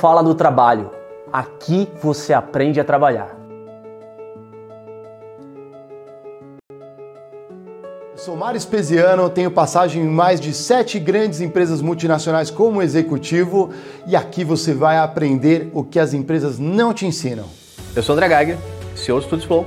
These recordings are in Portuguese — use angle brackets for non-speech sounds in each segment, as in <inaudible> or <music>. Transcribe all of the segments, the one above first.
Fala do trabalho. Aqui você aprende a trabalhar. Sou Mário Espesiano, tenho passagem em mais de sete grandes empresas multinacionais como executivo e aqui você vai aprender o que as empresas não te ensinam. Eu sou André Geiger, CEO do Studios Flow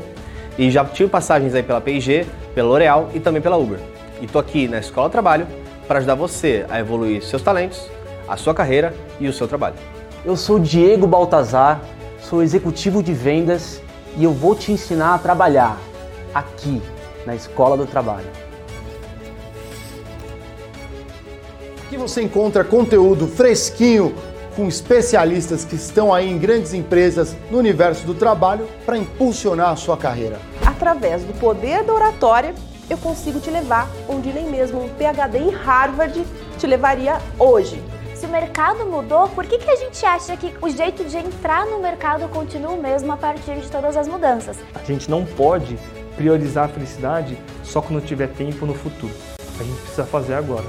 e já tive passagens aí pela P&G, pela L'Oréal e também pela Uber. E tô aqui na Escola Trabalho para ajudar você a evoluir seus talentos, a sua carreira e o seu trabalho. Eu sou Diego Baltazar, sou executivo de vendas e eu vou te ensinar a trabalhar aqui na Escola do Trabalho. Aqui você encontra conteúdo fresquinho com especialistas que estão aí em grandes empresas no universo do trabalho para impulsionar a sua carreira. Através do poder da oratória, eu consigo te levar onde nem mesmo um PhD em Harvard te levaria hoje. Se o mercado mudou, por que, que a gente acha que o jeito de entrar no mercado continua o mesmo a partir de todas as mudanças? A gente não pode priorizar a felicidade só quando tiver tempo no futuro. A gente precisa fazer agora.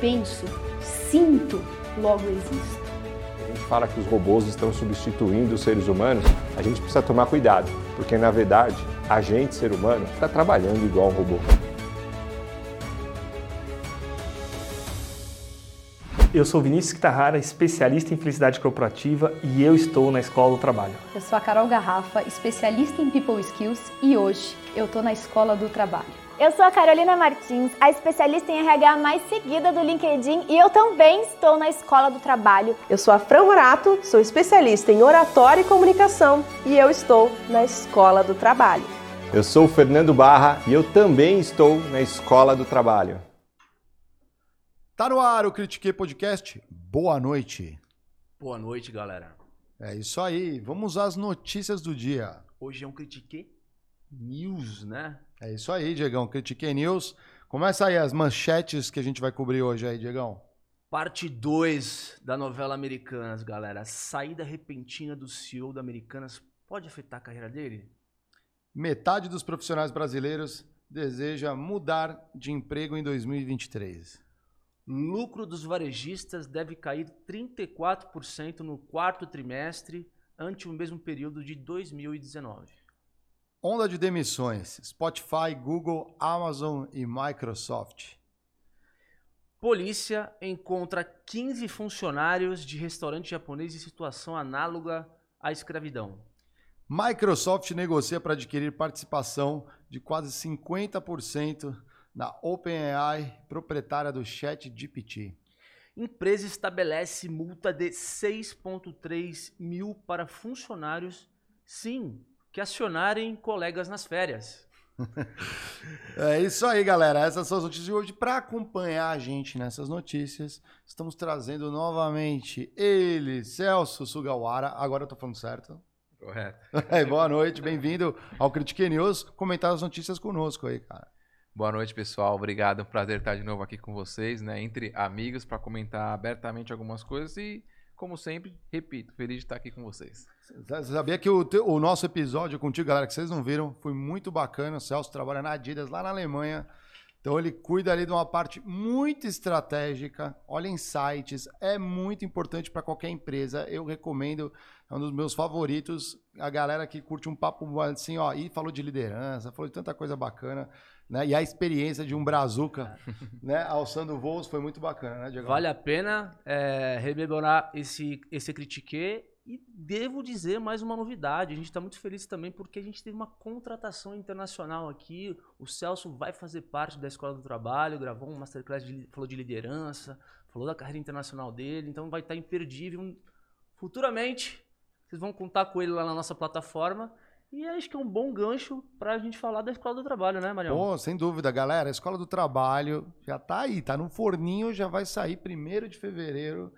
Penso, sinto, logo existo. A gente fala que os robôs estão substituindo os seres humanos, a gente precisa tomar cuidado, porque na verdade a gente, ser humano, está trabalhando igual um robô. Eu sou Vinícius Kitahara, especialista em felicidade corporativa e eu estou na Escola do Trabalho. Eu sou a Carol Garrafa, especialista em People Skills e hoje eu estou na Escola do Trabalho. Eu sou a Carolina Martins, a especialista em RH mais seguida do LinkedIn e eu também estou na Escola do Trabalho. Eu sou a Fran Horato, sou especialista em oratória e comunicação e eu estou na Escola do Trabalho. Eu sou o Fernando Barra e eu também estou na Escola do Trabalho. Tá no ar o Critiquei Podcast. Boa noite. Boa noite, galera. É isso aí. Vamos às notícias do dia. Hoje é um Critique News, né? É isso aí, Diegão. Critiquei News. Começa aí as manchetes que a gente vai cobrir hoje aí, Diegão. Parte 2 da novela Americanas, galera. A saída repentina do CEO da Americanas pode afetar a carreira dele? Metade dos profissionais brasileiros deseja mudar de emprego em 2023. Lucro dos varejistas deve cair 34% no quarto trimestre ante o mesmo período de 2019. Onda de demissões: Spotify, Google, Amazon e Microsoft. Polícia encontra 15 funcionários de restaurante japonês em situação análoga à escravidão. Microsoft negocia para adquirir participação de quase 50% na OpenAI, proprietária do ChatGPT. Empresa estabelece multa de 6,3 mil para funcionários, sim, que acionarem colegas nas férias. <laughs> é isso aí, galera. Essas são as notícias de hoje. Para acompanhar a gente nessas notícias, estamos trazendo novamente ele, Celso Sugawara. Agora eu tô falando certo. Correto. <laughs> É, boa noite, bem-vindo ao Critique News. Comentar as notícias conosco aí, cara. Boa noite, pessoal. Obrigado. prazer estar de novo aqui com vocês, né? Entre amigos, para comentar abertamente algumas coisas e, como sempre, repito, feliz de estar aqui com vocês. Você sabia que o, teu, o nosso episódio contigo, galera, que vocês não viram, foi muito bacana. O Celso trabalha na Adidas, lá na Alemanha. Então ele cuida ali de uma parte muito estratégica, olha insights, é muito importante para qualquer empresa. Eu recomendo, é um dos meus favoritos. A galera que curte um papo assim, ó, e falou de liderança, falou de tanta coisa bacana. Né? E a experiência de um brazuca <laughs> né, alçando voos foi muito bacana, né, Diego? Vale a pena é, rememorar esse, esse critique e devo dizer mais uma novidade. A gente está muito feliz também porque a gente teve uma contratação internacional aqui. O Celso vai fazer parte da Escola do Trabalho, gravou um masterclass, de, falou de liderança, falou da carreira internacional dele, então vai estar tá imperdível. Futuramente, vocês vão contar com ele lá na nossa plataforma. E acho que é um bom gancho para a gente falar da Escola do Trabalho, né, Marião? Pô, sem dúvida, galera. A Escola do Trabalho já tá aí, tá no forninho, já vai sair primeiro de fevereiro.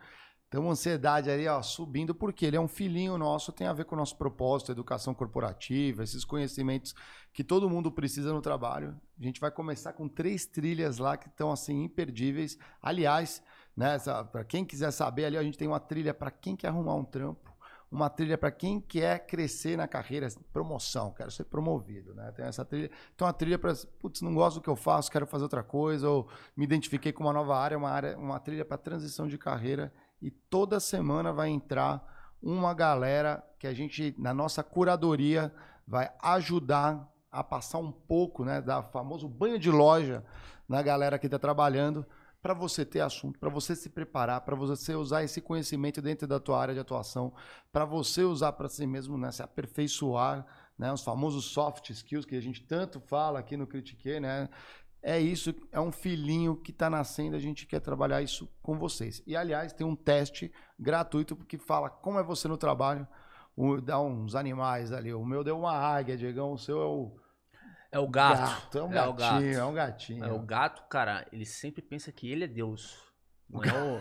Então, ansiedade aí, ó, subindo, porque ele é um filhinho nosso, tem a ver com o nosso propósito, educação corporativa, esses conhecimentos que todo mundo precisa no trabalho. A gente vai começar com três trilhas lá que estão, assim, imperdíveis. Aliás, né, para quem quiser saber ali, a gente tem uma trilha para quem quer arrumar um trampo uma trilha para quem quer crescer na carreira, promoção, quero ser promovido, né? Tem essa trilha, tem uma trilha para, putz, não gosto do que eu faço, quero fazer outra coisa, ou me identifiquei com uma nova área, uma área, uma trilha para transição de carreira e toda semana vai entrar uma galera que a gente, na nossa curadoria, vai ajudar a passar um pouco, né, da famoso banho de loja na galera que está trabalhando, para você ter assunto, para você se preparar, para você usar esse conhecimento dentro da tua área de atuação, para você usar para si mesmo, né, se aperfeiçoar, né, os famosos soft skills que a gente tanto fala aqui no Critique, né? É isso, é um filhinho que está nascendo, a gente quer trabalhar isso com vocês. E aliás, tem um teste gratuito que fala como é você no trabalho, o, dá uns animais ali. O meu deu uma águia, Diegão, o seu é o É o gato. gato, é um É o gatinho, gato. é um gatinho. É, o gato, cara, ele sempre pensa que ele é Deus. Não é o...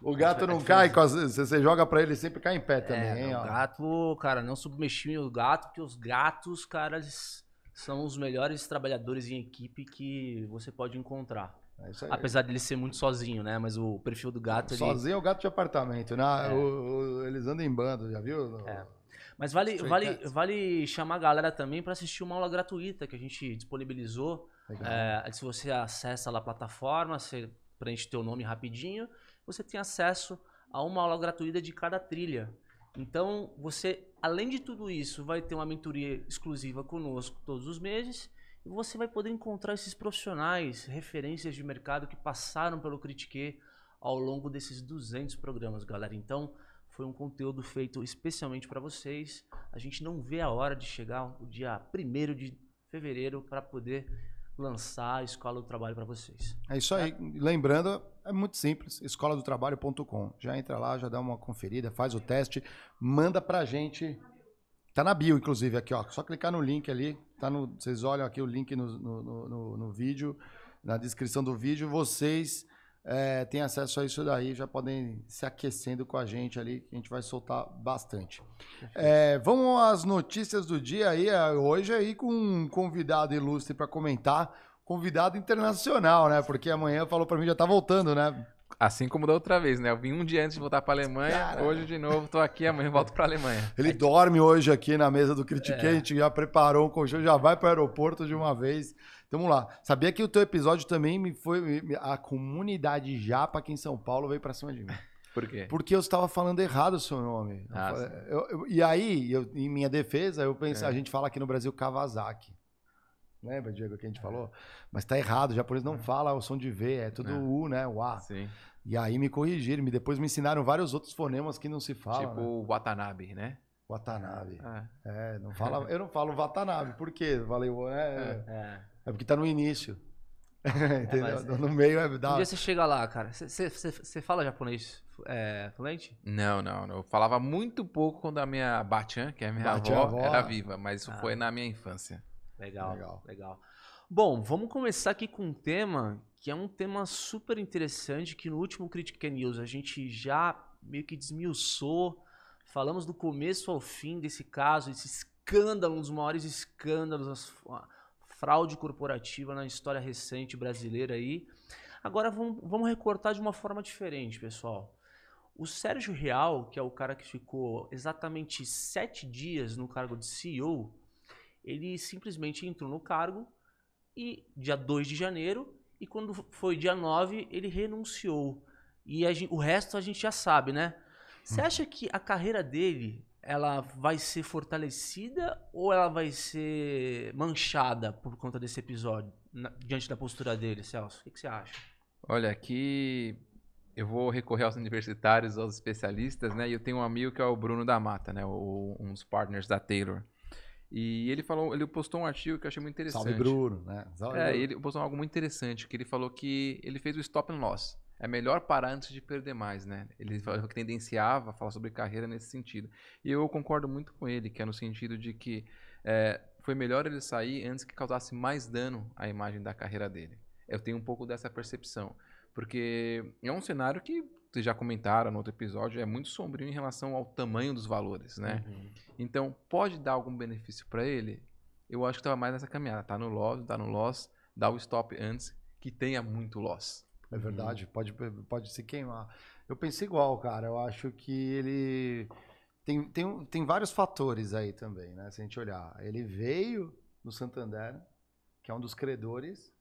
<laughs> O gato não cai, você você joga pra ele, ele sempre cai em pé também, É, hein, o ó. gato, cara, não subestime o gato, porque os gatos, cara, eles são os melhores trabalhadores em equipe que você pode encontrar. É. Apesar dele ser muito sozinho, né? Mas o perfil do gato, ele... Sozinho é o gato de apartamento, né? É. O- o- eles andam em bando, já viu? É. Mas vale, Stray vale, Cats. vale chamar a galera também para assistir uma aula gratuita que a gente disponibilizou. É, se você acessa lá a plataforma, você preenche teu nome rapidinho, você tem acesso a uma aula gratuita de cada trilha. Então, você, além de tudo isso, vai ter uma mentoria exclusiva conosco todos os meses e você vai poder encontrar esses profissionais, referências de mercado que passaram pelo Critique ao longo desses 200 programas, galera. Então, foi um conteúdo feito especialmente para vocês. A gente não vê a hora de chegar o dia 1 de fevereiro para poder lançar a Escola do Trabalho para vocês. É isso aí. Lembrando, é muito simples, escoladotrabalho.com. Já entra lá, já dá uma conferida, faz o teste, manda pra gente. Tá na bio, inclusive, aqui, ó. Só clicar no link ali. Tá no, vocês olham aqui o link no, no- no- no vídeo, na descrição do vídeo. Vocês é, têm acesso a isso daí, já podem se aquecendo com a gente ali, que a gente vai soltar bastante. É, vamos às notícias do dia aí. é, Hoje aí com um convidado ilustre para comentar. Convidado internacional, né? Porque amanhã falou para mim já tá voltando, né? Assim como da outra vez, né? Eu vim um dia antes de voltar pra Alemanha, Cara. hoje de novo tô aqui, amanhã volto pra Alemanha. Ele dorme hoje aqui na mesa do Critique, É. a gente já preparou um colchão, já vai para o aeroporto de uma vez. Então, vamos lá. Sabia que o teu episódio também me foi. A comunidade japa aqui em São Paulo veio para cima de mim. Por quê? Porque eu estava falando errado o seu nome. Ah, eu- eu- e aí, eu- em minha defesa, eu pensei, É. a gente fala aqui no Brasil Kawasaki. Lembra, Diego, que a É. gente falou? Mas tá errado, o japonês não fala o som de V, é tudo É. U, né? O A. Sim. E aí me corrigiram, me depois me ensinaram vários outros fonemas que não se falam. tipo né? o Watanabe, né? Watanabe. Ah, É, não fala, eu não falo Watanabe, por quê? Falei, é, É. é porque tá no início. <laughs> Entendeu? mas- no meio é Um da. dia você chega lá, cara. Você- Você você fala japonês é, fluente? Não, não, não. Eu falava muito pouco quando a minha Bachan, que é a minha avó, avó. era viva, mas isso Ah. foi na minha infância. Legal, Legal. legal. Bom, vamos começar aqui com um tema que é um tema super interessante que no último Critic News a gente já meio que desmiuçou. Falamos do começo ao fim desse caso, esse escândalo, um dos maiores escândalos, a fraude corporativa na história recente brasileira aí. Agora vamos, vamos recortar de uma forma diferente, pessoal. O Sérgio Real, que é o cara que ficou exatamente sete dias no cargo de CEO, ele simplesmente entrou no cargo e dia 2 de janeiro e quando foi dia 9 ele renunciou. E a gen- o resto a gente já sabe, né? Você acha que a carreira dele ela vai ser fortalecida ou ela vai ser manchada por conta desse episódio na- diante da postura dele, Celso? O que, que você acha? Olha, aqui eu vou recorrer aos universitários, aos especialistas, né? E eu tenho um amigo que é o Bruno da Mata, né? O, um dos partners da Taylor. E ele falou, ele postou um artigo que eu achei muito interessante. Salve Bruno, né? Salve, É, Bruno. ele postou algo muito interessante, que ele falou que ele fez o stop and loss. É melhor parar antes de perder mais, né? Ele falou que tendenciava a falar sobre carreira nesse sentido. E eu concordo muito com ele, que é no sentido de que é, foi melhor ele sair antes que causasse mais dano à imagem da carreira dele. Eu tenho um pouco dessa percepção. Porque é um cenário que vocês já comentaram no outro episódio, é muito sombrio em relação ao tamanho dos valores, né? Então, pode dar algum benefício para ele? Eu acho que estava mais nessa caminhada. Tá no loss, tá no loss, dá o stop antes que tenha muito loss. É verdade, pode, pode se queimar. Eu pensei igual, cara. Eu acho que ele. Tem, tem, tem vários fatores aí também, né? Se a gente olhar. Ele veio do Santander, que é um dos credores,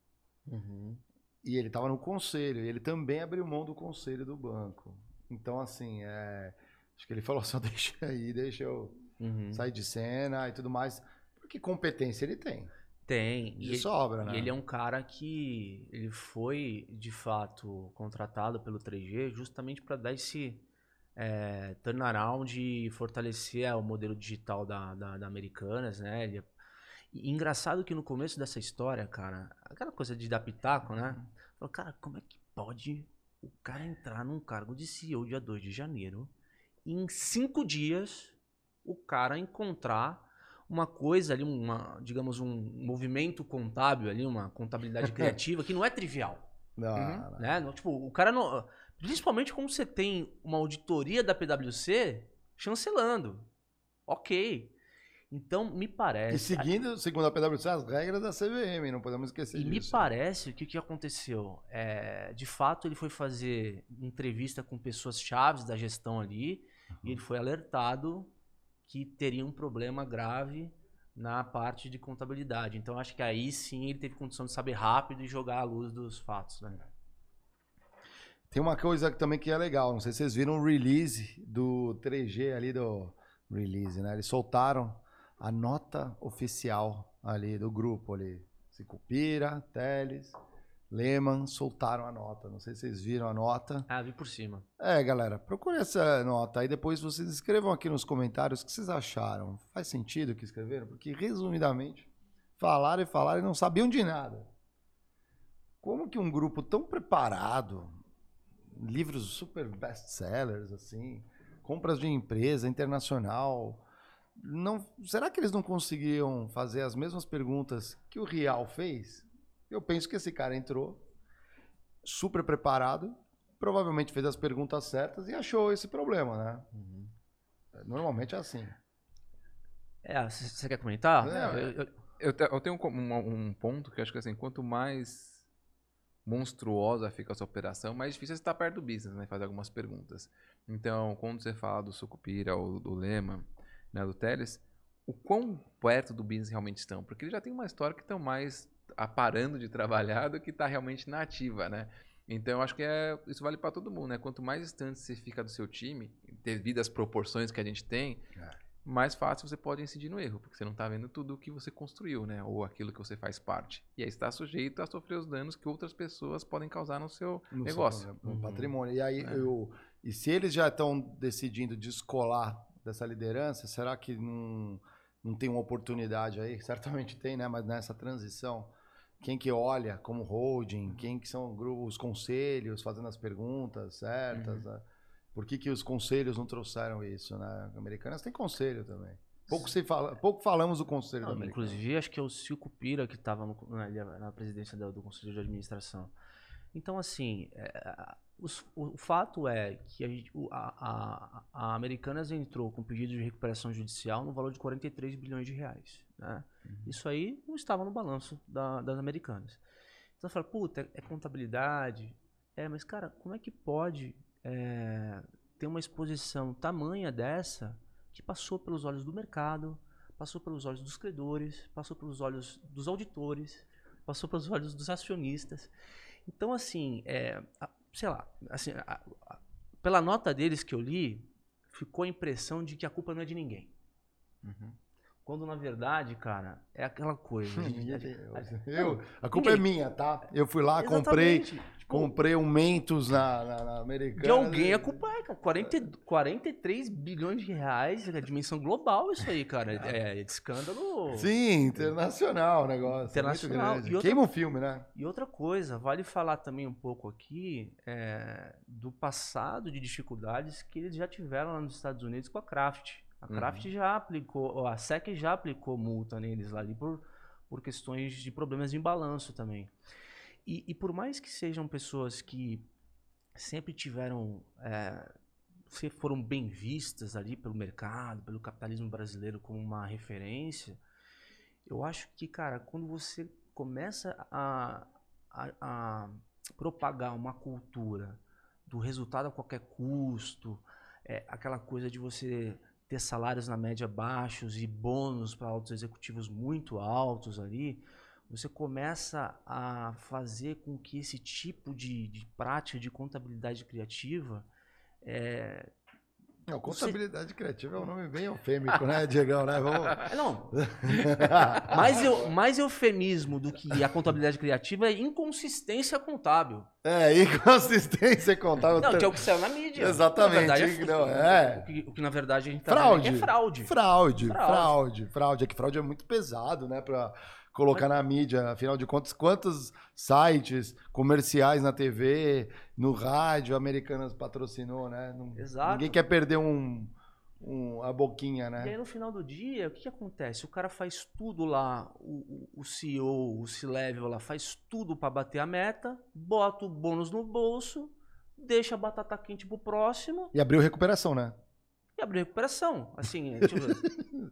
e ele estava no conselho. E ele também abriu mão do conselho do banco. Então, assim, é, acho que ele falou <laughs> só deixa aí, deixa eu Uhum. sair de cena e tudo mais. Porque competência ele tem. Tem. De E ele- sobra, né? E ele é um cara que ele foi, de fato, contratado pelo 3G justamente para dar esse é, turnaround e fortalecer é, o modelo digital da, da, da Americanas, né? Ele- e engraçado que no começo dessa história, cara, aquela coisa de dar pitaco, né? Falou, cara, como é que pode o cara entrar num cargo de CEO dia 2 de janeiro e em cinco dias o cara encontrar uma coisa ali, uma, digamos, um movimento contábil ali, uma contabilidade <laughs> criativa que não é trivial. Não, Uhum. Né? Tipo, o cara não. Principalmente quando você tem uma auditoria da PwC chancelando. Ok. Então, me parece. E seguindo, segundo a PwC, as regras da CVM, não podemos esquecer E me disso. parece que o que aconteceu? É, de fato, ele foi fazer entrevista com pessoas chaves da gestão ali e ele foi alertado que teria um problema grave na parte de contabilidade. Então, acho que aí sim ele teve condição de saber rápido e jogar à luz dos fatos. Né? Tem uma coisa também que é legal, não sei se vocês viram o release do 3G ali do release, né? Eles soltaram a nota oficial ali do grupo ali. Sicupira, Teles, Lehman soltaram a nota. Não sei se vocês viram a nota. Ah, vi por cima. É, galera, procure essa nota aí depois vocês escrevam aqui nos comentários o que vocês acharam. Faz sentido o que escreveram? Porque resumidamente falaram e falaram e não sabiam de nada. Como que um grupo tão preparado, livros super best-sellers, assim, compras de empresa internacional, não, será que eles não conseguiam fazer as mesmas perguntas que o Real fez? Eu penso que esse cara entrou super preparado, provavelmente fez as perguntas certas e achou esse problema, né? Normalmente é assim. É, você quer comentar? É, Eu- eu- Eu, te- eu tenho um, um- um ponto que acho que assim, quanto mais monstruosa fica a sua operação, mais difícil é você estar perto do business, né? Fazer algumas perguntas. Então, quando você fala do Sucupira ou do Lema, né, do Teles, o quão perto do business realmente estão? Porque eles já têm uma história que estão mais aparando de trabalhar do que está realmente na ativa, né? Então, eu acho que é, isso vale para todo mundo, né? Quanto mais distante você fica do seu time, devido às proporções que a gente tem, mais fácil você pode incidir no erro, porque você não está vendo tudo o que você construiu, né? Ou aquilo que você faz parte. E aí está sujeito a sofrer os danos que outras pessoas podem causar no seu no seu negócio. no Uhum. patrimônio. E aí, É. eu, e se eles já estão decidindo descolar dessa liderança, será que não, não tem uma oportunidade aí? <laughs> Certamente tem, né? Mas nessa transição, quem que olha como holding, quem que são os conselhos fazendo as perguntas certas, Uhum. né? Por que, que os conselhos não trouxeram isso, né? Americanas tem conselho também. Pouco, se fala, pouco falamos do conselho Não, da Americanas. inclusive, acho que é o Cico Pira que estava na, na presidência do, do Conselho de Administração. Então, assim, é, os- o, o fato é que a, gente- a, a- a Americanas entrou com pedido de recuperação judicial no valor de 43 bilhões de reais. né? Isso aí não estava no balanço da- das Americanas. Então, você fala, puta, é, é contabilidade. É, mas, cara, como é que pode é, ter uma exposição tamanha dessa que passou pelos olhos do mercado, passou pelos olhos dos credores, passou pelos olhos dos auditores, passou pelos olhos dos acionistas. Então, assim, é, a- sei lá, assim, a- a- pela nota deles que eu li, ficou a impressão de que a culpa não é de ninguém. Uhum. Quando, na verdade, cara, é aquela coisa. <laughs> a gente- Ninguém a eu, a culpa é ninguém. minha, tá? Eu fui lá, comprei, Exatamente. Tipo, comprei um Mentos na, na, na Americana. De alguém a culpa é, cara. 40, 43 bilhões de reais, é dimensão global isso aí, cara. É, é de escândalo. Sim, internacional o negócio. Internacional. E outra- Queima o filme, né? E outra coisa, vale falar também um pouco aqui é, do passado de dificuldades que eles já tiveram lá nos Estados Unidos com a Kraft. A Uhum. Kraft já aplicou, a SEC já aplicou multa neles lá ali por, por questões de problemas em balanço também. E, e por mais que sejam pessoas que sempre tiveram, é, foram bem vistas ali pelo mercado, pelo capitalismo brasileiro como uma referência, eu acho que, cara, quando você começa a, a, a propagar uma cultura do resultado a qualquer custo, é, aquela coisa de você ter salários na média baixos e bônus para altos executivos muito altos ali, você começa a fazer com que esse tipo de, de prática de contabilidade criativa É, Não, contabilidade criativa é um nome bem eufêmico, né, Diegão? Né? Vamos... É, <laughs> Não. <laughs> mais, eu, mais eufemismo do que a contabilidade criativa é inconsistência contábil. É, inconsistência contábil. Não, que é o que saiu na mídia. Exatamente, Na verdade, não, é. O, que, o que, na verdade a gente tá Fraude. é que é fraude. Fraude, Fraude. fraude, fraude. É que fraude é muito pesado, né? Pra colocar na mídia. Afinal de contas, quantos sites comerciais na TV, no rádio, Americanas patrocinou, né? Não- Exato. Ninguém quer perder um, um- a boquinha, E aí, né? no final do dia, o que, que acontece? O cara faz tudo lá, o, o- o CEO, o C-Level lá, faz tudo pra bater a meta, bota o bônus no bolso, deixa a batata quente pro próximo E abriu recuperação, né? E abre recuperação. Assim, é, <laughs> tipo,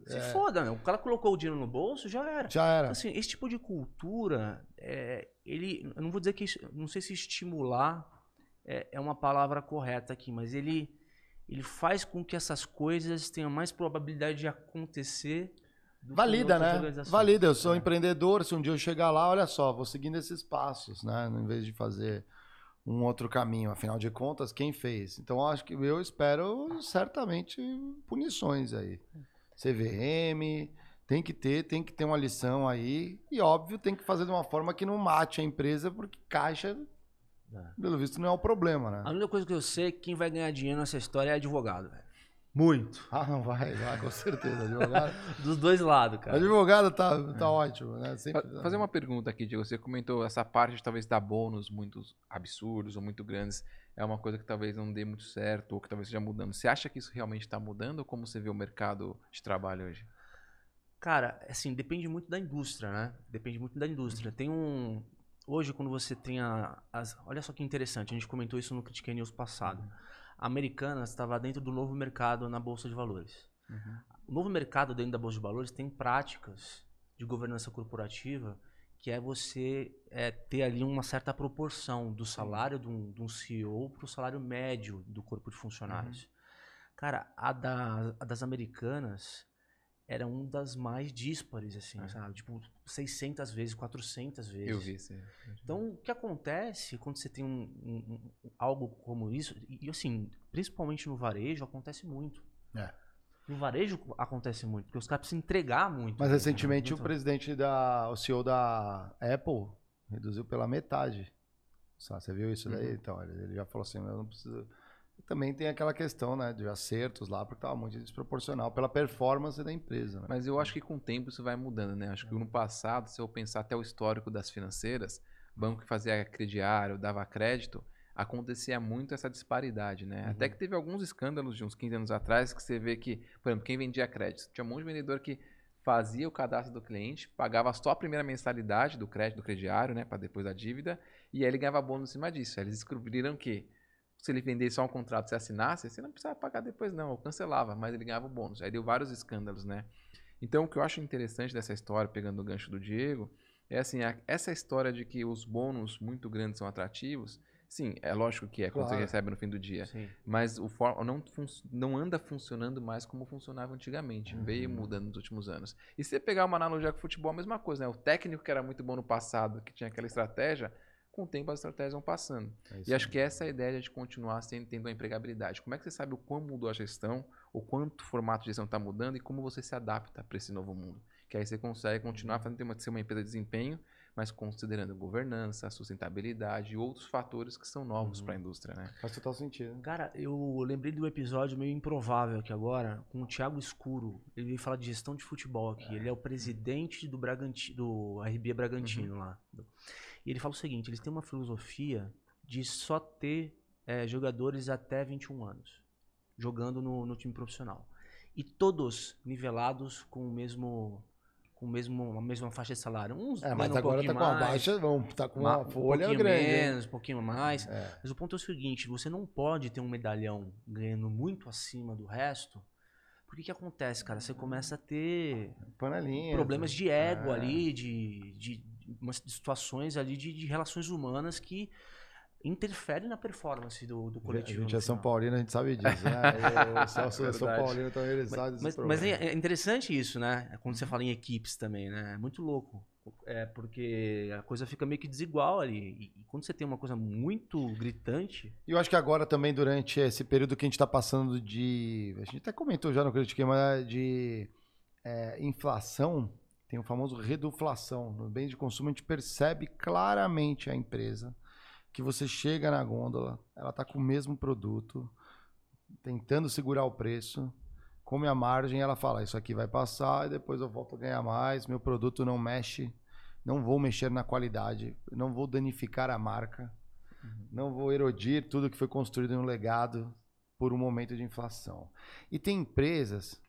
se foda, né? O cara colocou o dinheiro no bolso, já era. Já era. Assim, esse tipo de cultura, é, ele, eu não vou dizer que, não sei se estimular é, é uma palavra correta aqui, mas ele, ele faz com que essas coisas tenham mais probabilidade de acontecer. Valida, né? Valida. Eu sou É. empreendedor. Se um dia eu chegar lá, olha só, vou seguindo esses passos, né? Em vez de fazer um outro caminho. Afinal de contas, quem fez? Então, acho que eu espero certamente punições aí. CVM, tem que ter, tem que ter uma lição aí. E, óbvio, tem que fazer de uma forma que não mate a empresa, porque caixa, pelo visto, não é o problema, né? A única coisa que eu sei é que quem vai ganhar dinheiro nessa história é advogado, velho. Muito. Ah, não, vai, vai, com certeza. Advogado, <laughs> Dos dois lados, cara. advogado tá, tá ótimo, né? Sempre, Fa- Fazer uma pergunta aqui, Diego. Você comentou essa parte de talvez dar bônus muito absurdos ou muito grandes. É uma coisa que talvez não dê muito certo ou que talvez esteja mudando. Você acha que isso realmente está mudando ou como você vê o mercado de trabalho hoje? Cara, assim, depende muito da indústria, né? Depende muito da indústria. Tem um. Hoje, quando você tem a, as. Olha só que interessante, a gente comentou isso no Critique News passado. A Americanas estava dentro do novo mercado na Bolsa de Valores. O novo mercado dentro da Bolsa de Valores tem práticas de governança corporativa que é você é, ter ali uma certa proporção do salário de um, de um CEO para o salário médio do corpo de funcionários. Cara, a, da- a das americanas era uma das mais díspares, assim, sabe? Tipo, 600 vezes, 400 vezes. Eu vi isso. aí. Então, o que acontece quando você tem um, um- um- algo como isso, e e, assim, principalmente no varejo, acontece muito. É. No varejo acontece muito, porque os caras precisam entregar muito. Mas né? recentemente Muito- o presidente da. o CEO da Apple reduziu pela metade. Você viu isso daí? Uhum. Então, ele já falou assim, eu não preciso. Também tem aquela questão, né, de acertos lá, porque estava muito desproporcional pela performance da empresa. Né? Mas eu acho que com o tempo isso vai mudando, né? Acho que no passado, se eu pensar até o histórico das financeiras, banco que fazia crediário, dava crédito, acontecia muito essa disparidade, né? Até que teve alguns escândalos de uns 15 anos atrás que você vê que, por exemplo, quem vendia crédito, tinha um monte de vendedor que fazia o cadastro do cliente, pagava só a primeira mensalidade do crédito do crediário, né, para depois da dívida, e aí ele ganhava bônus em cima disso. Aí eles descobriram que se ele vendesse só um contrato, você assinasse, você não precisava pagar depois não, ou cancelava, mas ele ganhava o bônus. Aí deu vários escândalos, né? Então, o que eu acho interessante dessa história, pegando o gancho do Diego, é assim, a- essa história de que os bônus muito grandes são atrativos, sim, é lógico que é quando você recebe no fim do dia, Sim. mas o for, não, fun- não anda funcionando mais como funcionava antigamente, veio mudando nos últimos anos. E se você pegar uma analogia com o futebol, a mesma coisa, né? O técnico que era muito bom no passado, que tinha aquela estratégia, com o tempo as estratégias vão passando. É E acho que essa é a ideia de continuar sendo, tendo a empregabilidade. Como é que você sabe o quão mudou a gestão, o quanto o formato de gestão está mudando e como você se adapta para esse novo mundo? Que aí você consegue continuar fazendo ter uma, ser uma empresa de desempenho, mas considerando governança, sustentabilidade e outros fatores que são novos para a indústria, né? Faz total sentido. Cara, eu lembrei do episódio meio improvável aqui agora, com o Thiago Escuro. Ele veio falar de gestão de futebol aqui. Ele é o presidente do, Braganti, do RB Bragantino lá. E ele fala o seguinte: eles têm uma filosofia de só ter eh, jogadores até 21 anos jogando no, no time profissional. E todos nivelados com o mesmo. Com o mesmo, a mesma faixa de salário. Uns É, mas um agora tá com uma mais, baixa, vamos, tá com Ma- uma um folha pouquinho grande. menos, um pouquinho mais. É. Mas o ponto é o seguinte: você não pode ter um medalhão ganhando muito acima do resto. Porque que acontece, cara? Você começa a ter Panelinha. problemas de ego É. ali, de, de umas situações ali de, de relações humanas que interferem na performance do, do A coletivo. gente no é São final. Paulino, a gente sabe disso, né? <laughs> Eu, o Celso é São. Paulino, então ele sabe desse Mas, mas é, é interessante isso, né? Quando você fala em equipes também, né? É muito louco. É, porque a coisa fica meio que desigual ali. E, e quando você tem uma coisa muito gritante. E eu acho que agora também, durante esse período que a gente está passando de. A gente até comentou já no Critiquei, mas de é, inflação, tem o famoso reduflação. No bem de consumo, a gente percebe claramente a empresa que você chega na gôndola, ela está com o mesmo produto, tentando segurar o preço, come a margem, ela fala: Isso aqui vai passar e depois eu volto a ganhar mais. Meu produto não mexe, não vou mexer na qualidade, não vou danificar a marca, uhum. não vou erodir tudo que foi construído no legado por um momento de inflação. E tem empresas.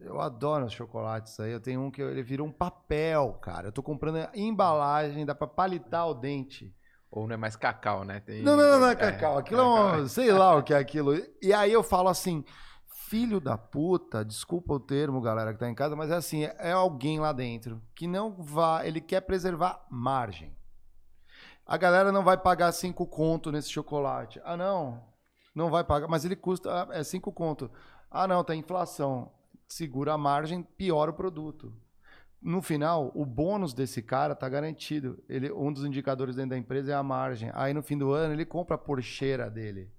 Eu adoro os chocolates aí. Eu tenho um que ele virou um papel, cara. Eu tô comprando a embalagem, dá para palitar o dente. Ou não é mais cacau, né? Tem... Não, não, não é cacau. Aquilo é, um, sei lá o que é aquilo. E aí eu falo assim, filho da puta, desculpa o termo, galera que tá em casa, mas é assim, é alguém lá dentro que não vai, ele quer preservar margem. A galera não vai pagar cinco conto nesse chocolate. Ah, não, não vai pagar, mas ele custa é cinco conto. Ah, não, tem inflação. Segura a margem, piora o produto no final, o bônus desse cara tá garantido. Ele, um dos indicadores dentro da empresa é a margem. Aí no fim do ano ele compra a porcheira dele.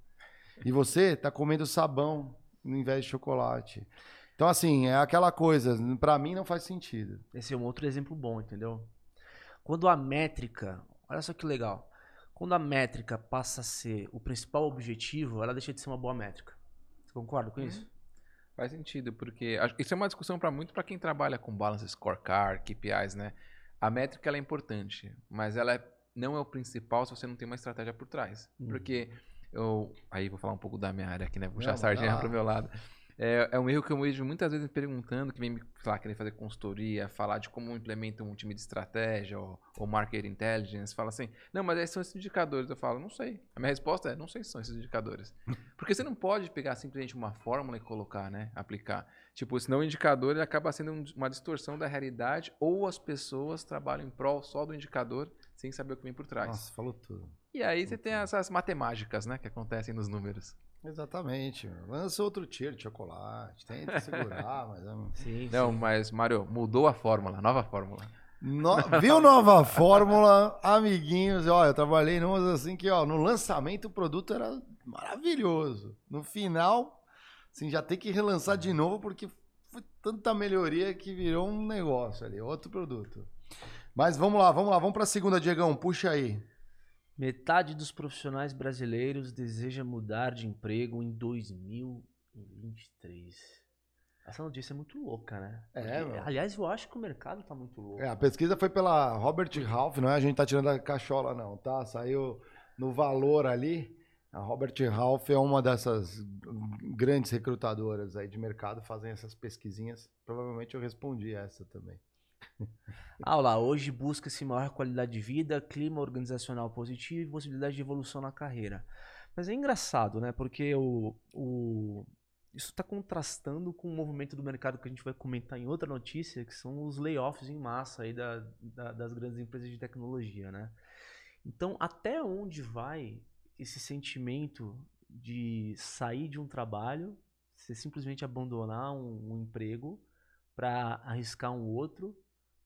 E você tá comendo sabão no invés de chocolate. Então, assim, é aquela coisa, para mim não faz sentido. Esse é um outro exemplo bom, entendeu? Quando a métrica, olha só que legal. Quando a métrica passa a ser o principal objetivo, ela deixa de ser uma boa métrica. Você concorda com isso? Faz sentido, porque isso é uma discussão para muito para quem trabalha com balance scorecard, KPIs, né? A métrica é importante, mas ela é, não é o principal se você não tem uma estratégia por trás. Uhum. Porque eu aí vou falar um pouco da minha área aqui, né? Vou puxar a sardinha para o meu lado. É, é um erro que eu vejo muitas vezes me perguntando, que vem me lá, querer fazer consultoria, falar de como implementa um time de estratégia ou, ou market intelligence. Fala assim, não, mas esses são esses indicadores. Eu falo, não sei. A minha resposta é, não sei se são esses indicadores. <laughs> Porque você não pode pegar simplesmente uma fórmula e colocar, né? Aplicar. Tipo, senão o indicador ele acaba sendo uma distorção da realidade ou as pessoas trabalham em prol só do indicador sem saber o que vem por trás. Nossa, falou tudo. E aí você tem essas matemáticas, né, que acontecem nos números. Exatamente. Lança outro tiro de chocolate. Tenta segurar, <laughs> mas. É sim, Não, sim. mas, Mário, mudou a fórmula, nova fórmula. No... Viu nova fórmula, amiguinhos? Ó, eu trabalhei numas assim que, ó, no lançamento o produto era maravilhoso. No final, assim, já tem que relançar de novo porque foi tanta melhoria que virou um negócio ali, outro produto. Mas vamos lá, vamos lá, vamos para a segunda, Diegão, puxa aí. Metade dos profissionais brasileiros deseja mudar de emprego em 2023. Essa notícia é muito louca, né? É, Porque, aliás, eu acho que o mercado tá muito louco. É, a pesquisa foi pela Robert Half, não é? A gente tá tirando a cachola, não, tá? Saiu no valor ali. A Robert Half é uma dessas grandes recrutadoras aí de mercado, fazem essas pesquisinhas. Provavelmente eu respondi essa também. Lá, hoje busca-se maior qualidade de vida, clima organizacional positivo e possibilidade de evolução na carreira. Mas é engraçado, né? Porque o, o, isso está contrastando com o movimento do mercado que a gente vai comentar em outra notícia, que são os layoffs em massa aí da, da, das grandes empresas de tecnologia, né? Então, até onde vai esse sentimento de sair de um trabalho, você simplesmente abandonar um, um emprego para arriscar um outro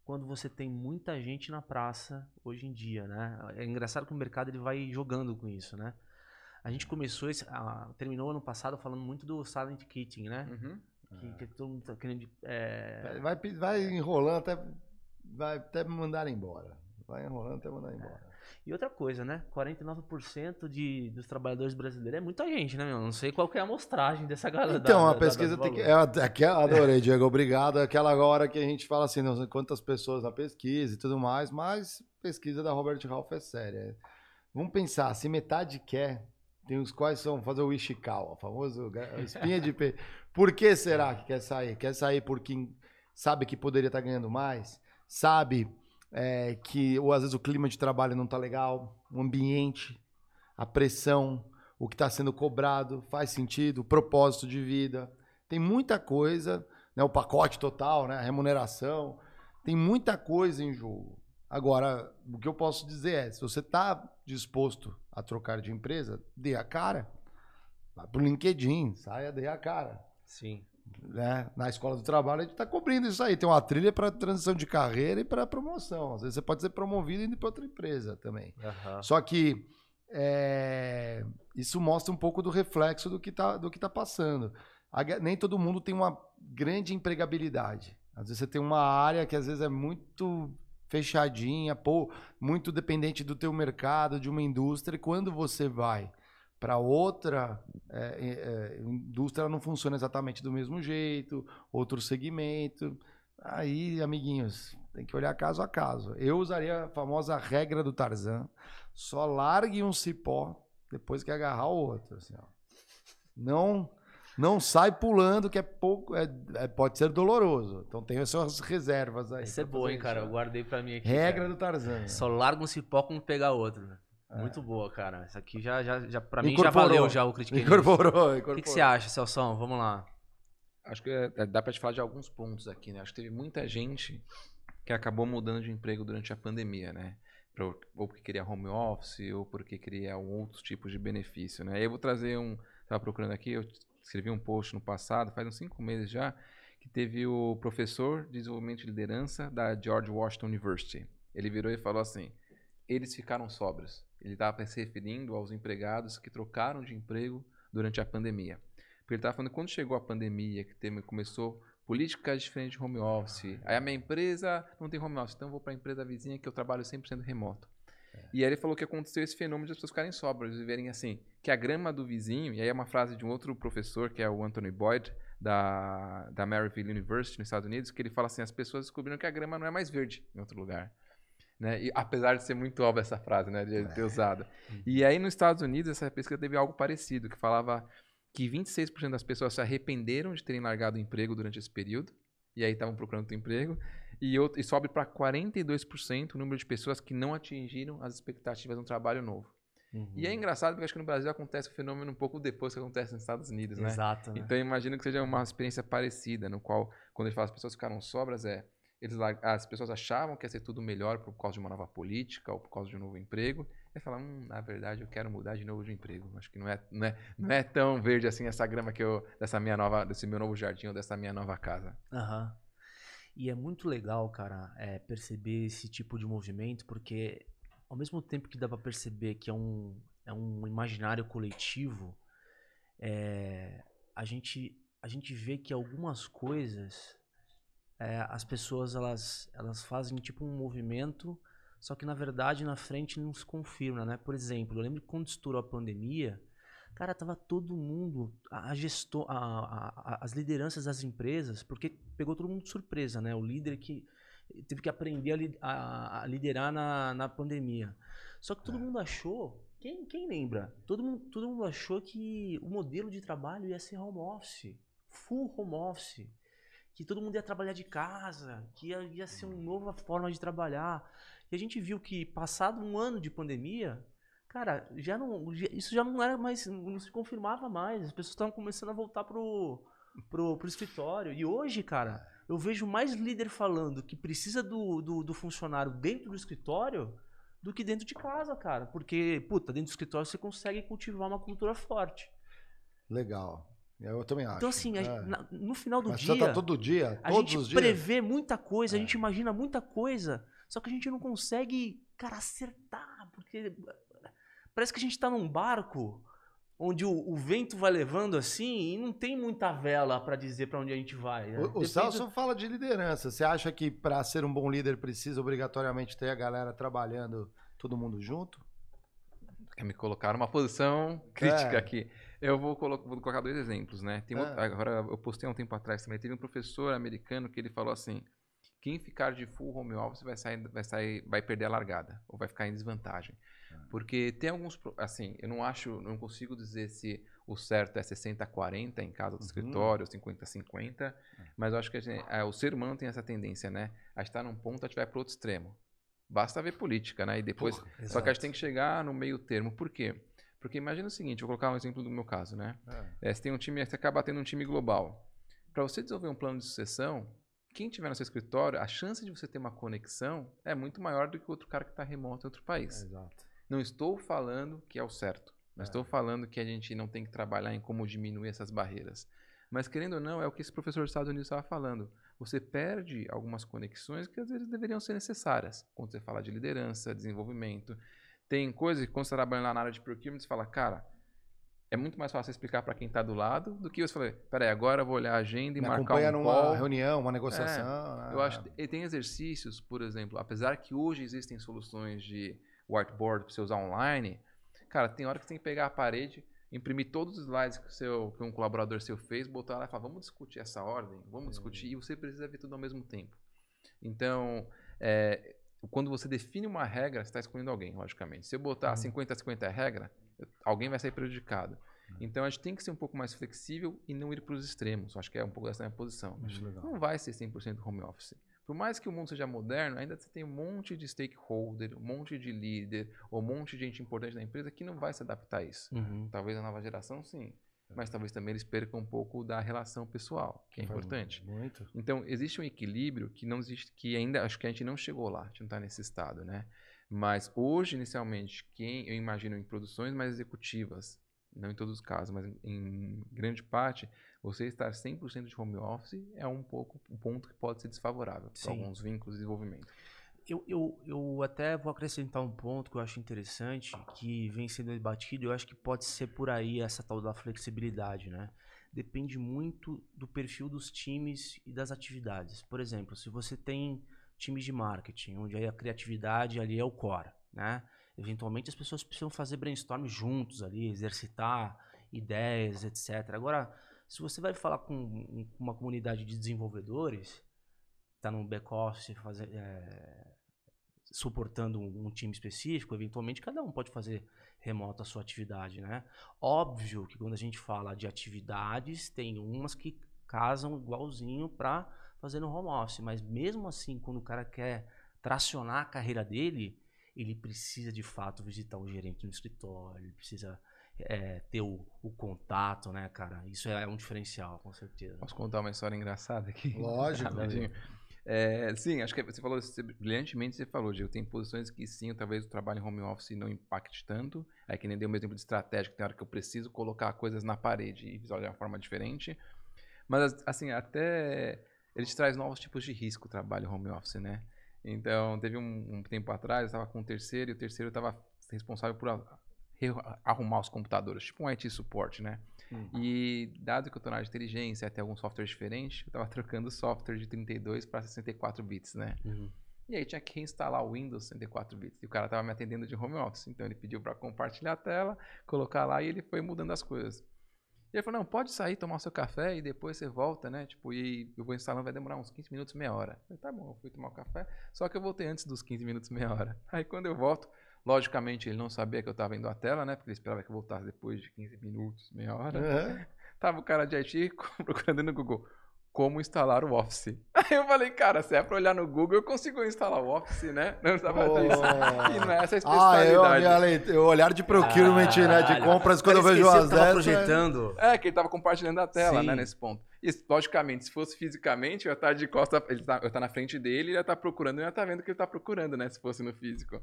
quando você tem muita gente na praça hoje em dia, né? É engraçado que o mercado ele vai jogando com isso, né? A gente começou, esse, terminou ano passado falando muito do silent kitting, né? Uhum. Que, que, todo mundo tá querendo... É... Vai, vai enrolando até, vai até mandar embora. Vai enrolando até mandar embora. E outra coisa, né? 49% de, dos trabalhadores brasileiros é muita gente, né, meu? Não sei qual é a amostragem dessa galera. Então, da, a pesquisa da, tem que. É, aquela, adorei, Diego, obrigado. Aquela hora que a gente fala assim, não sei quantas pessoas na pesquisa e tudo mais, mas pesquisa da Robert Ralph é séria. Vamos pensar, se metade quer, tem os quais são fazer o Ishikawa, o famoso espinha de peixe. Por que será que quer sair? Quer sair porque sabe que poderia estar ganhando mais? Sabe é, que ou às vezes o clima de trabalho não está legal, o ambiente, a pressão, o que está sendo cobrado, faz sentido, o propósito de vida. Tem muita coisa, né, o pacote total, né, a remuneração, tem muita coisa em jogo. Agora, o que eu posso dizer é, se você está disposto a trocar de empresa, dê a cara. Vai pro LinkedIn, saia, dê a cara. Sim. Né, na escola do trabalho, a gente está cobrindo isso aí. Tem uma trilha para transição de carreira e para promoção. Às vezes você pode ser promovido e ir para outra empresa também. Aham. Só que é, isso mostra um pouco do reflexo do que está tá passando. A nem todo mundo tem uma grande empregabilidade. Às vezes você tem uma área que às vezes é muito fechadinha, pô, muito dependente do teu mercado, de uma indústria, e quando você vai para outra é, é, é, indústria, ela não funciona exatamente do mesmo jeito, outro segmento. Aí, amiguinhos, tem que olhar caso a caso. Eu usaria a famosa regra do Tarzan. Só largue um cipó depois que agarrar o outro. assim, ó. Não, não sai pulando, que é pouco. é- é- pode ser doloroso. Então tem as suas reservas aí. Essa é boa, fazer hein, cara? isso, Eu guardei pra mim aqui. Regra cara. do Tarzan. Só larga um cipó quando pegar outro. É. Muito boa, cara. Essa aqui já, já, já pra mim já Incorporou. valeu já o Critiquei News. Incorporou, O que, que incorporou. você acha, Celção? Vamos lá. Acho que é- é- dá pra te falar de alguns pontos aqui, né? Acho que teve muita gente que acabou mudando de emprego durante a pandemia, né? Ou porque queria home office, ou porque queria um outros tipos de benefício, né? Eu vou trazer um... Estava procurando aqui, eu escrevi um post no passado, faz uns cinco meses já, que teve o professor de desenvolvimento de liderança da George Washington University. Ele virou e falou assim, eles ficaram sóbrios. Ele estava se referindo aos empregados que trocaram de emprego durante a pandemia. Porque ele estava falando que quando chegou a pandemia, que teve, começou políticas diferentes de home office, aí a minha empresa não tem home office, então eu vou para a empresa vizinha que eu trabalho 100% remoto. E aí ele falou que aconteceu esse fenômeno de as pessoas ficarem sóbrias e verem assim, que a grama do vizinho, e aí é uma frase de um outro professor, que é o Anthony Boyd, da, da Maryville University, nos Estados Unidos, que ele fala assim, as pessoas descobriram que a grama não é mais verde em outro lugar. Né? E, apesar de ser muito óbvia essa frase, né, de ter usado. E aí nos Estados Unidos essa pesquisa teve algo parecido, que falava que 26% das pessoas se arrependeram de terem largado o emprego durante esse período, e aí estavam procurando outro emprego, e, outro, e sobe para 42% o número de pessoas que não atingiram as expectativas no trabalho novo. E é engraçado porque acho que no Brasil acontece o fenômeno um pouco depois que acontece nos Estados Unidos, né? Exato, né? Então eu imagino que seja uma experiência parecida, no qual, quando ele fala as pessoas ficaram sobras, é eles, as pessoas achavam que ia ser tudo melhor por causa de uma nova política ou por causa de um novo emprego. E falam, hum, na verdade eu quero mudar de novo de emprego. Acho que não é, não é, não é tão verde assim essa grama que eu, dessa minha nova, desse meu novo jardim ou dessa minha nova casa. Aham. E é muito legal, cara, é, perceber esse tipo de movimento, porque ao mesmo tempo que dá pra perceber que é um, é um imaginário coletivo, é, a, gente, a gente vê que algumas coisas é, as pessoas elas, elas fazem tipo um movimento, só que na verdade na frente não se confirma, né? Por exemplo, eu lembro que quando estourou a pandemia, Cara, tava todo mundo, a, gestor, a- a- a- as lideranças das empresas, porque pegou todo mundo de surpresa, né? O líder que teve que aprender a, a- a liderar na, na pandemia. Só que todo mundo achou, quem, quem lembra? Todo mundo, todo mundo achou que o modelo de trabalho ia ser home office, full home office, que todo mundo ia trabalhar de casa, que ia, ia ser uma nova forma de trabalhar. E a gente viu que, passado um ano de pandemia, Cara, já não, isso já não era mais, não se confirmava mais. As pessoas estavam começando a voltar pro, pro, pro escritório. E hoje, cara, eu vejo mais líder falando que precisa do, do, do funcionário dentro do escritório do que dentro de casa, cara. Porque, puta, dentro do escritório você consegue cultivar uma cultura forte. Legal. Eu também acho. Então, assim, É. gente- no final do Mas dia. tá todo dia, A todos gente os dias? É. prevê muita coisa, a gente imagina muita coisa, só que a gente não consegue, cara, acertar, porque parece que a gente tá num barco onde o, o vento vai levando assim e não tem muita vela pra dizer pra onde a gente vai. né? O, o Celso fala de liderança. Você acha que para ser um bom líder precisa obrigatoriamente ter a galera trabalhando todo mundo junto? Quer me colocar numa posição crítica É. aqui. Eu vou, colo- vou colocar dois exemplos, né? Outro- É. agora eu postei um tempo atrás também. Teve um professor americano que ele falou assim: quem ficar de full home office vai sair, vai sair, vai perder a largada ou vai ficar em desvantagem. Porque tem alguns, assim, eu não acho, não consigo dizer se o certo é 60-40 em casa do escritório, ou 50-50, mas eu acho que gente- é, o ser humano tem essa tendência, né? A estar num ponto, a gente vai para outro extremo. Basta ver política, né? E depois. Porra, só que a gente tem que chegar no meio termo. Por quê? Porque imagina o seguinte, vou colocar um exemplo do meu caso, né? É, você tem um time, você acaba tendo um time global. Para você desenvolver um plano de sucessão, quem tiver no seu escritório, a chance de você ter uma conexão é muito maior do que o outro cara que está remoto em outro país. Exato. Não estou falando que é o certo. Não estou falando que a gente não tem que trabalhar em como diminuir essas barreiras. Mas querendo ou não, é o que esse professor dos Estados Unidos estava falando. Você perde algumas conexões que às vezes deveriam ser necessárias. Quando você fala de liderança, desenvolvimento. Tem coisas que quando você está trabalhando lá na área de procurement, você fala, cara, é muito mais fácil explicar para quem está do lado do que você falar, peraí, agora eu vou olhar a agenda e Me marcar um numa call. reunião, uma negociação. É, eu acho e tem exercícios, por exemplo, apesar que hoje existem soluções de whiteboard para você usar online, cara, tem hora que você tem que pegar a parede, imprimir todos os slides que, seu, que um colaborador seu fez, botar lá e falar, vamos discutir essa ordem, vamos discutir, e você precisa ver tudo ao mesmo tempo. Então, é, quando você define uma regra, você está escolhendo alguém, logicamente. Se eu botar 50 a 50 é regra, alguém vai sair prejudicado. Então a gente tem que ser um pouco mais flexível e não ir para os extremos. Acho que é um pouco essa minha posição. Não vai ser 100% home office. Por mais que o mundo seja moderno, ainda você tem um monte de stakeholder, um monte de líder, ou um monte de gente importante da empresa que não vai se adaptar a isso. Uhum. Talvez a nova geração, sim. Mas talvez também eles percam um pouco da relação pessoal, que é importante. Muito. Então, existe um equilíbrio que não existe, que ainda acho que a gente não chegou lá, a gente não está nesse estado, né? Mas hoje, inicialmente, quem eu imagino em produções mais executivas, não em todos os casos, mas em, grande parte, você estar 100% de home office é um pouco um ponto que pode ser desfavorável para alguns vínculos de desenvolvimento. Eu, eu, eu até vou acrescentar um ponto que eu acho interessante, que vem sendo debatido, eu acho que pode ser por aí essa tal da flexibilidade, né? Depende muito do perfil dos times e das atividades. Por exemplo, se você tem times de marketing, onde aí a criatividade ali é o core, né? Eventualmente as pessoas precisam fazer brainstorm juntos ali, exercitar ideias, etc. Agora, se você vai falar com um- uma comunidade de desenvolvedores, tá no back-office é, suportando um, um time específico, eventualmente cada um pode fazer remoto a sua atividade, né? Óbvio que quando a gente fala de atividades, tem umas que casam igualzinho para fazer no home office, mas mesmo assim, quando o cara quer tracionar a carreira dele, ele precisa de fato visitar o gerente no escritório, ele precisa é, ter o, o contato, né, cara? Isso é um diferencial, com certeza. Posso contar uma história engraçada aqui? Lógico. <laughs> É, sim, acho que você falou você- brilhantemente, você falou, Gil. Tem posições que sim, talvez o trabalho em home office não impacte tanto. É que nem deu um exemplo de estratégia, tem hora que eu preciso colocar coisas na parede e visualizar de uma forma diferente. Mas, assim, até ele te traz novos tipos de risco o trabalho home office, né? Então, teve um, um tempo atrás, eu estava com o terceiro e o terceiro estava responsável por arrumar os computadores, tipo um IT suporte, né? E dado que eu tô na área de inteligência, até algum software diferente, eu tava trocando o software de 32 para 64 bits, né? Uhum. E aí tinha que reinstalar o Windows 64 bits. E o cara tava me atendendo de home office. Então ele pediu para compartilhar a tela, colocar lá e ele foi mudando as coisas. E ele falou: não, pode sair, tomar o seu café e depois você volta, né? Tipo, e eu vou instalando, vai demorar uns 15 minutos, meia hora. Eu falei, tá bom, eu fui tomar o café. Só que eu voltei antes dos 15 minutos, meia hora. Aí quando eu volto, logicamente ele não sabia que eu tava indo à tela, né? Porque ele esperava que eu voltasse depois de 15 minutos, meia hora. Uhum. Tava o cara de IT <laughs> procurando no Google como instalar o Office. <laughs> Aí eu falei, cara, se é pra olhar no Google, eu consigo instalar o Office, né? <laughs> Não precisava disso. E não é essa a Ah, eu, especialidade. o olhar de procurement, né? De compras, quando eu vejo as dessas. projetando. É, que ele tava compartilhando a tela, Sim. né, nesse ponto. E, logicamente, se fosse fisicamente, eu ia estar de costa, ele tá, eu ia estar na frente dele, ele ia estar procurando, eu ia estar vendo o que ele tá procurando, né, se fosse no físico.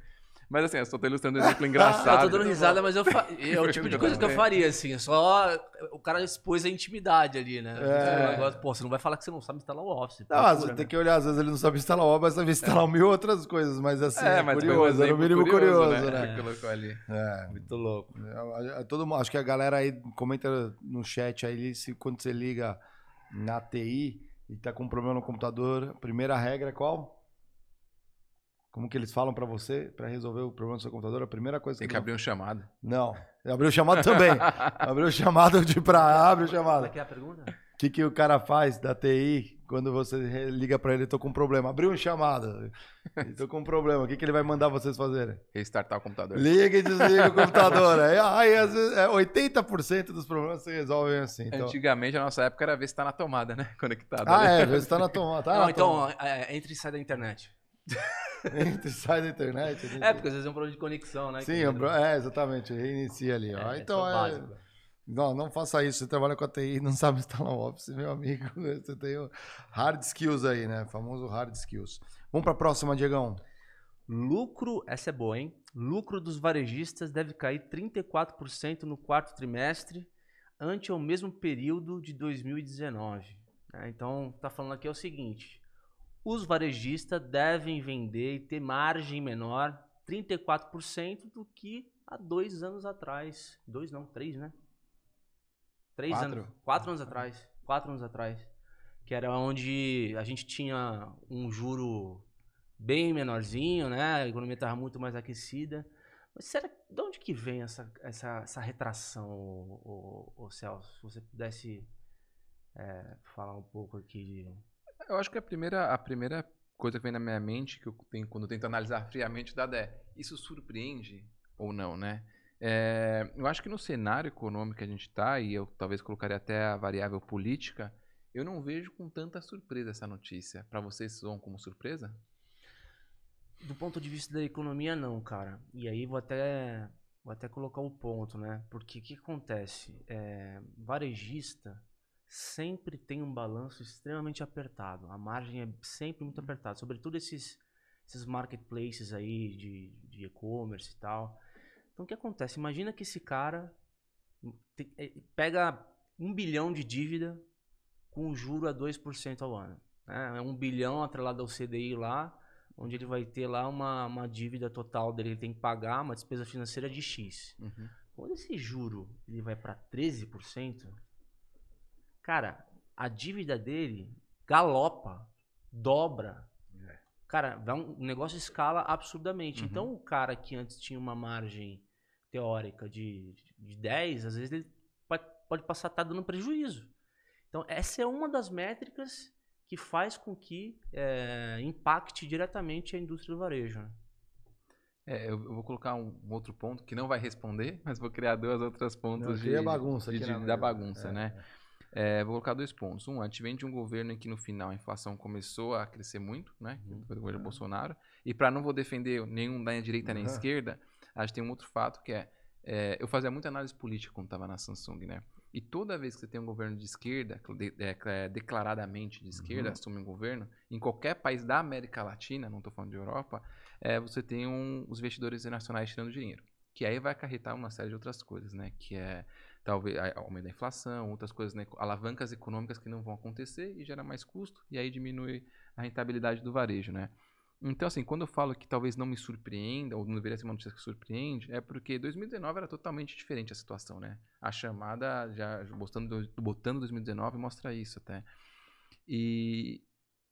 Mas assim, eu só tô ilustrando um <laughs> exemplo engraçado. Eu tô dando risada, mas eu fa... <laughs> é o tipo de coisa que eu faria, assim. Só o cara expôs a intimidade ali, né? É. Negócio, pô, você não vai falar que você não sabe instalar o Office. Não, procura, né? tem que olhar, às vezes ele não sabe instalar o mas sabe instalar mil outras coisas, mas assim, É, é, mas um curioso, é no mínimo curioso, né? né? Que colocou ali. É. Muito louco. É, é, Todo mundo, acho que a galera aí comenta no chat aí se quando você liga na TI e tá com um problema no computador, a primeira regra é qual? Como que eles falam pra você para resolver o problema do seu computador? A primeira coisa Tem que abrir um chamado. Não, abriu o chamado também. <laughs> abriu o chamado de pra abre o Como chamado. é que é a pergunta? O que, que o cara faz da TI quando você liga pra ele, tô com um problema? Abriu um chamado. <laughs> Tô com um problema. O que, que ele vai mandar vocês fazerem? Restartar o computador. Liga e desliga o computador. <laughs> Aí, aí às vezes, é, 80% dos problemas se resolvem assim. Então... Antigamente, a nossa época era ver se tá na tomada, né? Conectado. Ah, ali. é, vê se tá na tomada. Tá não, na então, tomada. é, entra e sai da internet. <laughs> Entra e sai da internet. né? É, porque às vezes é um problema de conexão, né? Sim, é, é, exatamente. Reinicia ali. Ó. É, então, é é, básico. Não, não faça isso. Você trabalha com a TI e não <laughs> sabe instalar o Office, meu amigo. <laughs> Você tem o hard skills aí, né? Famoso hard skills. Vamos para a próxima, Diegão. Lucro, essa é boa, hein? Lucro dos varejistas deve cair 34% no quarto trimestre, ante ao mesmo período de 2019. Né? Então, tá falando aqui é o seguinte: os varejistas devem vender e ter margem menor 34% do que há dois anos atrás. Dois não, três, né? Três Quatro. anos. Quatro anos atrás. Quatro anos atrás. Que era onde a gente tinha um juro bem menorzinho, né? A economia estava muito mais aquecida. Mas será de onde que vem essa, essa, essa retração, ô Celso? Se você pudesse é, falar um pouco aqui de. Eu acho que a primeira, a primeira coisa que vem na minha mente, que eu tenho, quando eu tento analisar friamente, dada é, isso surpreende ou não, né? É, eu acho que no cenário econômico que a gente está, e eu talvez colocaria até a variável política, eu não vejo com tanta surpresa essa notícia. Para vocês soam como surpresa? Do ponto de vista da economia, não, cara. E aí vou até, vou até colocar o ponto, né? Porque o que acontece? É, varejista sempre tem um balanço extremamente apertado. A margem é sempre muito apertada. Sobretudo esses, esses marketplaces aí de, de e-commerce e tal. Então o que acontece? Imagina que esse cara te- eh, pega um bilhão de dívida com juro a 2% ao ano. Né? É um bilhão atrelado ao CDI lá, onde ele vai ter lá uma, uma dívida total dele, ele tem que pagar uma despesa financeira de X. Uhum. Quando esse juro ele vai para 13%, cara, a dívida dele galopa, dobra. Cara, vai um, o negócio escala absurdamente. Uhum. Então, o cara que antes tinha uma margem teórica de, de 10, às vezes ele pode, pode passar a estar dando prejuízo. Então, essa é uma das métricas que faz com que é, impacte diretamente a indústria do varejo. né? É, eu, vou colocar um, um outro ponto que não vai responder, mas vou criar duas outras pontos Não, de, bagunça de- de- na da bagunça, É, né? É, vou colocar dois pontos. Um, a gente vem de um governo em que no final a inflação começou a crescer muito, né? Uhum. foi do governo Bolsonaro. E para não vou defender nenhum da direita nem Uhum. esquerda, a gente tem um outro fato que é, é, eu fazia muita análise política quando estava na Samsung, né? E toda vez que você tem um governo de esquerda, de- é, é, declaradamente de esquerda, Uhum. assume um governo, em qualquer país da América Latina, não estou falando de Europa, é, você tem um- os investidores internacionais tirando dinheiro. Que aí vai acarretar uma série de outras coisas, né? Que é talvez aumento da inflação, outras coisas, né? alavancas econômicas que não vão acontecer e gera mais custo, e aí diminui a rentabilidade do varejo, né? Então, assim, quando eu falo que talvez não me surpreenda, ou não deveria ser uma notícia que surpreende, é porque 2019 era totalmente diferente a situação, né? A chamada, já botando, botando 2019, mostra isso até. E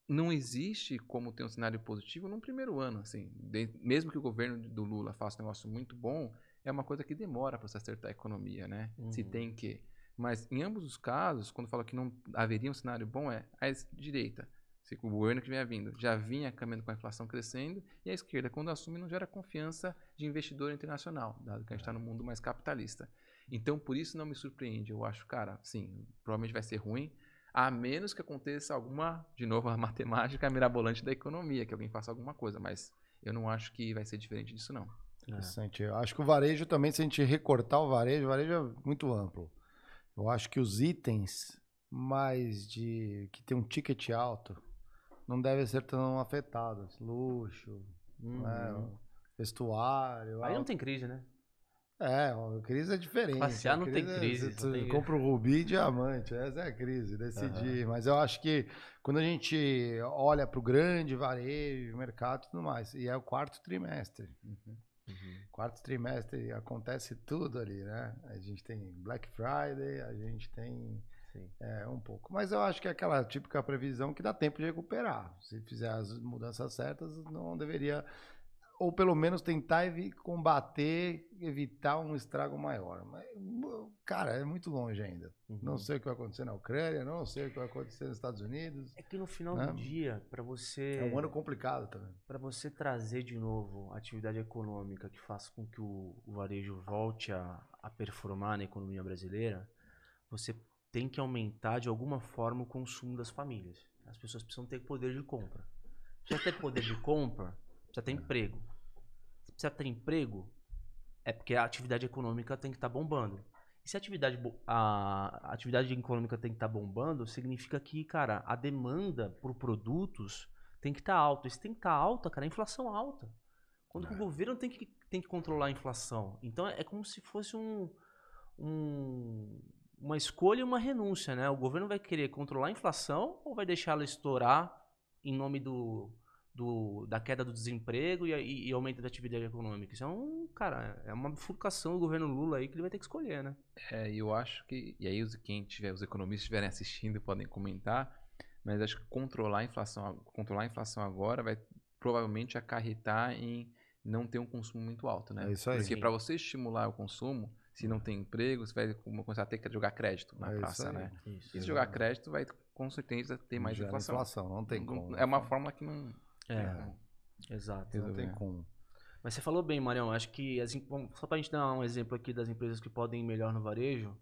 não existe como ter um cenário positivo num primeiro ano, assim. De- mesmo que o governo do Lula faça um negócio muito bom, é uma coisa que demora para se acertar a economia, né? Se Uhum. tem que. Mas em ambos os casos, quando fala que não haveria um cenário bom, é a direita. se O governo que vinha vindo já vinha caminhando com a inflação crescendo, e a esquerda, quando assume, não gera confiança de investidor internacional, dado que a gente está no mundo mais capitalista. Então, por isso não me surpreende. Eu acho, cara, sim, provavelmente vai ser ruim, a menos que aconteça alguma, de novo, a <laughs> matemática mirabolante da economia, que alguém faça alguma coisa, mas eu não acho que vai ser diferente disso, não. Interessante. Eu acho que o varejo também, se a gente recortar o varejo, o varejo é muito amplo. Eu acho que os itens mais de que tem um ticket alto não devem ser tão afetados. Luxo, né, Uhum. vestuário. Aí não algo- tem crise, né? É, a crise é diferente. Passear não tem é- crise, Você só tem- compra o rubi e diamante, essa é a crise, decidir. Mas eu acho que quando a gente olha para o grande varejo, mercado e tudo mais, e é o quarto trimestre. Uhum. Quarto trimestre acontece tudo ali, né? A gente tem Black Friday, a gente tem é, um pouco. Mas eu acho que é aquela típica previsão que dá tempo de recuperar. Se fizer as mudanças certas, não deveria. Ou pelo menos tentar combater, evitar um estrago maior. Mas, cara, é muito longe ainda. Não sei o que vai acontecer na Ucrânia, não sei o que vai acontecer nos Estados Unidos. É que no final né? do dia, para você. É um ano complicado também. Para você trazer de novo a atividade econômica que faça com que o, o varejo volte a, a performar na economia brasileira, você tem que aumentar de alguma forma o consumo das famílias. As pessoas precisam ter poder de compra. Precisa ter poder de compra, precisa ter emprego. Se precisa ter emprego, é porque a atividade econômica tem que estar bombando. E se a atividade, a, atividade econômica tem que estar bombando, significa que, cara, a demanda por produtos tem que estar alta. E se tem que estar alta, cara, a inflação alta. Quando que o governo tem que, tem que controlar a inflação. Então é como se fosse um, um, uma escolha e uma renúncia, né? O governo vai querer controlar a inflação ou vai deixar ela estourar em nome do, do da queda do desemprego e, e, e, aumento da atividade econômica? Isso é um, cara, é uma bifurcação do governo Lula aí que ele vai ter que escolher, né? É, eu acho que, e aí os, quem tiver, os economistas estiverem assistindo podem comentar, mas acho que controlar a inflação, controlar a inflação agora vai provavelmente acarretar em não ter um consumo muito alto, né? É isso aí. Porque para você estimular o consumo, se não tem emprego, você vai começar a ter que jogar crédito na é praça, né? Isso, e se jogar crédito, vai com certeza ter mais inflação. inflação. Não tem como. É uma fórmula que não. É, é. exato. Não tem como. Mas você falou bem, Marião. Acho que as, só para a gente dar um exemplo aqui das empresas que podem ir melhor no varejo,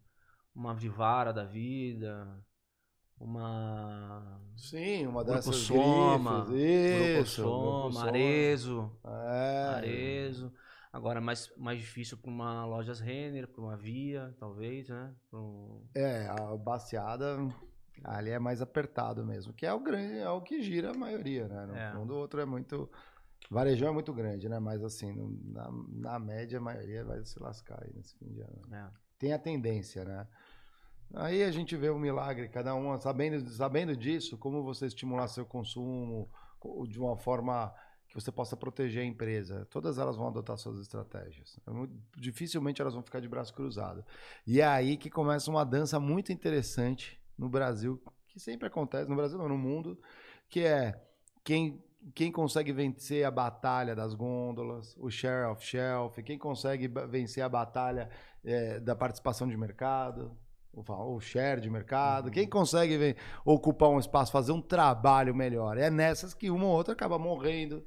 uma Vivara da vida, uma. Sim, uma dessas Grupo Soma, grifes. Grupo Soma, Arezo. É. Arezo. Agora, mais, mais difícil para uma lojas Renner, para uma Via, talvez, né? Um... É, a baseada ali é mais apertado mesmo, que é o grande, é o que gira a maioria, né? No é. fundo, o outro é muito. Varejão é muito grande, né? Mas assim, na, na média, a maioria vai se lascar aí nesse fim de ano. É. Tem a tendência, né? Aí a gente vê o milagre, cada um sabendo, sabendo disso, como você estimular seu consumo de uma forma que você possa proteger a empresa. Todas elas vão adotar suas estratégias. É muito, dificilmente elas vão ficar de braço cruzado. E é aí que começa uma dança muito interessante no Brasil, que sempre acontece, no Brasil não, no mundo, que é quem, quem consegue vencer a batalha das gôndolas, o share of shelf, quem consegue vencer a batalha é, da participação de mercado, o share de mercado, uhum. quem consegue ocupar um espaço, fazer um trabalho melhor. É nessas que uma ou outra acaba morrendo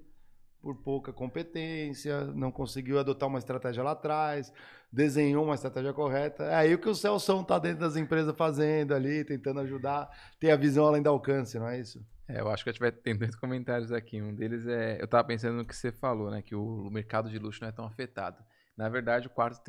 por pouca competência, não conseguiu adotar uma estratégia lá atrás, desenhou uma estratégia correta. É aí o que o Celso está dentro das empresas fazendo ali, tentando ajudar, ter a visão além do alcance, não é isso? É, eu acho que gente vai ter dois comentários aqui. Um deles é, eu estava pensando no que você falou, né, que o, o mercado de luxo não é tão afetado. Na verdade, o quarto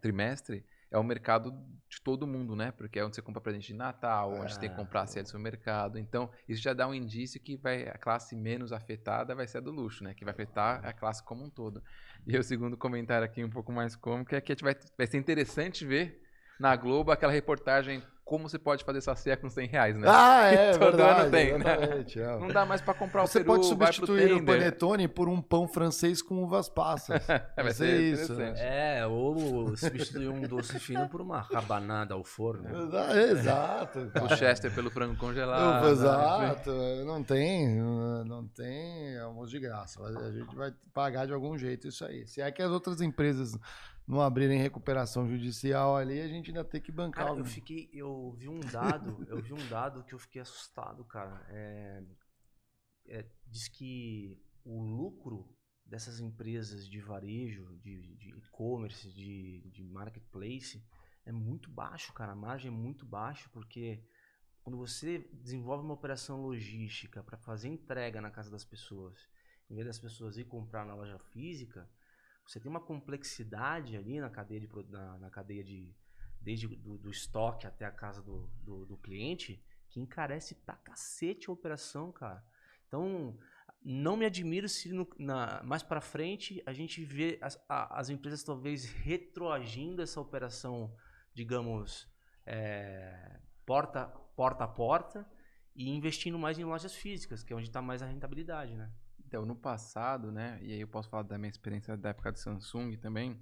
trimestre é o mercado de todo mundo, né? Porque é onde você compra presente de Natal, onde você tem que é. comprar ceia do supermercado. Então, isso já dá um indício que vai, a classe menos afetada vai ser a do luxo, né? Que vai afetar a classe como um todo. E o segundo comentário aqui, um pouco mais cômico, é que a gente vai, vai ser interessante ver na Globo aquela reportagem como você pode fazer essa ceia com 100 reais, né? Ah, <laughs> é, Todo verdade, ano tem, né? É. Não dá mais para comprar você o peru, Você pode substituir o panetone por um pão francês com uvas passas. <laughs> É, vai ser isso. É, ou substituir um doce fino por uma rabanada ao forno. Exato. <laughs> Cara. O Chester pelo frango congelado. Exato. Não tem, não tem almoço de graça. A gente vai pagar de algum jeito isso aí. Se é que as outras empresas não abrirem recuperação judicial ali, a gente ainda tem que bancar. Cara, eu fiquei, eu vi um dado, <laughs> eu vi um dado que eu fiquei assustado, cara. É, é, diz que o lucro dessas empresas de varejo, de, de e-commerce, de, de marketplace, é muito baixo, cara. A margem é muito baixa, porque quando você desenvolve uma operação logística para fazer entrega na casa das pessoas, em vez das pessoas ir comprar na loja física, você tem uma complexidade ali na cadeia de, na, na cadeia de desde do, do, estoque até a casa do, do, do, cliente que encarece pra cacete a operação, cara. Então, não me admiro se no, na, mais para frente a gente vê as, a, as empresas talvez retroagindo essa operação, digamos, é, porta, porta a porta e investindo mais em lojas físicas, que é onde está mais a rentabilidade, né? Então, no passado, né, e aí eu posso falar da minha experiência da época de Samsung também,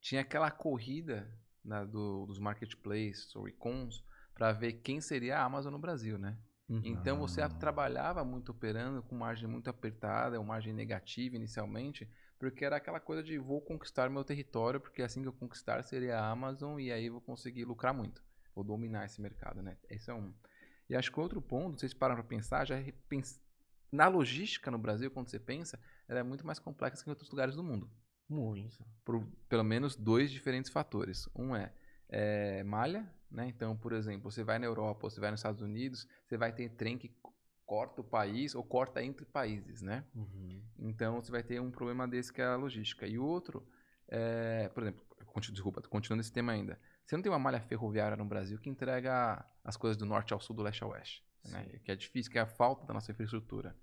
tinha aquela corrida né, do, dos marketplaces ou econs para ver quem seria a Amazon no Brasil, né? Uhum. Então você trabalhava muito operando com margem muito apertada, uma margem negativa inicialmente, porque era aquela coisa de vou conquistar meu território, porque assim que eu conquistar seria a Amazon e aí vou conseguir lucrar muito, vou dominar esse mercado, né? Esse é um. E acho que outro ponto, vocês param para pensar, já na logística no Brasil, quando você pensa, ela é muito mais complexa que em outros lugares do mundo. Muito. Por pelo menos dois diferentes fatores. Um é, é malha, né? Então, por exemplo, você vai na Europa, você vai nos Estados Unidos, você vai ter trem que corta o país ou corta entre países, né? Uhum. Então, você vai ter um problema desse que é a logística. E outro, é, por exemplo, desculpa, continuando esse tema ainda. Você não tem uma malha ferroviária no Brasil que entrega as coisas do norte ao sul, do leste ao oeste né? que é difícil, que é a falta da nossa infraestrutura.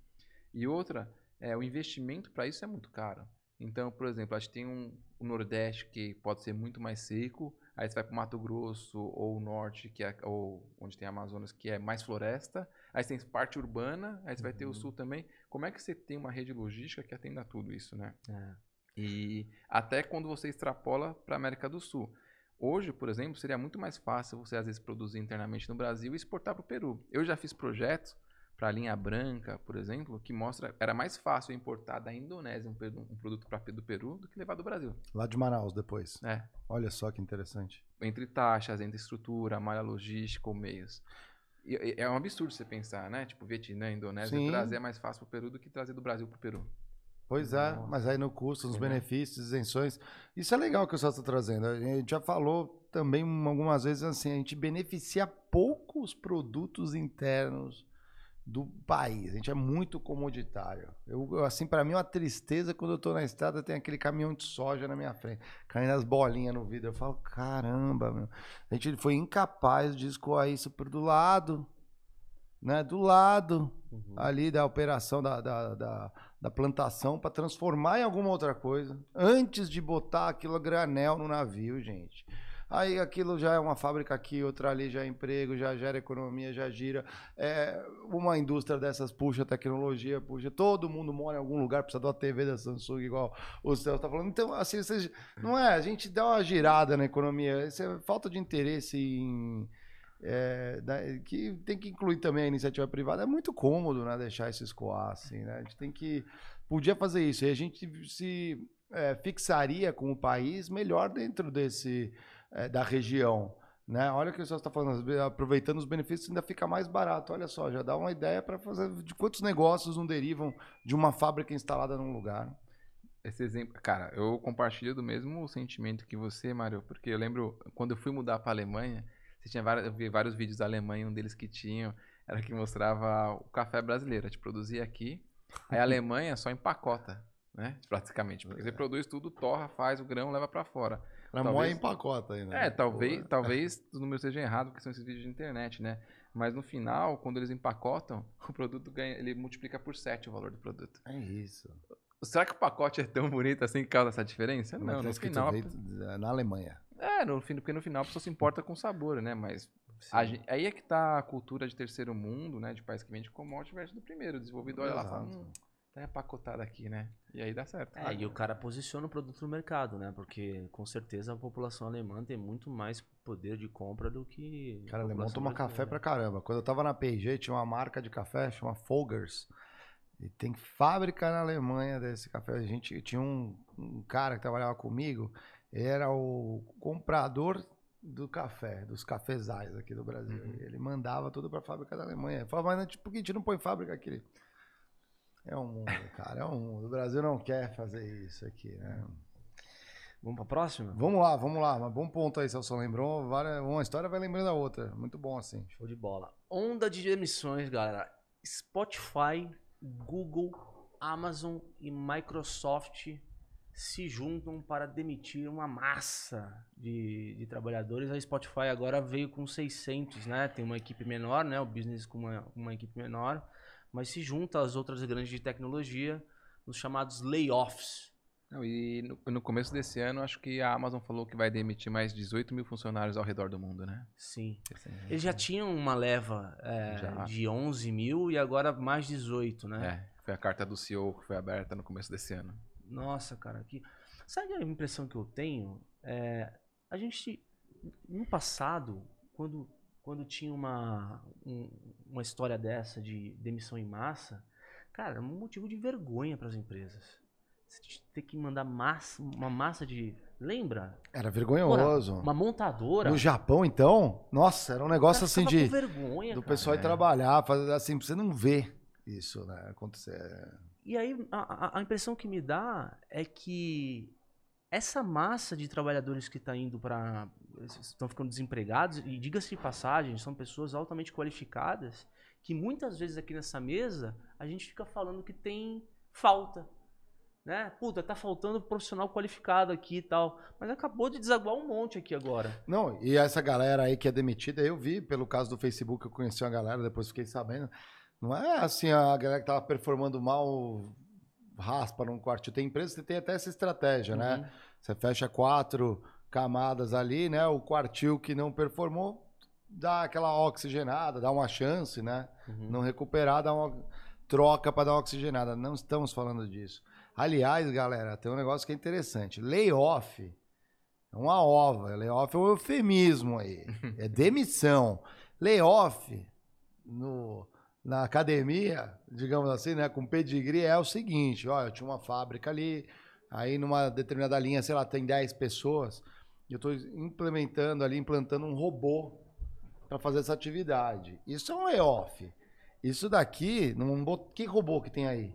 E outra, é, o investimento para isso é muito caro. Então, por exemplo, a gente tem um, o Nordeste que pode ser muito mais seco, Aí você vai para Mato Grosso ou o norte, que é ou onde tem Amazonas, que é mais floresta. Aí você tem parte urbana, aí você vai ter o Uhum. sul também. Como é que você tem uma rede logística que atenda tudo isso, né? É. E até quando você extrapola para a América do Sul. Hoje, por exemplo, seria muito mais fácil você às vezes produzir internamente no Brasil e exportar para o Peru. Eu já fiz projetos para a linha branca, por exemplo, que mostra era mais fácil importar da Indonésia um, um produto para do Peru do que levar do Brasil. Lá de Manaus depois. É, Olha só que interessante. entre taxas, entre estrutura, malha logística ou meios. E- e é um absurdo você pensar, né? Tipo, Vietnã, Indonésia, Sim. trazer é mais fácil para o Peru do que trazer do Brasil para o Peru. Pois é, Nossa. mas aí no custo, nos benefícios, isenções. Isso é legal que o senhor está trazendo. A gente já falou também algumas vezes assim, a gente beneficia pouco os produtos internos do país. A gente é muito comoditário. Eu, assim, para mim é uma tristeza quando eu tô na estrada tem aquele caminhão de soja na minha frente, caindo as bolinhas no vidro. Eu falo, caramba, meu. A gente foi incapaz de escoar isso por do lado, né? Do lado Uhum. ali da operação da, da, da, da plantação para transformar em alguma outra coisa antes de botar aquilo a granel no navio, gente. Aí aquilo já é uma fábrica aqui, outra ali já é emprego, já gera economia, já gira. É, uma indústria dessas puxa tecnologia, puxa. Todo mundo mora em algum lugar, precisa de uma TV da Samsung, igual o Celso está falando. Então, assim, não é? A gente dá uma girada na economia. Isso é falta de interesse em. É, da- que tem que incluir também a iniciativa privada. É muito cômodo, né? Deixar isso escoar, assim, né? A gente tem que. Podia fazer isso. E a gente se é, fixaria com o país melhor dentro desse. é, da região. Né? Olha o que o senhor está falando, aproveitando os benefícios ainda fica mais barato. Olha só, já dá uma ideia para fazer de quantos negócios não derivam de uma fábrica instalada num lugar. Esse exemplo, cara, eu compartilho do mesmo sentimento que você, Mário, porque eu lembro quando eu fui mudar para Alemanha, você tinha vários, eu vi vários vídeos da Alemanha, um deles que tinham era que mostrava o café brasileiro, a gente produzia aqui, aí a <laughs> Alemanha só empacota, né? Praticamente, porque você produz tudo, torra, faz o grão, leva para fora. Para moer em pacote ainda. É, né? talvez, Pô, <laughs> talvez os números sejam errados, porque são esses vídeos de internet, né? Mas no final, quando eles empacotam, <laughs> o produto ganha, ele multiplica por 7 o valor do produto. É isso. Será que o pacote é tão bonito assim que causa essa diferença? É Não, que tá no final. feito na Alemanha. É, no fim, porque no final a pessoa se importa com o sabor, né? Mas a gen- aí é que tá a cultura de terceiro mundo, né? De país que vende commodity versus do primeiro. O desenvolvido olha lá e fala, hum, tá empacotado aqui, né? E aí dá certo. É, e o cara posiciona o produto no mercado, né? Porque com certeza a população alemã tem muito mais poder de compra do que. a Cara, alemão toma café pra caramba. Quando eu tava na P&G, tinha uma marca de café, chama Folgers. E tem fábrica na Alemanha desse café. A gente tinha um, um cara que trabalhava comigo, era o comprador do café, dos cafezais aqui do Brasil. Uhum. Ele mandava tudo pra fábrica da Alemanha. Ele falava, mas tipo, por que a gente não põe fábrica aqui? É um mundo, <laughs> cara, é um mundo. O Brasil não quer fazer isso aqui, né? Vamos pra próxima? Vamos lá, vamos lá. Mas bom ponto aí, Celso. Lembrou uma história vai lembrando a outra. Muito bom assim. Show de bola. Onda de emissões, galera. Spotify, Google, Amazon e Microsoft se juntam para demitir uma massa de, de trabalhadores. A Spotify agora veio com 600, né? Tem uma equipe menor, né? O business com uma, uma equipe menor, mas se junta às outras grandes de tecnologia nos chamados layoffs. Não, e no, no começo desse ano, acho que a Amazon falou que vai demitir mais 18 mil funcionários ao redor do mundo, né? Sim. Assim, Eles já tinham uma leva é, de 11 mil e agora mais 18, né? É, foi a carta do CEO que foi aberta no começo desse ano. Nossa, cara, que. Sabe a impressão que eu tenho? É, a gente, no passado, quando, quando tinha uma, um- uma história dessa de demissão em massa, cara, era um motivo de vergonha para as empresas. Você ter que mandar massa, uma massa de. Lembra? Era Ora, vergonhoso. uma montadora. No Japão, então, nossa, era um negócio Cara, assim de vergonha, do cara. pessoal ir é. trabalhar, fazer assim, pra você não ver isso, né, acontecer. E aí, a, a- impressão que me dá é que essa massa de trabalhadores que está indo para. estão ficando desempregados, e diga-se de passagem, são pessoas altamente qualificadas, que muitas vezes aqui nessa mesa a gente fica falando que tem falta. Né? Puta, tá faltando profissional qualificado aqui e tal. Mas acabou de desaguar um monte aqui agora. Não, e essa galera aí que é demitida, eu vi pelo caso do Facebook, eu conheci uma galera, depois fiquei sabendo. Não é assim a galera que tava performando mal raspa num quarto. Tem empresas que tem até essa estratégia, né? Uhum. Você fecha quatro camadas ali, né? O quartil que não performou, dá aquela oxigenada, dá uma chance, né? Uhum. Não recuperar, dá uma troca para dar uma oxigenada. Não estamos falando disso. Aliás, galera, tem um negócio que é interessante. Layoff é uma ova. Layoff é um eufemismo aí. <laughs> É demissão. Layoff no, na academia, digamos assim, né, com pedigree, é o seguinte: olha, eu tinha uma fábrica ali, aí numa determinada linha, sei lá, tem 10 pessoas, eu estou implementando ali, implantando um robô para fazer essa atividade. Isso é um layoff. Isso daqui, num, que robô que tem aí?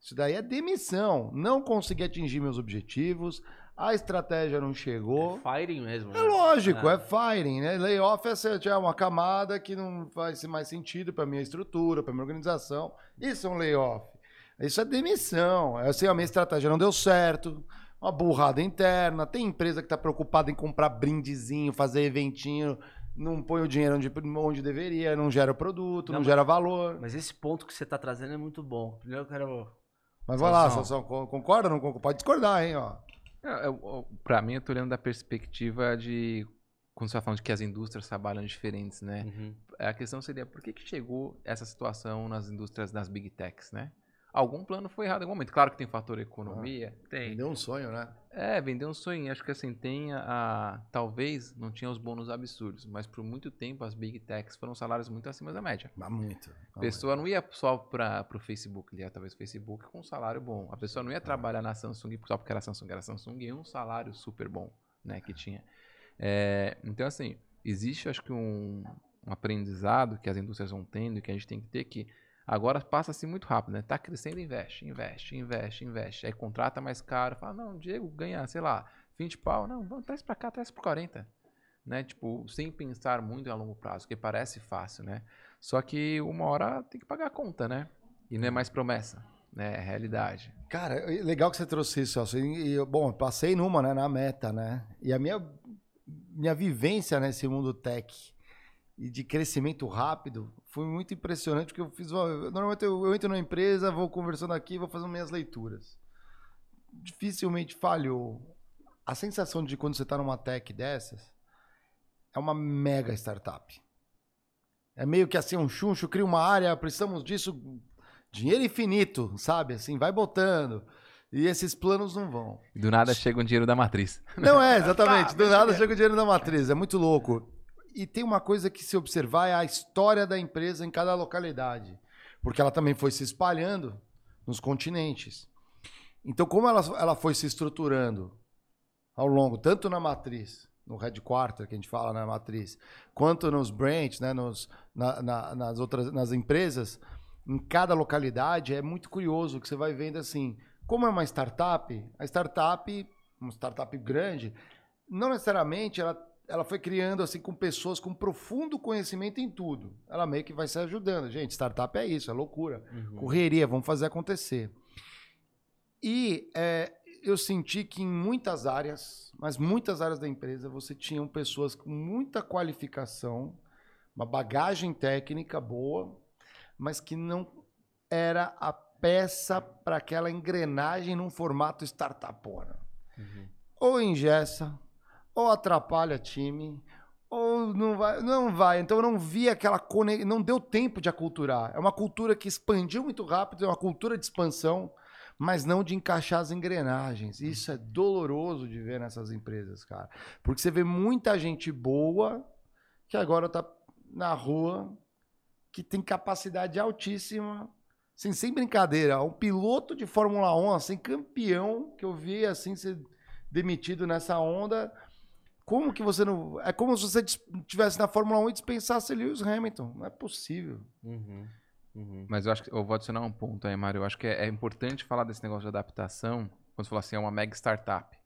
Isso daí é demissão. Não consegui atingir meus objetivos, a estratégia não chegou. É firing mesmo. É né? lógico, é. É. firing, né? Layoff é tirar uma camada que não faz mais sentido para minha estrutura, para minha organização. Isso é um layoff. Isso é demissão. É assim, a minha estratégia não deu certo, uma burrada interna. Tem empresa que está preocupada em comprar brindezinho, fazer eventinho, não põe o dinheiro onde, onde deveria, não gera produto, não, Não, gera valor. Mas esse ponto que você tá trazendo é muito bom. Primeiro eu quero. Mas vai lá, Sansão. Con- concorda ou não concorda? Pode discordar, hein, ó. É, eu- Pra mim, eu tô olhando da perspectiva de. Quando você tá falando de que as indústrias trabalham diferentes, né? Uhum. A questão seria por que, que chegou essa situação nas indústrias das big techs, né? Algum plano foi errado em algum momento. Claro que tem fator economia, tem. Deu um sonho, né? É, vender um sonho. Acho que assim, tem a, a- Talvez não tinha os bônus absurdos, mas por muito tempo as big techs foram salários muito acima da média. Mas muito. A pessoa não ia só para o Facebook, ele ia talvez Facebook com um salário bom. A pessoa não ia trabalhar na Samsung só porque era Samsung, era Samsung e um salário super bom, né, que tinha. É, então, assim, existe acho que um, um aprendizado que as indústrias vão tendo e que a gente tem que ter que agora passa-se muito rápido, né? Tá crescendo, investe, investe, investe, investe. Aí contrata mais caro, fala, não, Diego ganha, sei lá, 20 pau. Não, vamos, traz pra cá, traz por 40. Né? Tipo, sem pensar muito a longo prazo, que parece fácil, né? Só que uma hora tem que pagar a conta, né? E não é mais promessa, né? É realidade. Cara, legal que você trouxe isso, Celso. E, bom, passei numa, né, na meta, né? E a minha, minha vivência nesse mundo tech e de crescimento rápido foi muito impressionante, porque eu fiz uma, Normalmente eu, eu entro numa empresa, vou conversando aqui, vou fazendo minhas leituras. Dificilmente falhou. A sensação de quando você está numa tech dessas é uma mega startup. É meio que assim, um chuncho, cria uma área, precisamos disso, dinheiro infinito, sabe? Assim, vai botando. E esses planos não vão. E do nada chega um dinheiro da matriz. Não é, exatamente. <laughs> Do nada chega o dinheiro da matriz. É muito louco. E tem uma coisa que se observar é a história da empresa em cada localidade. Porque ela também foi se espalhando nos continentes. Então, como ela, ela foi se estruturando ao longo, tanto na matriz, no headquarter, que a gente fala na matriz, quanto nos branch, né, nos, na- na- nas outras nas empresas, em cada localidade, é muito curioso que você vai vendo assim, como é uma startup, a startup, uma startup grande, não necessariamente ela, ela foi criando assim com pessoas com profundo conhecimento em tudo. Ela meio que vai se ajudando. Gente, startup é isso, é loucura. Correria, vamos fazer acontecer. E é, eu senti que em muitas áreas, mas muitas áreas da empresa, você tinha pessoas com muita qualificação, uma bagagem técnica boa, mas que não era a peça para aquela engrenagem num formato startupona. Ou engessa, ou atrapalha time, ou não vai, não vai. Então eu não vi aquela conexão, não deu tempo de aculturar. É uma cultura que expandiu muito rápido, é uma cultura de expansão, mas não de encaixar as engrenagens. Isso é doloroso de ver nessas empresas, cara. Porque você vê muita gente boa que agora tá na rua, que tem capacidade altíssima, assim, sem brincadeira. Um piloto de Fórmula 1, assim, campeão, que eu vi assim ser demitido nessa onda. Como que você não. É como se você estivesse na Fórmula 1 e dispensasse Lewis Hamilton. Não é possível. Uhum. Uhum. Mas eu acho que eu vou adicionar um ponto aí, Mário. Eu acho que é, é importante falar desse negócio de adaptação, quando você fala assim, é uma mega startup.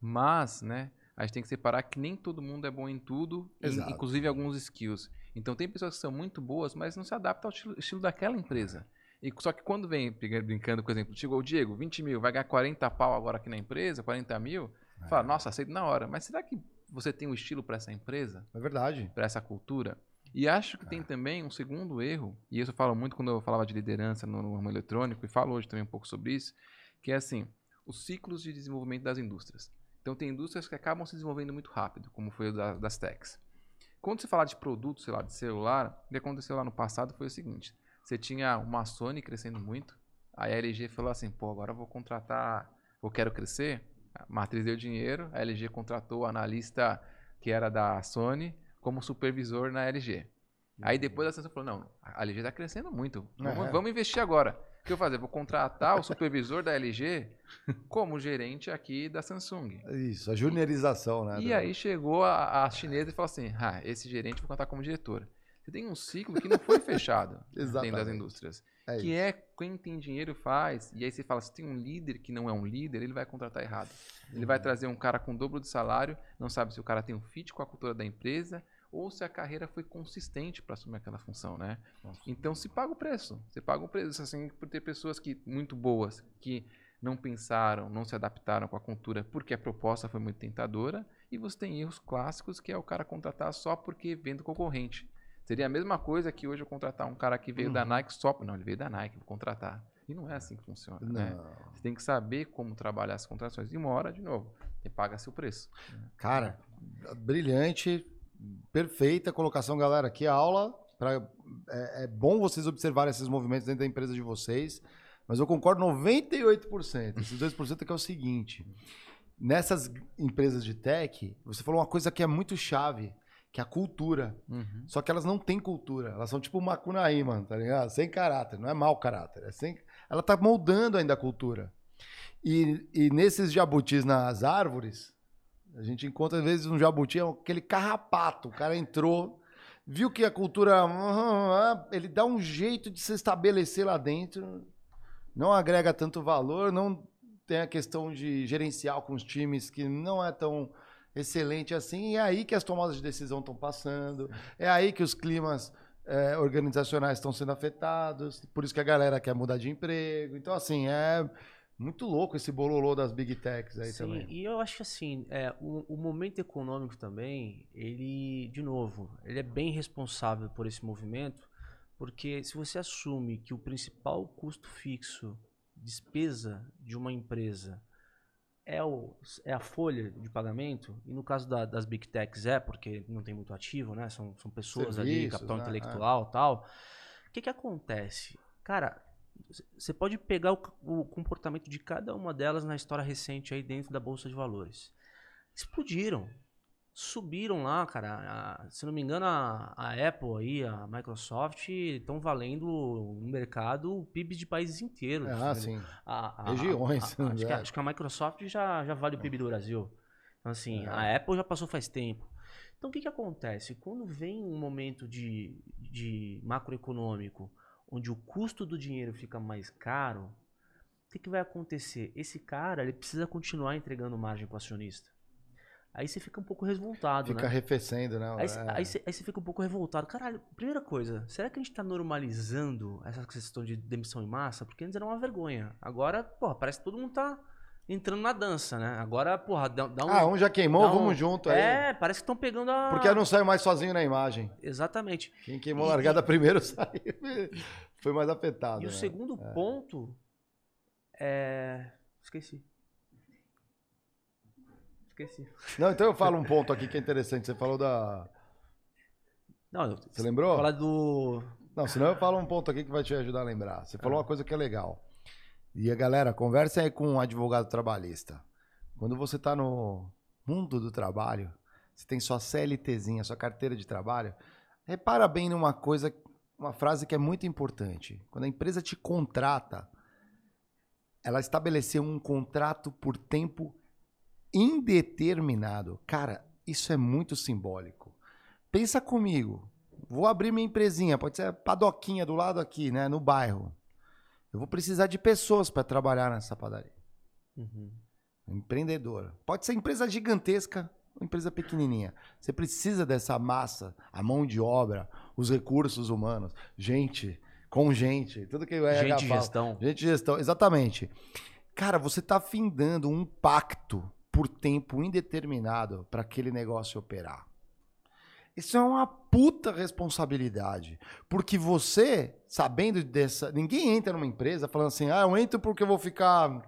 Mas, né, a gente tem que separar que nem todo mundo é bom em tudo, Exato. inclusive alguns skills. Então tem pessoas que são muito boas, mas não se adaptam ao estilo, estilo daquela empresa. E, só que quando vem, brincando, por exemplo, chegou o Diego, 20 mil, vai ganhar 40 pau agora aqui na empresa, 40 mil, fala, nossa, aceito na hora. Mas será que você tem um estilo para essa empresa? É verdade. para essa cultura. E acho que tem também um segundo erro, e isso eu falo muito quando eu falava de liderança no, no ramo eletrônico, e falo hoje também um pouco sobre isso, que é assim, os ciclos de desenvolvimento das indústrias. Então tem indústrias que acabam se desenvolvendo muito rápido, como foi o da, das techs. Quando você fala de produto, sei lá, de celular, o que aconteceu lá no passado foi o seguinte: você tinha uma Sony crescendo muito, aí a LG falou assim, pô, agora eu vou contratar, eu quero crescer, a matriz deu dinheiro, a LG contratou o analista que era da Sony como supervisor na LG. Aí depois a Samsung falou, não, a LG está crescendo muito, vamos, vamos investir agora. O que eu vou fazer? Vou contratar o supervisor da LG como gerente aqui da Samsung. Isso, a juniorização, né? E aí chegou a, a chinesa e falou assim: ah, esse gerente eu vou contratar como diretor. Você tem um ciclo que não foi fechado <laughs> dentro das indústrias. É que isso. é quem tem dinheiro faz. E aí você fala, se tem um líder que não é um líder, ele vai contratar errado. Ele Uhum. vai trazer um cara com o dobro de salário, não sabe se o cara tem um fit com a cultura da empresa ou se a carreira foi consistente para assumir aquela função, né? Então se paga o preço. Você paga o preço assim por ter pessoas que muito boas que não pensaram, não se adaptaram com a cultura porque a proposta foi muito tentadora e você tem erros clássicos que é o cara contratar só porque vem do concorrente. Seria a mesma coisa que hoje eu contratar um cara que veio da Uhum. Nike só, não, ele veio da Nike, vou contratar. E não é assim que funciona, né? Não. Você tem que saber como trabalhar as contratações. E uma hora, de novo, você paga seu preço. Cara, brilhante, perfeita colocação, galera. Aqui a aula. Pra, é, é bom vocês observarem esses movimentos dentro da empresa de vocês, mas eu concordo 98%. Esses 2% é que é o seguinte: nessas empresas de tech, você falou uma coisa que é muito chave, que é a cultura. Uhum. Só que elas não têm cultura. Elas são tipo Macunaí, mano, tá ligado? Sem caráter. Não é mau caráter. É sem... Ela tá moldando ainda a cultura. E, e nesses jabutis nas árvores, a gente encontra às vezes um jabuti, é aquele carrapato. O cara entrou, viu que a cultura. Ele dá um jeito de se estabelecer lá dentro. Não agrega tanto valor, não tem a questão de gerencial com os times que não é tão excelente assim. E é aí que as tomadas de decisão estão passando. É aí que os climas é, organizacionais estão sendo afetados. Por isso que a galera quer mudar de emprego. Então, assim, é muito louco esse bololô das big techs aí Sim, também. e eu acho que assim, é, o, o momento econômico também, ele, de novo, ele é bem responsável por esse movimento, porque se você assume que o principal custo fixo, despesa de uma empresa é, o, é a folha de pagamento, e no caso da- das big techs é, porque não tem muito ativo, né? São, são pessoas ali, Serviços, capital né? intelectual e tal. O que que acontece? Cara, você pode pegar o, o comportamento de cada uma delas na história recente aí dentro da Bolsa de Valores. Explodiram. Subiram lá, cara. a- se não me engano, a, a Apple aí, a Microsoft estão valendo no mercado o PIB de países inteiros. Ah, né? sim. A- Regiões, acho, que, é. a- acho que a Microsoft já, já vale o PIB do Brasil. Então, assim, É. a Apple já passou faz tempo. Então, o que, que acontece? Quando vem um momento de, de macroeconômico onde o custo do dinheiro fica mais caro, o que, que vai acontecer? Esse cara ele precisa continuar entregando margem para o acionista. Aí você fica um pouco revoltado, Fica né? arrefecendo, né? Aí, É. aí, cê- aí você fica um pouco revoltado. Caralho, primeira coisa, será que a gente tá normalizando essa questão de demissão em massa? Porque antes era uma vergonha. Agora, porra, parece que todo mundo tá entrando na dança, né? Agora, porra, dá, dá um. Ah, um já queimou, um- vamos junto aí. É, parece que estão pegando a. Porque eu não saio mais sozinho na imagem. Exatamente. Quem queimou a E- largada <laughs> primeiro saiu. Foi mais afetado. E o né? segundo ponto é. Esqueci. Esqueci. Não, então eu falo um ponto aqui que é interessante. Você falou da. Não, Você lembrou? Falar do. Não, senão eu falo um ponto aqui que vai te ajudar a lembrar. Você falou uma coisa que é legal. E a galera, conversa aí com um advogado trabalhista. Quando você está no mundo do trabalho, você tem sua CLTzinha, sua carteira de trabalho, repara bem numa coisa, uma frase que é muito importante. Quando a empresa te contrata, ela estabeleceu um contrato por tempo indeterminado. Cara, isso é muito simbólico. Pensa comigo. Vou abrir minha empresinha, pode ser a padoquinha do lado aqui, né, no bairro. Eu vou precisar de pessoas para trabalhar nessa padaria. Uhum. Empreendedor. Pode ser empresa gigantesca ou empresa pequenininha. Você precisa dessa massa, a mão de obra, os recursos humanos, gente, com gente, tudo que RH Gente fala. gestão. Gente gestão, exatamente. Cara, você está findando um pacto por tempo indeterminado para aquele negócio operar. Isso é uma puta responsabilidade. Porque você, sabendo dessa. Ninguém entra numa empresa falando assim, ah, eu entro porque eu vou ficar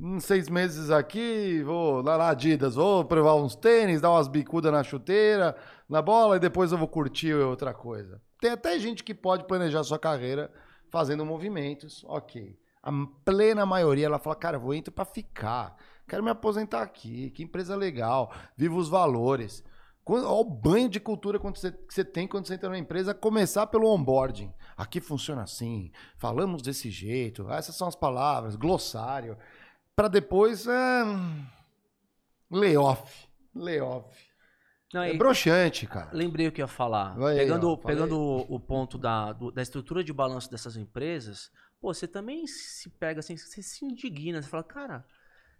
em seis meses aqui, vou lá na Adidas, vou provar uns tênis, dar umas bicudas na chuteira, na bola, e depois eu vou curtir outra coisa. Tem até gente que pode planejar sua carreira fazendo movimentos, ok. A plena maioria, ela fala, cara, vou entrar para ficar, quero me aposentar aqui, que empresa legal, vivo os valores. Olha o banho de cultura que você tem quando você entra numa empresa, começar pelo onboarding. Aqui funciona assim, falamos desse jeito, essas são as palavras, glossário para depois é... layoff. Layoff. Não, é broxante, cara. Lembrei o que ia falar. Vai pegando aí, pegando o, o, ponto da, do, da estrutura de balanço dessas empresas, pô, você também se pega assim, você se indigna, você fala, cara,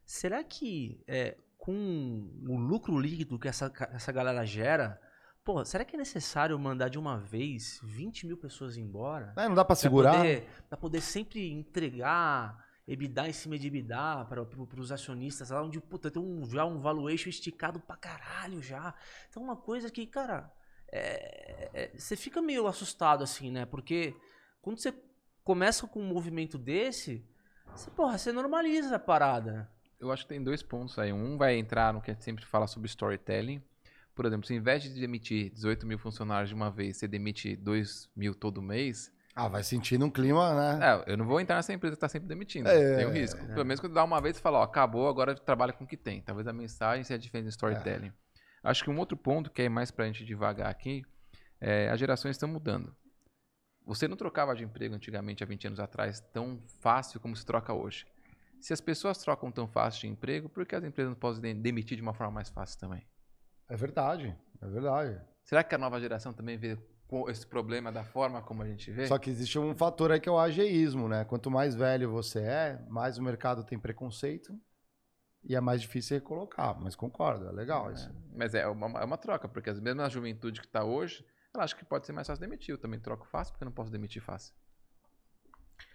será que é, com o lucro líquido que essa, essa galera gera, pô, será que é necessário mandar de uma vez 20 mil pessoas embora? É, não dá para segurar? Pra poder, pra poder sempre entregar EBITDA em cima de EBITDA para os acionistas, lá onde, puta, tem um, já um valuation esticado pra caralho já. Então, uma coisa que, cara, é, é, você fica meio assustado assim, né? Porque quando você começa com um movimento desse, você, porra, você normaliza a parada. Eu acho que tem dois pontos aí. Um vai entrar no que a gente sempre fala sobre storytelling. Por exemplo, se ao invés de demitir 18 mil funcionários de uma vez, você demite 2 mil todo mês, ah, vai sentindo um clima, né? É, eu não vou entrar nessa empresa que tá sempre demitindo. É, tem um risco. É. Pelo menos quando dá uma vez e fala, ó, acabou, agora trabalha com o que tem. Talvez a mensagem seja diferente do storytelling. É. Acho que um outro ponto que é mais pra gente devagar aqui, é as gerações estão mudando. Você não trocava de emprego antigamente, há 20 anos atrás, tão fácil como se troca hoje. Se as pessoas trocam tão fácil de emprego, por que as empresas não podem demitir de uma forma mais fácil também? É verdade, é verdade. Será que a nova geração também vê esse problema da forma como a gente vê. Só que existe um fator aí que é o ageísmo, né? Quanto mais velho você é, mais o mercado tem preconceito e é mais difícil recolocar. Mas concordo, é legal é, isso. Mas é uma, é uma troca, porque as mesmas juventude que está hoje, ela acha que pode ser mais fácil demitir. Eu também troco fácil, porque eu não posso demitir fácil.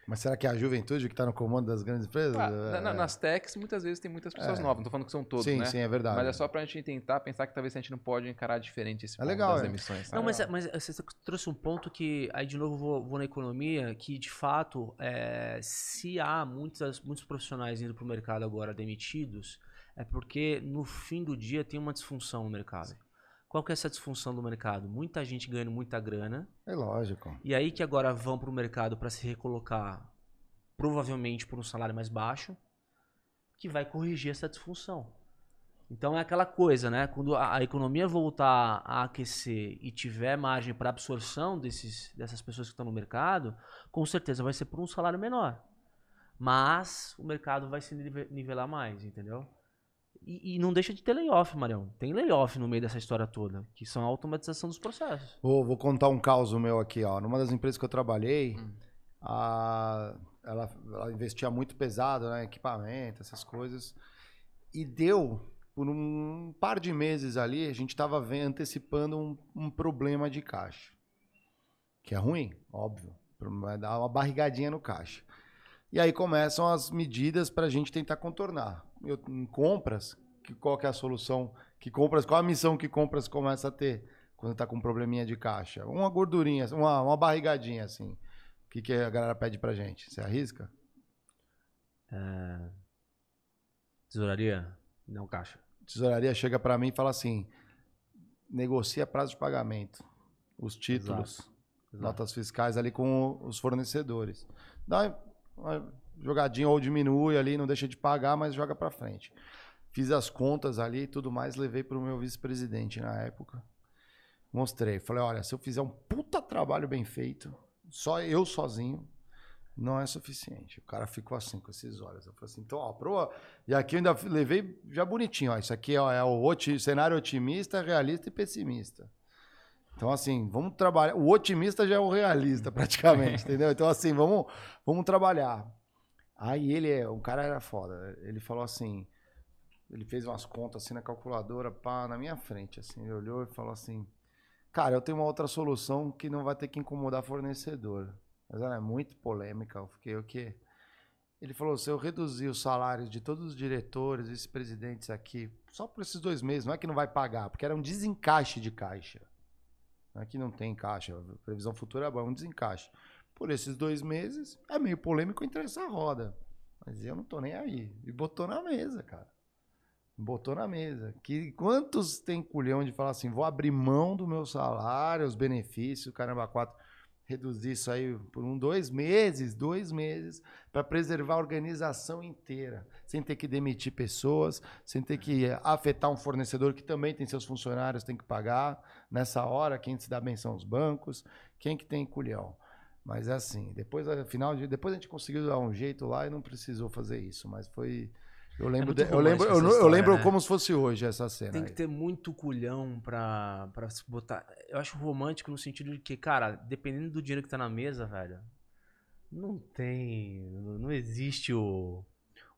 Mas será que é a juventude que está no comando das grandes empresas? Ah, é... na, nas techs, muitas vezes tem muitas pessoas é. novas. Não estou falando que são todos, sim, né? Sim, é verdade. Mas é só para a gente tentar pensar que talvez a gente não pode encarar diferente esse é ponto legal, das é. emissões. Não, mas, mas você trouxe um ponto que, aí de novo vou, vou na economia, que de fato, é, se há muitas, muitos profissionais indo para o mercado agora demitidos, é porque no fim do dia tem uma disfunção no mercado. Qual que é essa disfunção do mercado? Muita gente ganhando muita grana. É lógico. E aí que agora vão para o mercado para se recolocar provavelmente por um salário mais baixo, que vai corrigir essa disfunção. Então é aquela coisa, né? Quando a, a economia voltar a aquecer e tiver margem para absorção desses, dessas pessoas que estão no mercado, com certeza vai ser por um salário menor. Mas o mercado vai se nivelar mais, entendeu? E, e, não deixa de ter layoff, Marião. Tem layoff no meio dessa história toda, que são a automatização dos processos. Vou, vou contar um caso meu aqui, ó. Numa das empresas que eu trabalhei, hum. a ela, ela investia muito pesado, né? Equipamento, essas coisas. E deu, por um par de meses ali, a gente estava antecipando um, um, problema de caixa. Que é ruim, óbvio. Vai dar uma barrigadinha no caixa. E aí começam as medidas para a gente tentar contornar. Eu, em compras, que, qual que é a solução? Que compras, qual a missão que compras começa a ter quando está com um probleminha de caixa? Uma gordurinha, uma, uma barrigadinha assim. O que, que a galera pede pra gente? Você arrisca? É... Tesouraria? Não, caixa. Tesouraria chega para mim e fala assim: negocia prazo de pagamento, os títulos, Exato. Exato. notas fiscais ali com os fornecedores. Dá jogadinha ou diminui ali, não deixa de pagar, mas joga para frente. Fiz as contas ali e tudo mais, levei para o meu vice-presidente na época. Mostrei, falei: olha, se eu fizer um puta trabalho bem feito, só eu sozinho não é suficiente. O cara ficou assim, com esses olhos. Eu falei assim, então, ó, pro... E aqui eu ainda levei já bonitinho, ó. Isso aqui ó, é o cenário otimista, realista e pessimista. Então, assim, vamos trabalhar. O otimista já é o realista, praticamente, <laughs> entendeu? Então, assim, vamos, vamos trabalhar. Aí ele, é, o cara era foda. Ele falou assim, ele fez umas contas assim na calculadora, pá, na minha frente, assim. Ele olhou e falou assim, Cara, eu tenho uma outra solução que não vai ter que incomodar fornecedor. Mas ela é muito polêmica. Eu fiquei o quê? Ele falou: se eu reduzir os salários de todos os diretores, esses presidentes aqui, só por esses dois meses, não é que não vai pagar, porque era um desencaixe de caixa. Não é que não tem caixa, previsão futura é é um desencaixe. Por esses dois meses, é meio polêmico entrar essa roda. Mas eu não tô nem aí. E botou na mesa, cara. Botou na mesa. Que quantos tem culhão de falar assim, vou abrir mão do meu salário, os benefícios, caramba, quatro reduzir isso aí por um, dois meses, dois meses, para preservar a organização inteira, sem ter que demitir pessoas, sem ter que afetar um fornecedor que também tem seus funcionários, tem que pagar. Nessa hora, quem se dá bem são os bancos, quem que tem culhão. Mas é assim, depois, afinal, depois a gente conseguiu dar um jeito lá e não precisou fazer isso, mas foi eu lembro, é de, eu lembro, eu, história, eu lembro né? como se fosse hoje essa cena. Tem que aí. ter muito culhão pra, pra se botar. Eu acho romântico no sentido de que, cara, dependendo do dinheiro que tá na mesa, velho, não tem. Não existe o,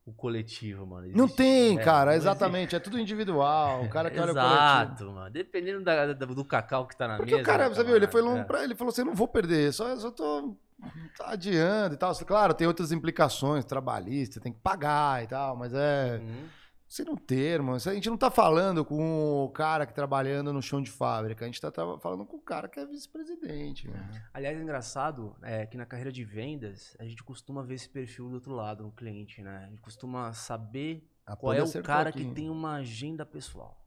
o coletivo, mano. Existe, não tem, é, cara, exatamente. É tudo individual. O cara <laughs> que olha o coletivo. Exato, mano. Dependendo da, do cacau que tá na Porque mesa. Porque o cara, você viu, ele foi longo é. pra ele falou assim: não vou perder, só, só tô tá adiando e tal. Claro, tem outras implicações trabalhistas, tem que pagar e tal, mas é. Uhum. Você não termo. A gente não tá falando com o cara que trabalhando no chão de fábrica, a gente tá falando com o cara que é vice-presidente. Né? Aliás, é engraçado é, que na carreira de vendas, a gente costuma ver esse perfil do outro lado, no cliente, né? A gente costuma saber a qual é o cara que tem uma agenda pessoal.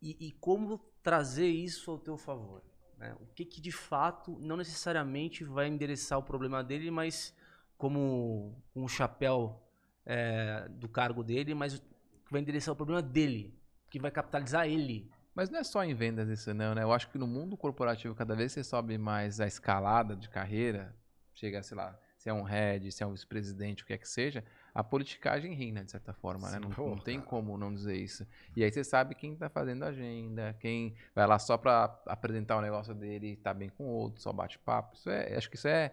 E, e como trazer isso ao teu favor. Né? O que, que de fato não necessariamente vai endereçar o problema dele, mas como com o chapéu é, do cargo dele, mas vai endereçar o problema dele, que vai capitalizar ele. Mas não é só em vendas isso não, né? Eu acho que no mundo corporativo, cada vez você sobe mais a escalada de carreira, chega, sei lá, se é um head, se é um vice-presidente, o que é que seja, a politicagem reina, de certa forma, né? Sim, né? Não, não, tem como não dizer isso. E aí você sabe quem está fazendo a agenda, quem vai lá só para apresentar o negócio dele e tá bem com o outro, só bate papo. Isso é, acho que isso é,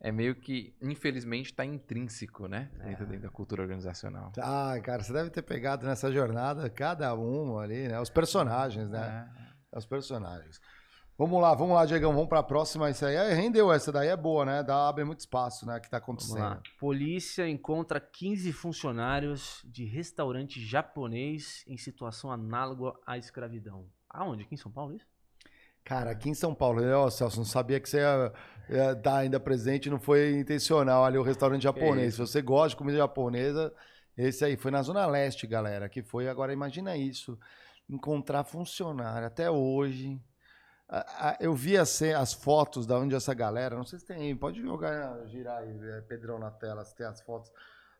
é meio que, infelizmente, está intrínseco, né? É. dentro, da cultura organizacional. Ah, cara, você deve ter pegado nessa jornada cada um ali, né? Os personagens, né? É. Os personagens. Vamos lá, vamos lá, Diegão, vamos para a próxima. Isso aí é, rendeu, essa daí é boa, né? Dá, abre muito espaço, né? Que está acontecendo. Polícia encontra 15 funcionários de restaurante japonês em situação análoga à escravidão. Aonde? Aqui em São Paulo, isso? Cara, aqui em São Paulo, ó, Celso, não sabia que você ia, estar ainda presente, não foi intencional ali o restaurante japonês. Se você gosta de comida japonesa, esse aí foi na Zona Leste, galera, que foi. Agora, imagina isso, encontrar funcionário até hoje eu vi as, as, fotos da onde essa galera, não sei se tem, pode jogar, girar aí, é, Pedrão na tela, se tem as fotos.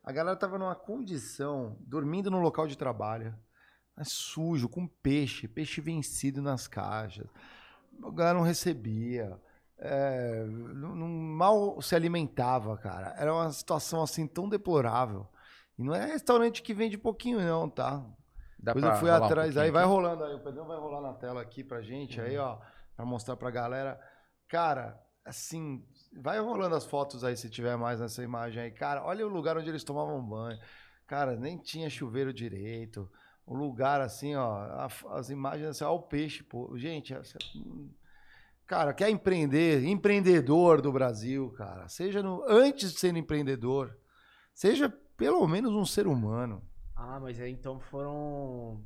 A galera tava numa condição, dormindo no local de trabalho, sujo, com peixe, peixe vencido nas caixas. A galera não recebia, é, não, não, mal se alimentava, cara. Era uma situação assim tão deplorável. E não é restaurante que vende pouquinho, não, tá? Dá Depois eu fui atrás, um aí vai rolando aí, o Pedrão vai rolar na tela aqui pra gente, uhum. aí, ó para mostrar para a galera. Cara, assim, vai rolando as fotos aí se tiver mais nessa imagem aí. Cara, olha o lugar onde eles tomavam banho. Cara, nem tinha chuveiro direito. O lugar assim, ó, as imagens assim, ó, o peixe, pô. Gente, cara, quer empreender, empreendedor do Brasil, cara, seja no antes de ser empreendedor, seja pelo menos um ser humano. Ah, mas aí então foram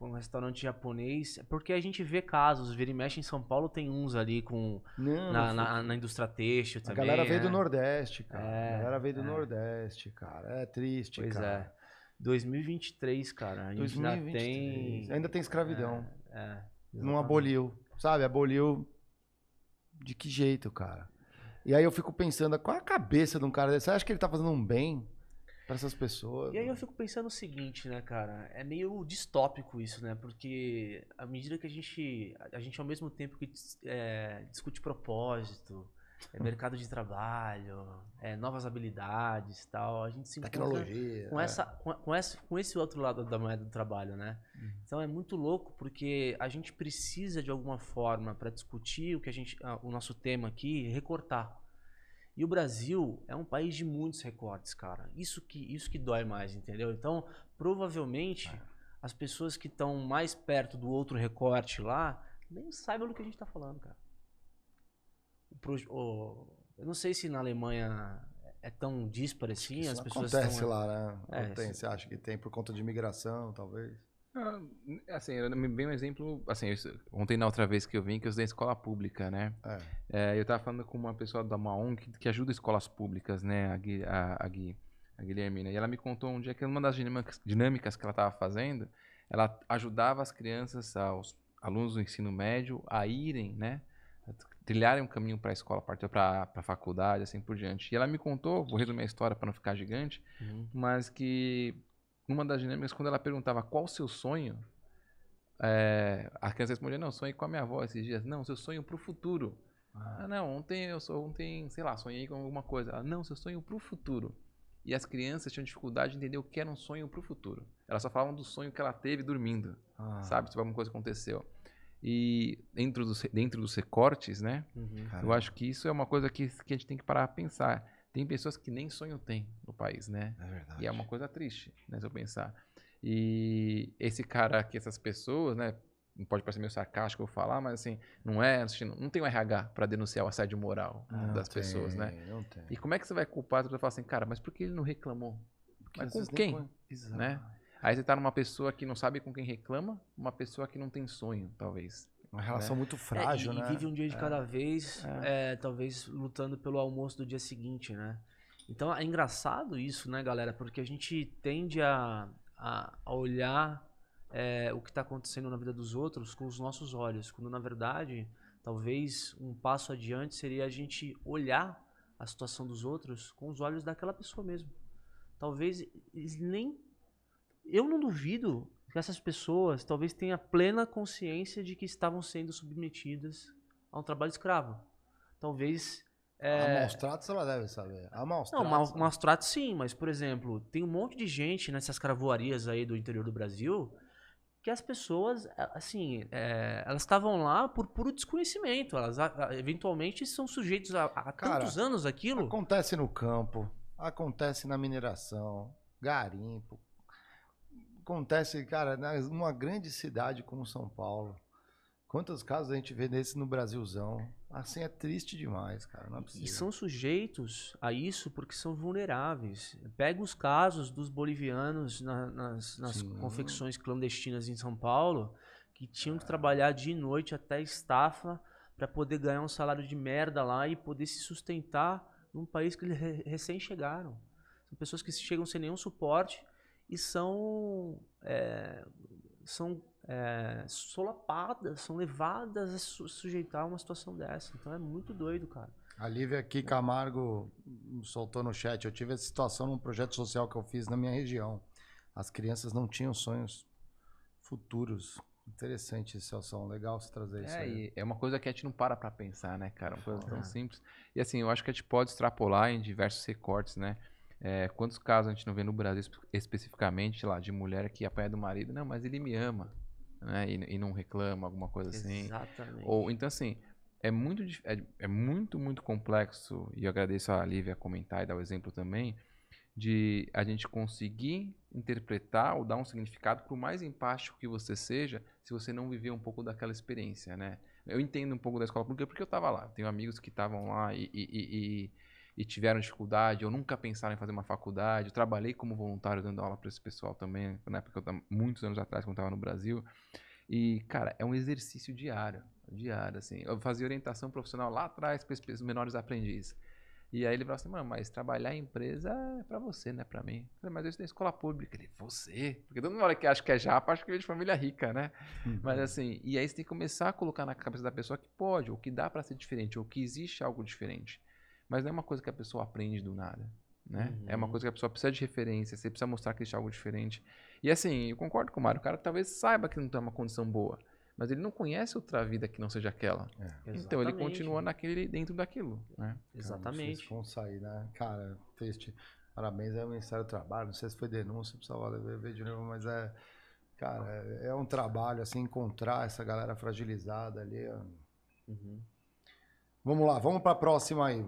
um restaurante japonês. Porque a gente vê casos, vira e mexe em São Paulo, tem uns ali com. Não, na, na, na, indústria têxtil também. A galera veio do né? Nordeste, cara. É, a galera veio do é. Nordeste, cara. É triste, pois cara. É. 2023, cara. A gente 2023. ainda tem. Ainda tem escravidão. É. é não aboliu. Sabe? Aboliu. De que jeito, cara? E aí eu fico pensando, qual é a cabeça de um cara desse? Você acha que ele tá fazendo um bem? para essas pessoas. E aí eu fico pensando o seguinte, né, cara? É meio distópico isso, né? Porque à medida que a gente, a gente ao mesmo tempo que é, discute propósito, é, mercado de trabalho, é, novas habilidades tal, a gente se Tecnologia, com, é. essa, com, com, esse, com esse outro lado da moeda do trabalho, né? Uhum. Então é muito louco porque a gente precisa de alguma forma para discutir o que a gente, o nosso tema aqui, recortar. E o Brasil é um país de muitos recortes, cara. Isso que, isso que dói mais, entendeu? Então, provavelmente, é. as pessoas que estão mais perto do outro recorte lá nem saibam do que a gente está falando, cara. O, o, eu não sei se na Alemanha é tão disparo assim, as pessoas acontece estão... lá, né? É, tem, você acha que tem por conta de imigração, talvez? Ah, assim, me vem um exemplo, assim, ontem na outra vez que eu vim, que eu estudei escola pública, né? É. É, eu estava falando com uma pessoa da uma ONG que, que, ajuda escolas públicas, né, a Gui, a, a Gui. a Guilhermina. E ela me contou um dia que uma das dinâmicas, dinâmicas que ela estava fazendo, ela ajudava as crianças, aos alunos do ensino médio, a irem, né? Trilharem um caminho para a escola, partir para a faculdade, assim por diante. E ela me contou, vou resumir a história para não ficar gigante, uhum. mas que uma das dinâmicas, quando ela perguntava qual o seu sonho, é, a criança respondia, não, sonhei com a minha avó esses dias. Não, seu sonho para o futuro. Ah. ah. não, ontem eu sou, ontem, sei lá, sonhei com alguma coisa. Ela, não, seu sonho para o futuro. E as crianças tinham dificuldade de entender o que era um sonho para o futuro. Elas só falavam do sonho que ela teve dormindo, ah. sabe? Se alguma coisa aconteceu. E dentro dos, dentro dos recortes, né? Uhum. Eu acho que isso é uma coisa que, que a gente tem que parar a pensar. Tem pessoas que nem sonho têm no país, né? É verdade. E é uma coisa triste, né? Se eu pensar. E esse cara aqui, essas pessoas, né? Não pode parecer meio sarcástico eu falar, mas assim, não é. Não tem o RH para denunciar o assédio moral não das tem, pessoas, né? Não tem. E como é que você vai culpar a pessoa falar assim, cara, mas por que ele não reclamou? Porque mas com quem? Né? Aí você tá numa pessoa que não sabe com quem reclama, uma pessoa que não tem sonho, talvez. Uma relação né? muito frágil, é, e, né? E vive um dia de é. cada vez, é. é. talvez lutando pelo almoço do dia seguinte, né? Então é engraçado isso, né, galera? Porque a gente tende a, a, a olhar é, o que está acontecendo na vida dos outros com os nossos olhos, quando na verdade, talvez um passo adiante seria a gente olhar a situação dos outros com os olhos daquela pessoa mesmo. Talvez eles nem eu não duvido que essas pessoas talvez tenham plena consciência de que estavam sendo submetidas a um trabalho escravo. Talvez. É... A maus tratos ela deve saber. A maus tratos. Não, maus, né? maus tratos sim, mas, por exemplo, tem um monte de gente nessas cravoarias aí do interior do Brasil que as pessoas, assim, é, elas estavam lá por puro desconhecimento. Elas eventualmente são sujeitos a, a Cara, tantos anos aquilo. Acontece no campo, acontece na mineração, garimpo, acontece, cara, numa grande cidade como São Paulo. Quantos casos a gente vê desse no Brasilzão? Assim é triste demais, cara. Não é e são sujeitos a isso porque são vulneráveis. Pega os casos dos bolivianos na, nas, nas confecções clandestinas em São Paulo, que tinham que trabalhar de noite até estafa para poder ganhar um salário de merda lá e poder se sustentar num país que eles recém chegaram. São pessoas que chegam sem nenhum suporte e são, é, são é, solapadas, são levadas a su sujeitar a uma situação dessa. Então é muito doido, cara. A Lívia aqui Camargo soltou no chat. Eu tive essa situação num projeto social que eu fiz na minha região. As crianças não tinham sonhos futuros. Interessante essa situação, legal você trazer é, isso aí. é uma coisa que a gente não para pra pensar, né, cara? Uma coisa tão simples. E assim, eu acho que a gente pode extrapolar em diversos recortes, né? É, quantos casos a gente não vê no Brasil especificamente, lá, de mulher que apanha do marido, não, mas ele me ama, né? E, e não reclama, alguma coisa assim. Exatamente. Ou, então, assim, é muito, é, é, muito, muito complexo, e eu agradeço a Lívia comentar e dar o exemplo também, de a gente conseguir interpretar ou dar um significado, por mais empático que você seja, se você não viver um pouco daquela experiência, né? Eu entendo um pouco da escola pública porque eu estava lá. Tenho amigos que estavam lá e, e, e, e tiveram dificuldade, ou nunca pensaram em fazer uma faculdade. Eu trabalhei como voluntário dando aula para esse pessoal também, na época, muitos anos atrás, quando estava no Brasil. E, cara, é um exercício diário, diário, assim. Eu fazia orientação profissional lá atrás para os menores aprendizes. E aí ele falou assim, mano, mas trabalhar em empresa é pra você, não é pra mim. Eu falei, mas eu estou em escola pública. Ele, você? Porque todo mundo que acha que é japa, acha que é de família rica, né? Uhum. Mas assim, e aí você tem que começar a colocar na cabeça da pessoa que pode, ou que dá para ser diferente, ou que existe algo diferente. Mas não é uma coisa que a pessoa aprende do nada. Né? Uhum. É uma uhum. coisa que a pessoa precisa de referência, você precisa mostrar que existe algo diferente. E assim, eu concordo com o Mário, o cara talvez saiba que não tem uma condição boa, mas ele não conhece outra vida que não seja aquela. É. Então ele continua naquele, dentro daquilo. Né? Exatamente. Como sair, né? Cara, triste. Parabéns ao Ministério do Trabalho. Não sei se foi denúncia, precisava ver de novo, mas é. Cara, é, é um trabalho, assim, encontrar essa galera fragilizada ali. Uhum. Vamos lá, vamos para a próxima aí.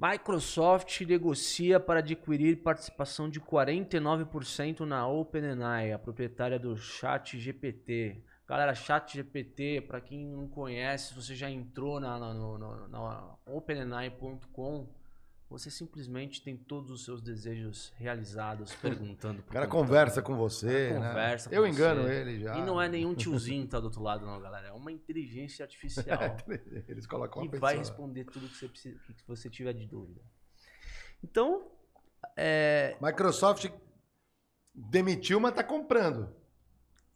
Microsoft negocia para adquirir participação de 49% na OpenAI, a proprietária do ChatGPT. Galera, ChatGPT, para quem não conhece, você já entrou na, na, na, na OpenAI.com, você simplesmente tem todos os seus desejos realizados perguntando. <laughs> O cara conversa com você. Né? Conversa com Eu engano ele já. E não é nenhum tiozinho que tá do outro lado, não, galera. É uma inteligência artificial. <laughs> Eles colocam que vai responder tudo que você, precisa, que você tiver de dúvida. Então, É... Microsoft demitiu, mas tá comprando.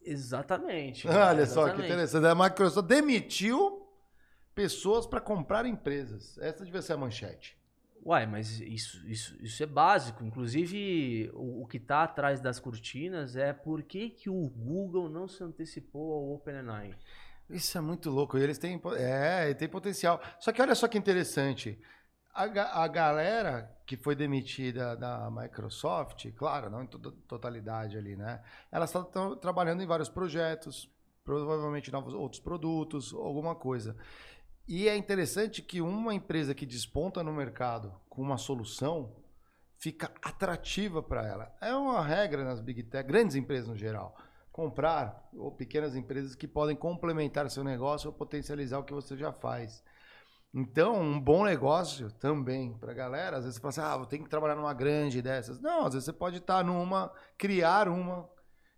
Exatamente. <laughs> Olha exatamente. só que interessante. A Microsoft demitiu pessoas para comprar empresas. Essa devia ser a manchete. Uai, mas isso, isso, isso é básico. Inclusive, o, o que está atrás das cortinas é por que, que o Google não se antecipou ao OpenAI. Isso é muito louco. Eles têm, é, tem potencial. Só que olha só que interessante. A, a galera que foi demitida da Microsoft, claro, não em totalidade ali, né? Elas estão trabalhando em vários projetos, provavelmente novos outros produtos, alguma coisa. E é interessante que uma empresa que desponta no mercado com uma solução fica atrativa para ela. É uma regra nas big tech, grandes empresas no geral. Comprar ou pequenas empresas que podem complementar seu negócio ou potencializar o que você já faz. Então, um bom negócio também para a galera. Às vezes você fala assim, ah, vou ter que trabalhar numa grande dessas. Não, às vezes você pode estar numa, criar uma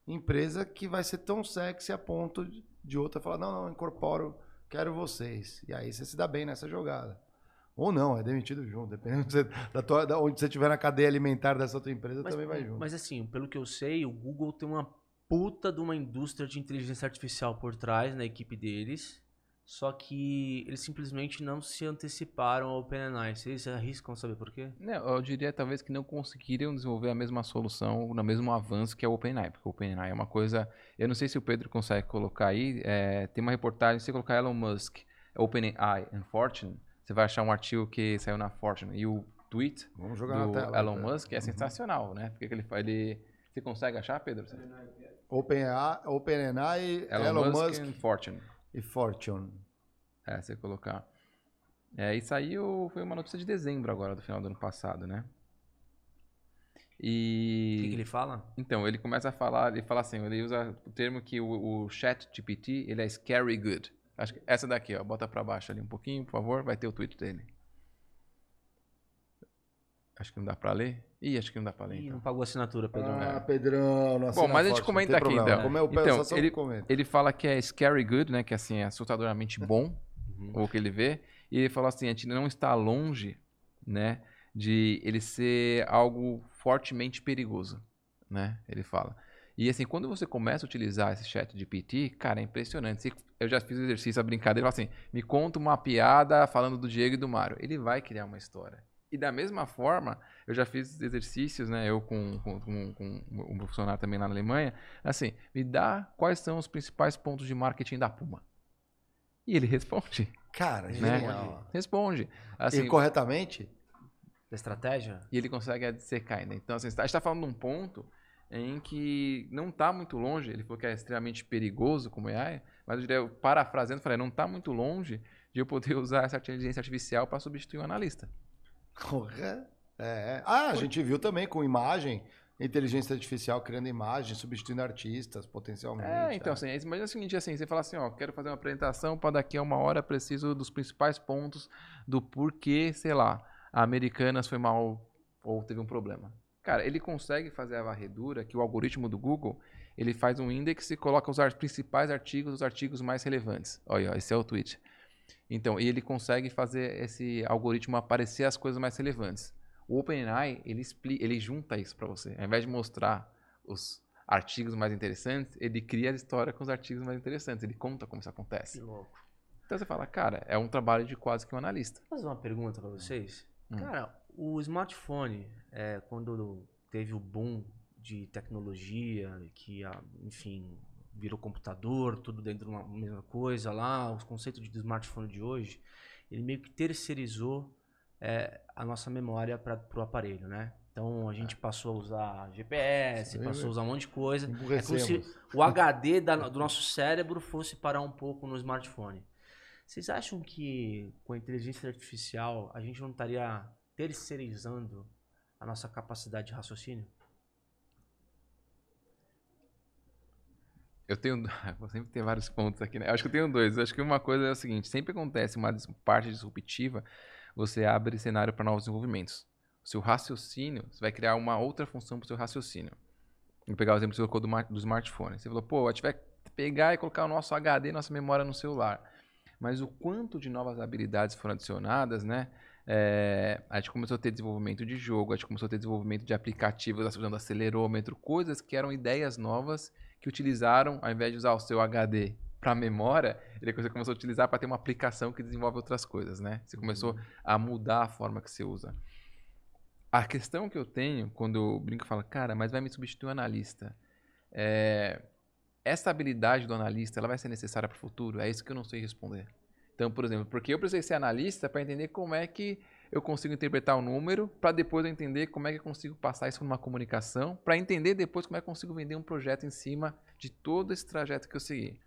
empresa que vai ser tão sexy a ponto de outra falar, não, não, incorporo, quero vocês. E aí você se dá bem nessa jogada. Ou não, é demitido junto, dependendo de da tua, da onde você estiver na cadeia alimentar dessa outra empresa, mas, também vai junto. Mas assim, pelo que eu sei, o Google tem uma puta de uma indústria de inteligência artificial por trás na equipe deles. Só que eles simplesmente não se anteciparam ao OpenAI. Vocês arriscam saber por quê? Não, eu diria talvez que não conseguiriam desenvolver a mesma solução, no mesmo avanço que é o OpenAI, porque o OpenAI é uma coisa. Eu não sei se o Pedro consegue colocar aí. É, tem uma reportagem, se você colocar Elon Musk, OpenAI and Fortune, você vai achar um artigo que saiu na Fortune. E o tweet Vamos jogar do na tela, Elon tá? Musk é sensacional, né? Porque ele, ele, você consegue achar, Pedro? OpenAI, OpenAI Elon, Elon Musk, Musk and Fortune. E Fortune. É, você colocar. É, isso aí foi uma notícia de dezembro agora, do final do ano passado, né? E... O que, que ele fala? Então, ele começa a falar, ele fala assim, ele usa o termo que o, o chat GPT, ele é scary good. Acho que essa daqui, ó, bota pra baixo ali um pouquinho, por favor, vai ter o tweet dele. Acho que não dá pra ler. Ih, acho que não dá pra ler, Ih, então. não pagou assinatura, Pedro. Ah, Pedrão, não Bom, mas a gente forte, comenta aqui, problema. então. Como é o Então, só ele, comenta. ele fala que é scary good, né? Que assim, é assustadoramente bom, Uhum. o que ele vê. E ele fala assim, a gente não está longe, né? De ele ser algo fortemente perigoso, né? Ele fala. E assim, quando você começa a utilizar esse chat de PT, cara, é impressionante. Eu já fiz o exercício, a brincadeira, ele fala assim, me conta uma piada falando do Diego e do Mário. Ele vai criar uma história. E da mesma forma, eu já fiz exercícios, né? Eu com, com, com, com um funcionário também lá na Alemanha. Assim, me dá quais são os principais pontos de marketing da Puma. E ele <laughs> responde. Cara, Né? genial. Responde. Assim, E corretamente? Da estratégia? e ele consegue dissecar ainda. Então, assim, a gente está falando de um ponto em que não está muito longe, ele falou que é extremamente perigoso como AI, mas eu diria, parafraseando, falei, não está muito longe de eu poder <laughs> usar essa inteligência artificial para substituir um analista. Porra. É. Ah, a gente viu também com imagem, inteligência artificial criando imagem, substituindo artistas potencialmente. É, então, é. assim, é- imagina o seguinte, assim, você fala assim, ó, quero fazer uma apresentação para daqui a uma hora, preciso dos principais pontos do porquê, sei lá, a Americanas foi mal ou teve um problema. Cara, ele consegue fazer a varredura que o algoritmo do Google, ele faz um index e coloca os principais artigos, os artigos mais relevantes. Olha, esse é o tweet. Então, e ele consegue fazer esse algoritmo aparecer as coisas mais relevantes. O OpenAI, ele, expli- ele junta isso para você. Ao invés de mostrar os artigos mais interessantes, ele cria a história com os artigos mais interessantes. Ele conta como isso acontece. Que louco. Então você fala, cara, é um trabalho de quase que um analista. Vou fazer uma pergunta pra vocês. Hum. Cara, o smartphone, é, quando teve o boom de tecnologia, que, enfim, virou computador, tudo dentro de uma mesma coisa lá, os conceitos de smartphone de hoje, ele meio que terceirizou é, a nossa memória para o aparelho, né? Então a gente passou a usar GPS, passou a né? usar um monte de coisa. É como se o HD da- do nosso cérebro fosse parar um pouco no smartphone. Vocês acham que com a inteligência artificial a gente não estaria terceirizando a nossa capacidade de raciocínio? Eu tenho. <laughs> Vou sempre ter vários pontos aqui, né? Eu acho que eu tenho dois. Eu acho que uma coisa é o seguinte: sempre acontece uma parte disruptiva, você abre cenário para novos desenvolvimentos. O seu raciocínio, você vai criar uma outra função para o seu raciocínio. Vou pegar o exemplo que você colocou do, do smartphone. Você falou, pô, a gente vai pegar e colocar o nosso HD, nossa memória no celular. Mas o quanto de novas habilidades foram adicionadas, né? É, a gente começou a ter desenvolvimento de jogo, a gente começou a ter desenvolvimento de aplicativos usando acelerômetro, coisas que eram ideias novas que utilizaram, ao invés de usar o seu HD para memória, ele começou a utilizar para ter uma aplicação que desenvolve outras coisas, né? Você começou uhum. a mudar a forma que você usa. A questão que eu tenho quando eu brinco e falo, cara, mas vai me substituir um analista. É, essa habilidade do analista, ela vai ser necessária para o futuro? É isso que eu não sei responder. Então, por exemplo, porque eu precisei ser analista para entender como é que eu consigo interpretar o número, para depois eu entender como é que eu consigo passar isso para uma comunicação, para entender depois como é que eu consigo vender um projeto em cima de todo esse trajeto que eu segui.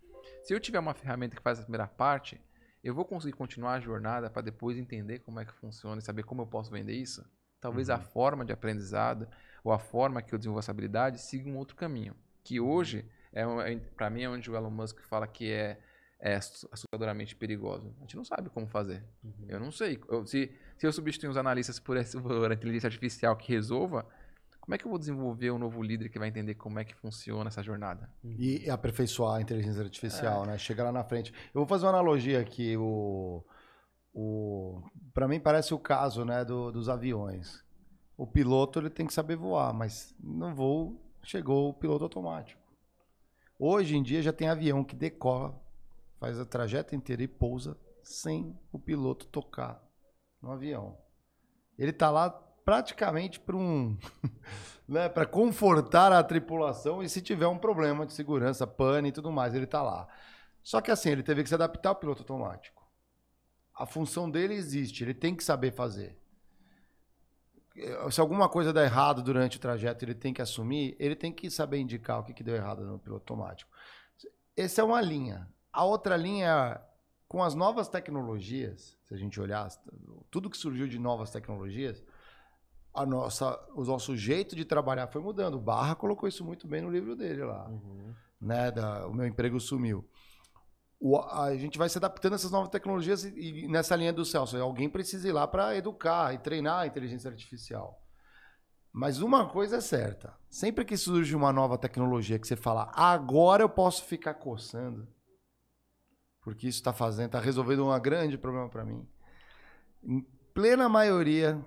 Se eu tiver uma ferramenta que faz a primeira parte, eu vou conseguir continuar a jornada para depois entender como é que funciona e saber como eu posso vender isso? Talvez uhum. a forma de aprendizado ou a forma que eu desenvolvo essa habilidade siga um outro caminho, que hoje é, é para mim é onde o Elon Musk fala que é é assustadoramente perigoso. A gente não sabe como fazer. Uhum. Eu não sei. Eu, se, se eu substituir os analistas por, essa, <laughs> por inteligência artificial que resolva, como é que eu vou desenvolver um novo líder que vai entender como é que funciona essa jornada? Uhum. E aperfeiçoar a inteligência artificial, é. né? Chegar lá na frente. Eu vou fazer uma analogia aqui. O, o, para mim parece o caso né, do, dos aviões. O piloto ele tem que saber voar, mas no voo chegou o piloto automático. Hoje em dia já tem avião que decola faz a trajeto inteira e pousa sem o piloto tocar no avião. Ele está lá praticamente para um, <laughs> né, para confortar a tripulação e se tiver um problema de segurança, pane e tudo mais, ele está lá. Só que assim, ele teve que se adaptar ao piloto automático. A função dele existe, ele tem que saber fazer. Se alguma coisa der errado durante o trajeto, ele tem que assumir, ele tem que saber indicar o que, que deu errado no piloto automático. Essa é uma linha. A outra linha, com as novas tecnologias, se a gente olhar tudo que surgiu de novas tecnologias, a nossa, o nosso jeito de trabalhar foi mudando. O Barra colocou isso muito bem no livro dele lá. Uhum. Né, da, o meu emprego sumiu. O, a gente vai se adaptando a essas novas tecnologias e, e nessa linha do Celso, alguém precisa ir lá para educar e treinar a inteligência artificial. Mas uma coisa é certa: sempre que surge uma nova tecnologia que você fala, agora eu posso ficar coçando, porque isso está fazendo, está resolvendo um grande problema para mim. Em plena maioria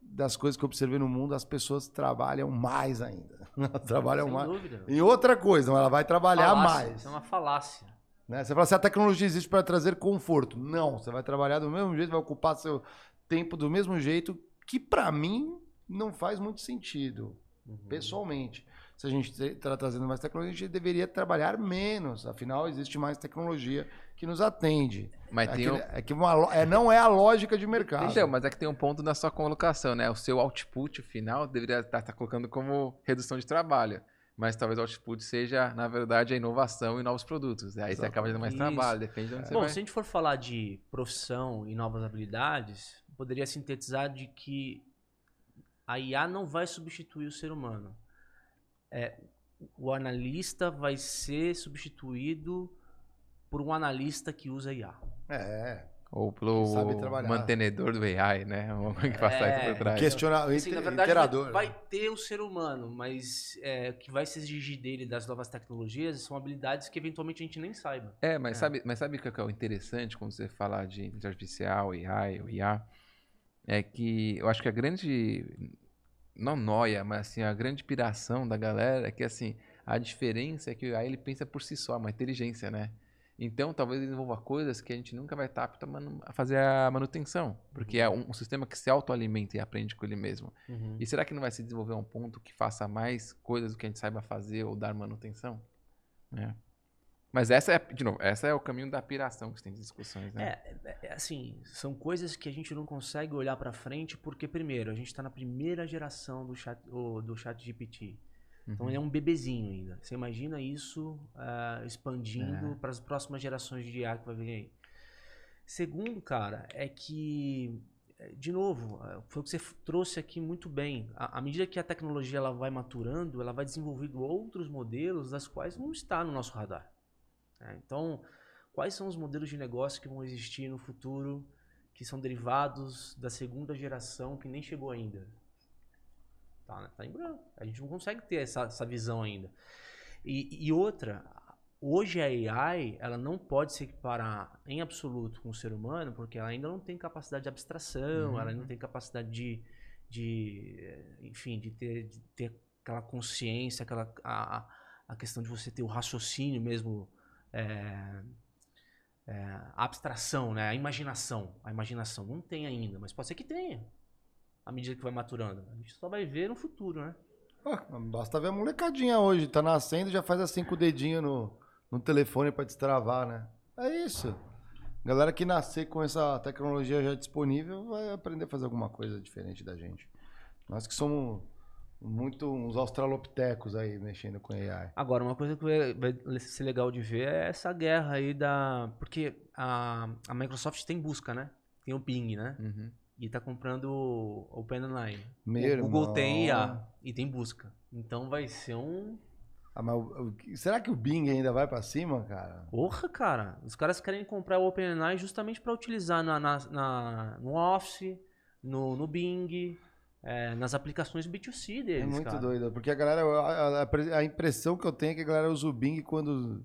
das coisas que eu observei no mundo, as pessoas trabalham mais ainda. <laughs> trabalham Sem mais. Dúvida. Em outra coisa, ela vai trabalhar falácia, mais. Isso é uma falácia. Né? Você fala assim, a tecnologia existe para trazer conforto. Não, você vai trabalhar do mesmo jeito, vai ocupar seu tempo do mesmo jeito, que para mim não faz muito sentido, uhum. pessoalmente se a gente está trazendo mais tecnologia, a gente deveria trabalhar menos. Afinal, existe mais tecnologia que nos atende. Mas é tem que, um... é que uma, é, não é a lógica de mercado. Então, mas é que tem um ponto na sua colocação, né? O seu output final deveria estar tá, tá colocando como redução de trabalho. Mas talvez o output seja, na verdade, a inovação e novos produtos. Aí Exato. você acaba tendo mais Isso. trabalho, depende de onde é. você Bom, vai. se a gente for falar de profissão e novas habilidades, poderia sintetizar de que a IA não vai substituir o ser humano é, o analista vai ser substituído por um analista que usa IA. É. Ou pelo mantenedor do AI, né? <laughs> O que passa é, por trás. Questionar, assim, na verdade, interador. Vai, vai, ter o ser humano, mas é, o que vai se exigir dele das novas tecnologias são habilidades que eventualmente a gente nem saiba. É, mas, é. Sabe, mas sabe o que é o interessante quando você fala de inteligência artificial, AI, o IA? É que eu acho que a grande não noia, mas assim, a grande piração da galera é que assim, a diferença é que aí ele pensa por si só, uma inteligência, né? Então, talvez desenvolva coisas que a gente nunca vai estar apto a fazer a manutenção, porque é um, um sistema que se autoalimenta e aprende com ele mesmo. Uhum. E será que não vai se desenvolver a um ponto que faça mais coisas do que a gente saiba fazer ou dar manutenção? É. Mas essa é, de novo, essa é o caminho da piração que você tem discussões, né? É, é, é, assim, são coisas que a gente não consegue olhar para frente porque, primeiro, a gente está na primeira geração do chat, do chat GPT. Então, uhum. ele é um bebezinho ainda. Você imagina isso uh, expandindo é. para as próximas gerações de IA que vai vir aí. Segundo, cara, é que, é, de novo, é, foi o que você trouxe aqui muito bem. À medida que a tecnologia ela vai maturando, ela vai desenvolvendo outros modelos das quais não está no nosso radar. É, então, quais são os modelos de negócio que vão existir no futuro que são derivados da segunda geração que nem chegou ainda? Tá, tá em branco. A gente não consegue ter essa, essa visão ainda. E, e outra, hoje a AI, ela não pode se equiparar em absoluto com o ser humano, porque ela ainda não tem capacidade de abstração, Uhum. ela ainda não tem capacidade de, de enfim, de ter, de ter aquela consciência, aquela a, a- a questão de você ter o raciocínio mesmo, é, é, a abstração, né? A imaginação, a imaginação não tem ainda, mas pode ser que tenha. À medida que vai maturando, a gente só vai ver no futuro, né? Ah, basta ver a molecadinha hoje, tá nascendo já faz assim com o dedinho no, no telefone pra destravar, né? É isso. Galera que nascer com essa tecnologia já disponível vai aprender a fazer alguma coisa diferente da gente. Nós que somos muito uns australopitecos aí mexendo com AI. Agora, uma coisa que vai, vai ser legal de ver é essa guerra aí da. Porque a, a Microsoft tem busca, né? Tem o Bing, né? Uhum. E tá comprando OpenAI. Meu o Google irmão. tem IA e tem busca. Então vai ser um. Ah, mas será que o Bing ainda vai pra cima, cara? Porra, cara. Os caras querem comprar o OpenAI justamente para utilizar na, na, na- no Office, no, no Bing, é, nas aplicações B2C deles. É muito cara. doido, porque a galera, a, a- a impressão que eu tenho é que a galera usa o Bing quando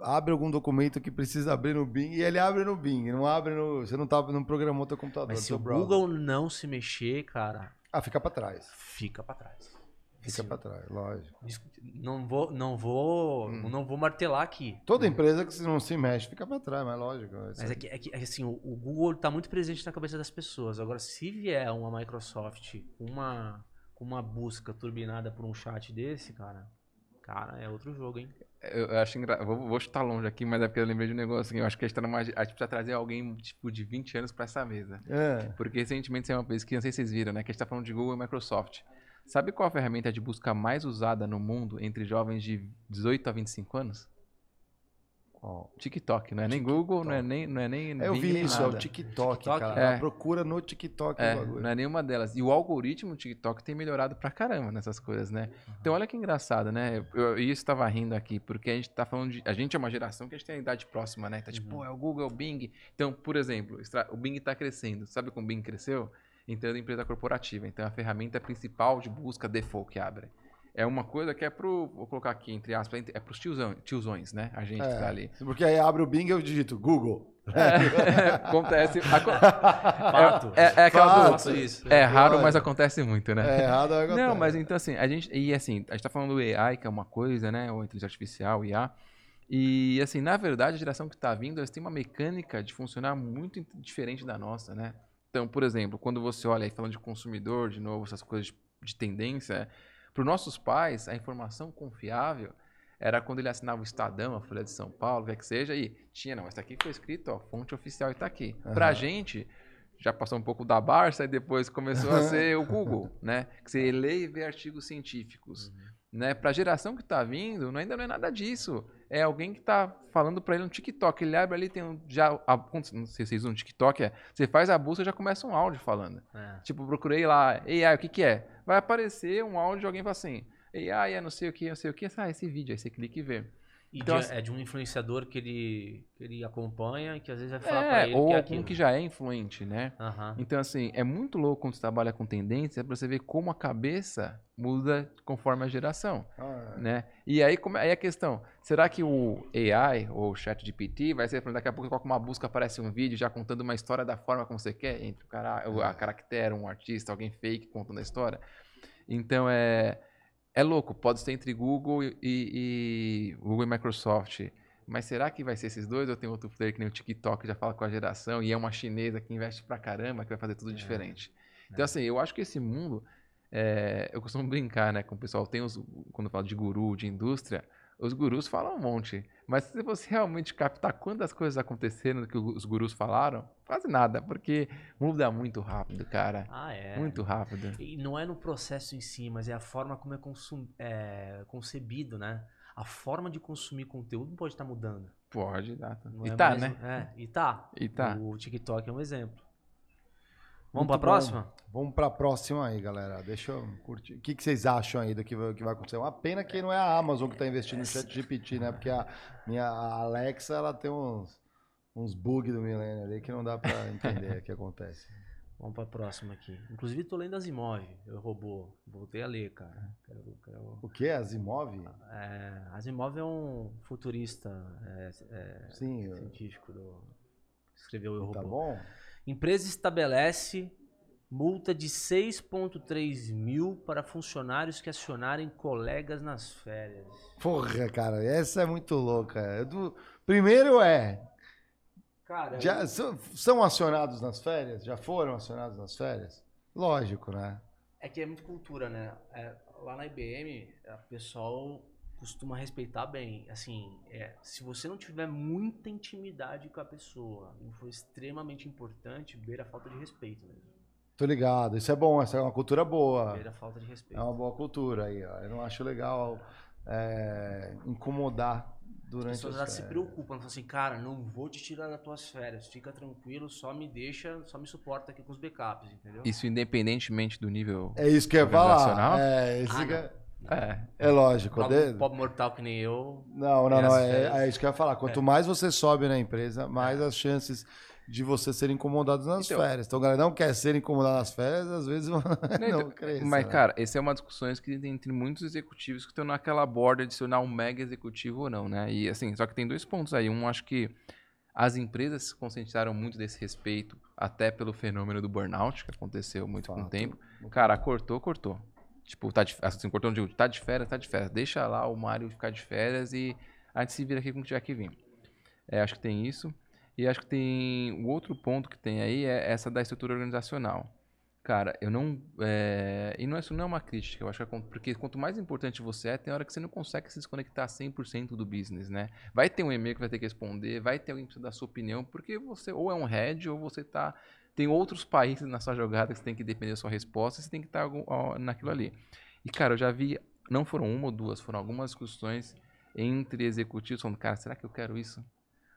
abre algum documento que precisa abrir no Bing e ele abre no Bing, não abre no, você não tá, não programou teu computador, Mas se o browser. Google não se mexer, cara, Ah, fica pra trás. fica para trás. Fica pra trás, lógico. Não vou, não vou, Hum. não vou martelar aqui. Toda empresa que não se mexe fica pra trás, mas lógico. Mas é que, é que é que, assim, o, o Google está muito presente na cabeça das pessoas. Agora, se vier uma Microsoft com uma, com uma busca turbinada por um chat desse, cara, cara, é outro jogo, hein? Eu, acho engraçado. Vou, vou chutar longe aqui, mas é porque eu lembrei de um negócio. assim, Eu acho que a gente, tá numa, a gente precisa trazer alguém tipo, de 20 anos pra essa mesa. É. Porque recentemente saiu uma pesquisa, não sei se vocês viram, né? Que a gente tá falando de Google e Microsoft. Sabe qual a ferramenta de busca mais usada no mundo entre jovens de 18 a 25 anos? Qual? TikTok. Não é nem Google, não é nem. Não é nem Eu vi isso, é o. TikTok, TikTok? cara. É. Procura no TikTok É, não é nenhuma delas. E o algoritmo do TikTok tem melhorado pra caramba nessas coisas, né? Então olha que engraçado, né? Eu, eu isso estava rindo aqui, porque a gente tá falando de. A gente é uma geração que a gente tem a idade próxima, né? Tá tipo, pô, é o Google, é o Bing. Então, por exemplo, o Bing tá crescendo. Sabe como o Bing cresceu? Entrando em empresa corporativa. Então a ferramenta principal de busca default que abre. É uma coisa que é pro. Vou colocar aqui, entre aspas, é pros tiozão, tiozões, né? A gente que tá ali. Porque aí abre o Bing e eu digito Google. É, <laughs> acontece. aco- Fato. É, é aquela Fato. do- Faço isso. É raro, mas acontece muito, né? É errado, aí Não, acontece. mas então assim, a gente. E assim, a gente tá falando do AI, que é uma coisa, né? Ou inteligência artificial, IA. E assim, na verdade, a geração que tá vindo, eles têm uma mecânica de funcionar muito diferente da nossa, né? Então, por exemplo, quando você olha aí falando de consumidor, de novo, essas coisas de, de tendência, para os nossos pais, a informação confiável era quando ele assinava o Estadão, a Folha de São Paulo, o que é que seja, e tinha, não, isso aqui foi escrito, ó, fonte oficial e tá aqui. Pra Aham. gente, já passou um pouco da Barça e depois começou a <laughs> ser o Google, né? Que você lê e vê artigos científicos. Né? Pra geração que tá vindo, não- ainda não é nada disso. É alguém que tá falando pra ele no TikTok. Ele abre ali, tem um, já. A, não sei se vocês usam TikTok, é. Você faz a busca já começa um áudio falando. É. Tipo, procurei lá, AI, o que que é? Vai aparecer um áudio de alguém falando assim, AI é não sei o que, não sei o que, ah, esse vídeo, aí você clica e vê. E Então, de- assim- é de um influenciador que ele, que ele acompanha, que às vezes vai falar É, pra ele ou que é alguém aquilo. que já é influente, né? Aham. Então, assim, é muito louco quando você trabalha com tendência pra você ver como a cabeça muda conforme a geração, Ah, é. né? E aí, como, aí a questão, será que o AI ou o chat GPT vai ser, daqui a pouco coloca uma busca, aparece um vídeo já contando uma história da forma como você quer, entre o cara, o- a caractere, um artista, alguém fake contando a história? Então, é, é louco, pode ser entre Google e, e- Google e Microsoft. Mas será que vai ser esses dois ou tem outro player que nem o TikTok que já fala com a geração e é uma chinesa que investe pra caramba que vai fazer tudo diferente? Então, assim, eu acho que esse mundo. é, eu costumo brincar, né, com o pessoal. Tem os. Quando eu falo de guru, de indústria, os gurus falam um monte. Mas se você realmente captar quantas coisas aconteceram que os gurus falaram, quase nada, porque muda muito rápido, cara. Ah, é. Muito rápido. E não é no processo em si, mas é a forma como é, é concebido, né? A forma de consumir conteúdo pode estar mudando. Pode, dá. tá. Não E é tá, mais- né? É, e tá. E tá. O TikTok é um exemplo. Vamos pra bom. próxima? Vamos pra próxima aí, galera. Deixa eu curtir. O que, que vocês acham aí do que vai, que vai acontecer? Uma pena que não é a Amazon que tá investindo no chat GPT, né? Porque a minha a Alexa, ela tem uns, uns bugs do milênio ali que não dá pra <laughs> entender o que acontece. Vamos pra próxima aqui. Inclusive, tô lendo Asimov, eu robô. Voltei a ler, cara. Quero, quero... O que? Asimov? É, Asimov é um futurista é, é, Sim, científico do... escreveu o Tá robô. bom? Empresa estabelece multa de 6,3 mil para funcionários que acionarem colegas nas férias. Porra, cara, essa é muito louca. Eu do- Primeiro é. Cara, Já são, são acionados nas férias? Já foram acionados nas férias? Lógico, né? É que é muito cultura, né? É, lá na IBM, o pessoal costuma respeitar bem. Assim, é, se você não tiver muita intimidade com a pessoa, não for extremamente importante, beira a falta de respeito mesmo. Tô ligado. Isso é bom, essa é uma cultura boa. Beira a falta de respeito. É uma boa cultura aí, ó. Eu não acho legal é, incomodar As durante pessoas as elas se férias. preocupam, falam assim, cara, não vou te tirar das tuas férias, fica tranquilo, só me deixa, só me suporta aqui com os backups, entendeu? Isso independentemente do nível. É isso que eu ia falar. É, isso Ah, que não. É, É. é lógico. Pobre, de- pobre mortal que nem eu. Não, não, não. É, é isso que eu ia falar. Quanto É. mais você sobe na empresa, mais as chances de você ser incomodado nas Então- férias. Então, galera, não quer ser incomodado nas férias, às vezes <laughs> não, então, cresça, Mas, né? cara, essa é uma discussão que tem entre muitos executivos que estão naquela borda de se tornar um mega executivo ou não, né? E assim, só que tem dois pontos aí. Um, acho que as empresas se conscientizaram muito desse respeito, até pelo fenômeno do burnout, que aconteceu muito com o Fato. tempo. Cara, cortou, cortou. Tipo, tá de, assim, cortou, digo, tá de férias, tá de férias. Deixa lá o Mário ficar de férias e a gente se vira aqui com o que tiver que vir. É, acho que tem isso. E acho que tem. O outro ponto que tem aí é essa da estrutura organizacional. Cara, eu não. é, e não, isso não é uma crítica, eu acho que é porque quanto mais importante você é, tem hora que você não consegue se desconectar 100% do business, né? Vai ter um e-mail que vai ter que responder, vai ter alguém que precisa dar sua opinião, porque você ou é um head ou você tá. Tem outros países na sua jogada que você tem que depender da sua resposta, você tem que estar ó, naquilo ali. E, cara, eu já vi. Não foram uma ou duas, foram algumas discussões entre executivos falando, cara, será que eu quero isso?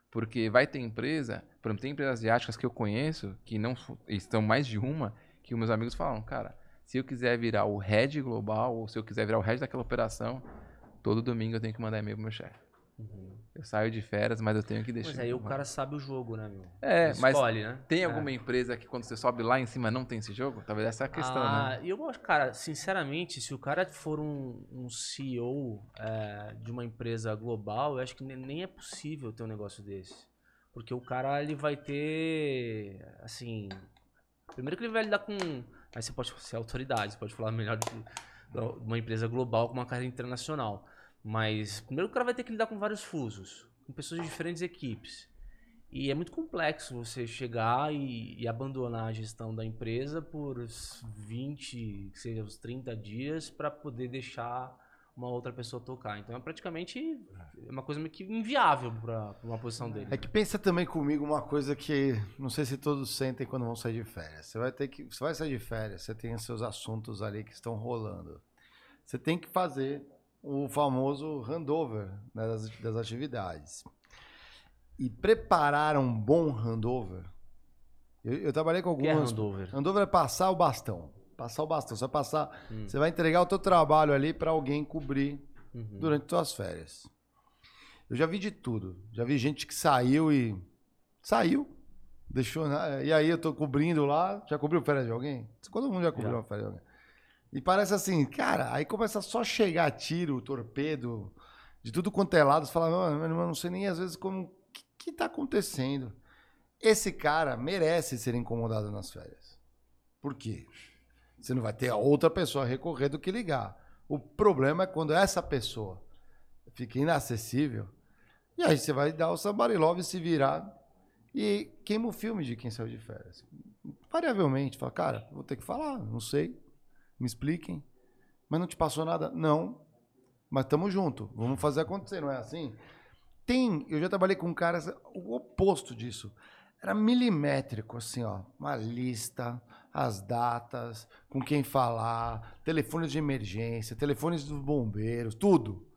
Porque vai ter empresa, por exemplo, tem empresas asiáticas que eu conheço, que não estão mais de uma, que meus amigos falam, cara, se eu quiser virar o head global, ou se eu quiser virar o head daquela operação, todo domingo eu tenho que mandar e-mail pro meu chefe. Eu saio de férias, mas eu tenho que deixar. Mas aí o cara sabe o jogo, né, meu? É, Ele mas escolhe, né? tem É. alguma empresa que quando você sobe lá em cima não tem esse jogo? Talvez essa é a questão, ah, né? eu acho, cara, sinceramente, se o cara for um, um CEO é, de uma empresa global, eu acho que ne- nem é possível ter um negócio desse. Porque o cara, ele vai ter, assim... Primeiro que ele vai lidar com... Aí você pode ser autoridade, você pode falar melhor de de uma empresa global com uma carreira internacional. Mas primeiro o cara vai ter que lidar com vários fusos, com pessoas de diferentes equipes. E é muito complexo você chegar e, e abandonar a gestão da empresa por uns 20, que seja uns 30 dias, para poder deixar uma outra pessoa tocar. Então é praticamente uma coisa meio que inviável para uma posição dele. É que pensa também comigo uma coisa que não sei se todos sentem quando vão sair de férias. Você vai ter que, você vai sair de férias, você tem os seus assuntos ali que estão rolando. Você tem que fazer o famoso handover né, das, das atividades. E preparar um bom handover. Eu, eu trabalhei com O que é algumas. handover? Handover é passar o bastão. Passar o bastão. Você vai passar. Hum. Você vai entregar o teu trabalho ali para alguém cobrir Uhum. durante suas férias. Eu já vi de tudo. Já vi gente que saiu e. Saiu. Deixou. na- E aí eu tô cobrindo lá. Já cobriu férias de alguém? Todo mundo já cobriu Já. uma férias de alguém. E parece assim, cara, aí começa só a chegar tiro, torpedo, de tudo quanto é lado. Você fala, mano, eu não sei nem às vezes como. O que, que tá acontecendo? Esse cara merece ser incomodado nas férias. Por quê? Você não vai ter outra pessoa a recorrer do que ligar. O problema é quando essa pessoa fica inacessível. E aí você vai dar o somebody love se virar e queima o filme de quem saiu de férias. Variavelmente, fala, cara, vou ter que falar, não sei, me expliquem. Mas não te passou nada? Não. Mas tamo junto, vamos fazer acontecer, não é assim? Tem, eu já trabalhei com caras, o oposto disso. Era milimétrico, assim, ó. Uma lista, as datas, com quem falar, telefones de emergência, telefones dos bombeiros, tudo.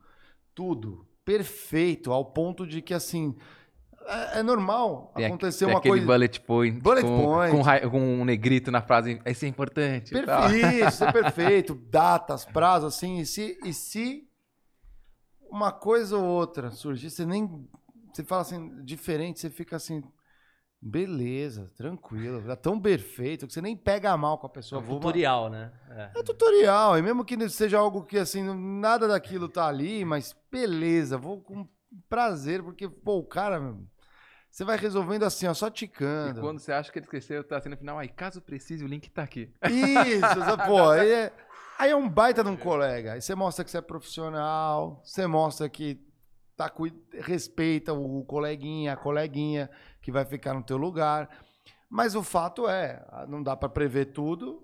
Tudo. Perfeito, ao ponto de que, assim, é, é normal Tem acontecer tem uma aquele coisa. bullet point, Bullet com, point. Com, com um negrito na frase, isso é importante. Perfeito, isso é <laughs> perfeito. Datas, prazos, assim. E se, e se uma coisa ou outra surgir, você nem. Você fala assim, diferente, você fica assim. Beleza, tranquilo. É tão perfeito que você nem pega mal com a pessoa. É um tutorial, né? É. é. tutorial. E mesmo que seja algo que, assim, nada daquilo tá ali, mas beleza, vou com prazer, porque, pô, o cara. Você vai resolvendo assim, ó, só ticando. E quando você acha que ele esqueceu, tá assim no final, aí, caso precise, o link tá aqui. Isso, <laughs> pô, aí é, aí é um baita de um colega. Aí você mostra que você é profissional, você mostra que tá, respeita o coleguinha, a coleguinha que vai ficar no teu lugar. Mas o fato é, não dá para prever tudo,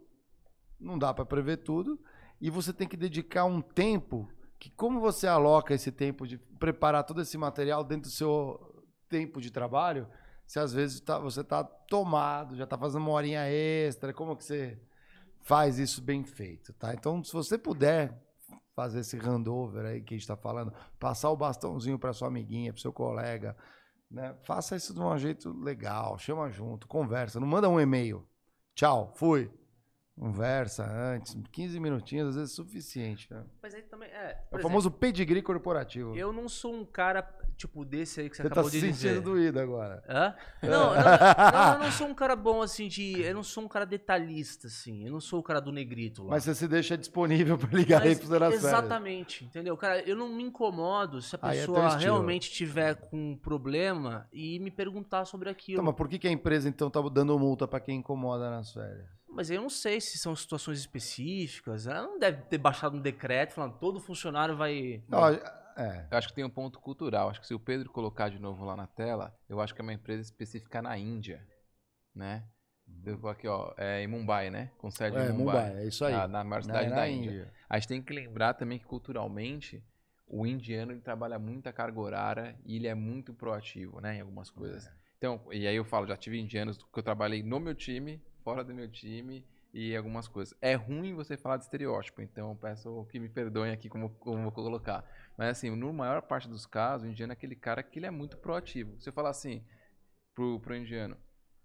não dá para prever tudo, e você tem que dedicar um tempo que como você aloca esse tempo de preparar todo esse material dentro do seu tempo de trabalho, se às vezes tá, você está tomado, já está fazendo uma horinha extra, como que você faz isso bem feito, tá? Então, se você puder fazer esse handover aí que a gente está falando, passar o bastãozinho para sua amiguinha, para seu colega, né? Faça isso de um jeito legal, chama junto, conversa, não manda um e-mail. Tchau, fui. Conversa antes, 15 minutinhos, às vezes é suficiente. Né? Mas aí também é. É o famoso pedigree corporativo. Eu não sou um cara, tipo, desse aí que você, você tá acabou de dizer. Você tá se sentindo doído agora. Hã? <laughs> Não, não, não, eu não sou um cara bom, assim, de... Eu não sou um cara detalhista, assim. Eu não sou o cara do negrito lá. Mas você se deixa disponível pra ligar Mas, aí pro nas Exatamente, entendeu? Cara, eu não me incomodo se a é pessoa é realmente tiver com um problema e me perguntar sobre aquilo. Então, mas por que, que a empresa, então, tá dando multa pra quem incomoda nas férias? Mas eu não sei se são situações específicas. Ela não deve ter baixado um decreto falando todo funcionário vai. Não, é. Eu acho que tem um ponto cultural. Acho que se o Pedro colocar de novo lá na tela, eu acho que é uma empresa específica na Índia, né? Eu vou aqui, ó, é em Mumbai, né? Com sede é, em Mumbai. Mumbai. É isso aí. Na, na maior cidade na, da Índia. Índia. A gente tem que lembrar também que culturalmente o indiano ele trabalha muita carga horária e ele é muito proativo, né? Em algumas coisas. É. Então, e aí eu falo, já tive indianos que eu trabalhei no meu time fora do meu time e algumas coisas. É ruim você falar de estereótipo, então peço que me perdoem aqui como, como vou colocar. Mas assim, na maior parte dos casos, o indiano é aquele cara que ele é muito proativo. Eu falar assim pro, pro indiano,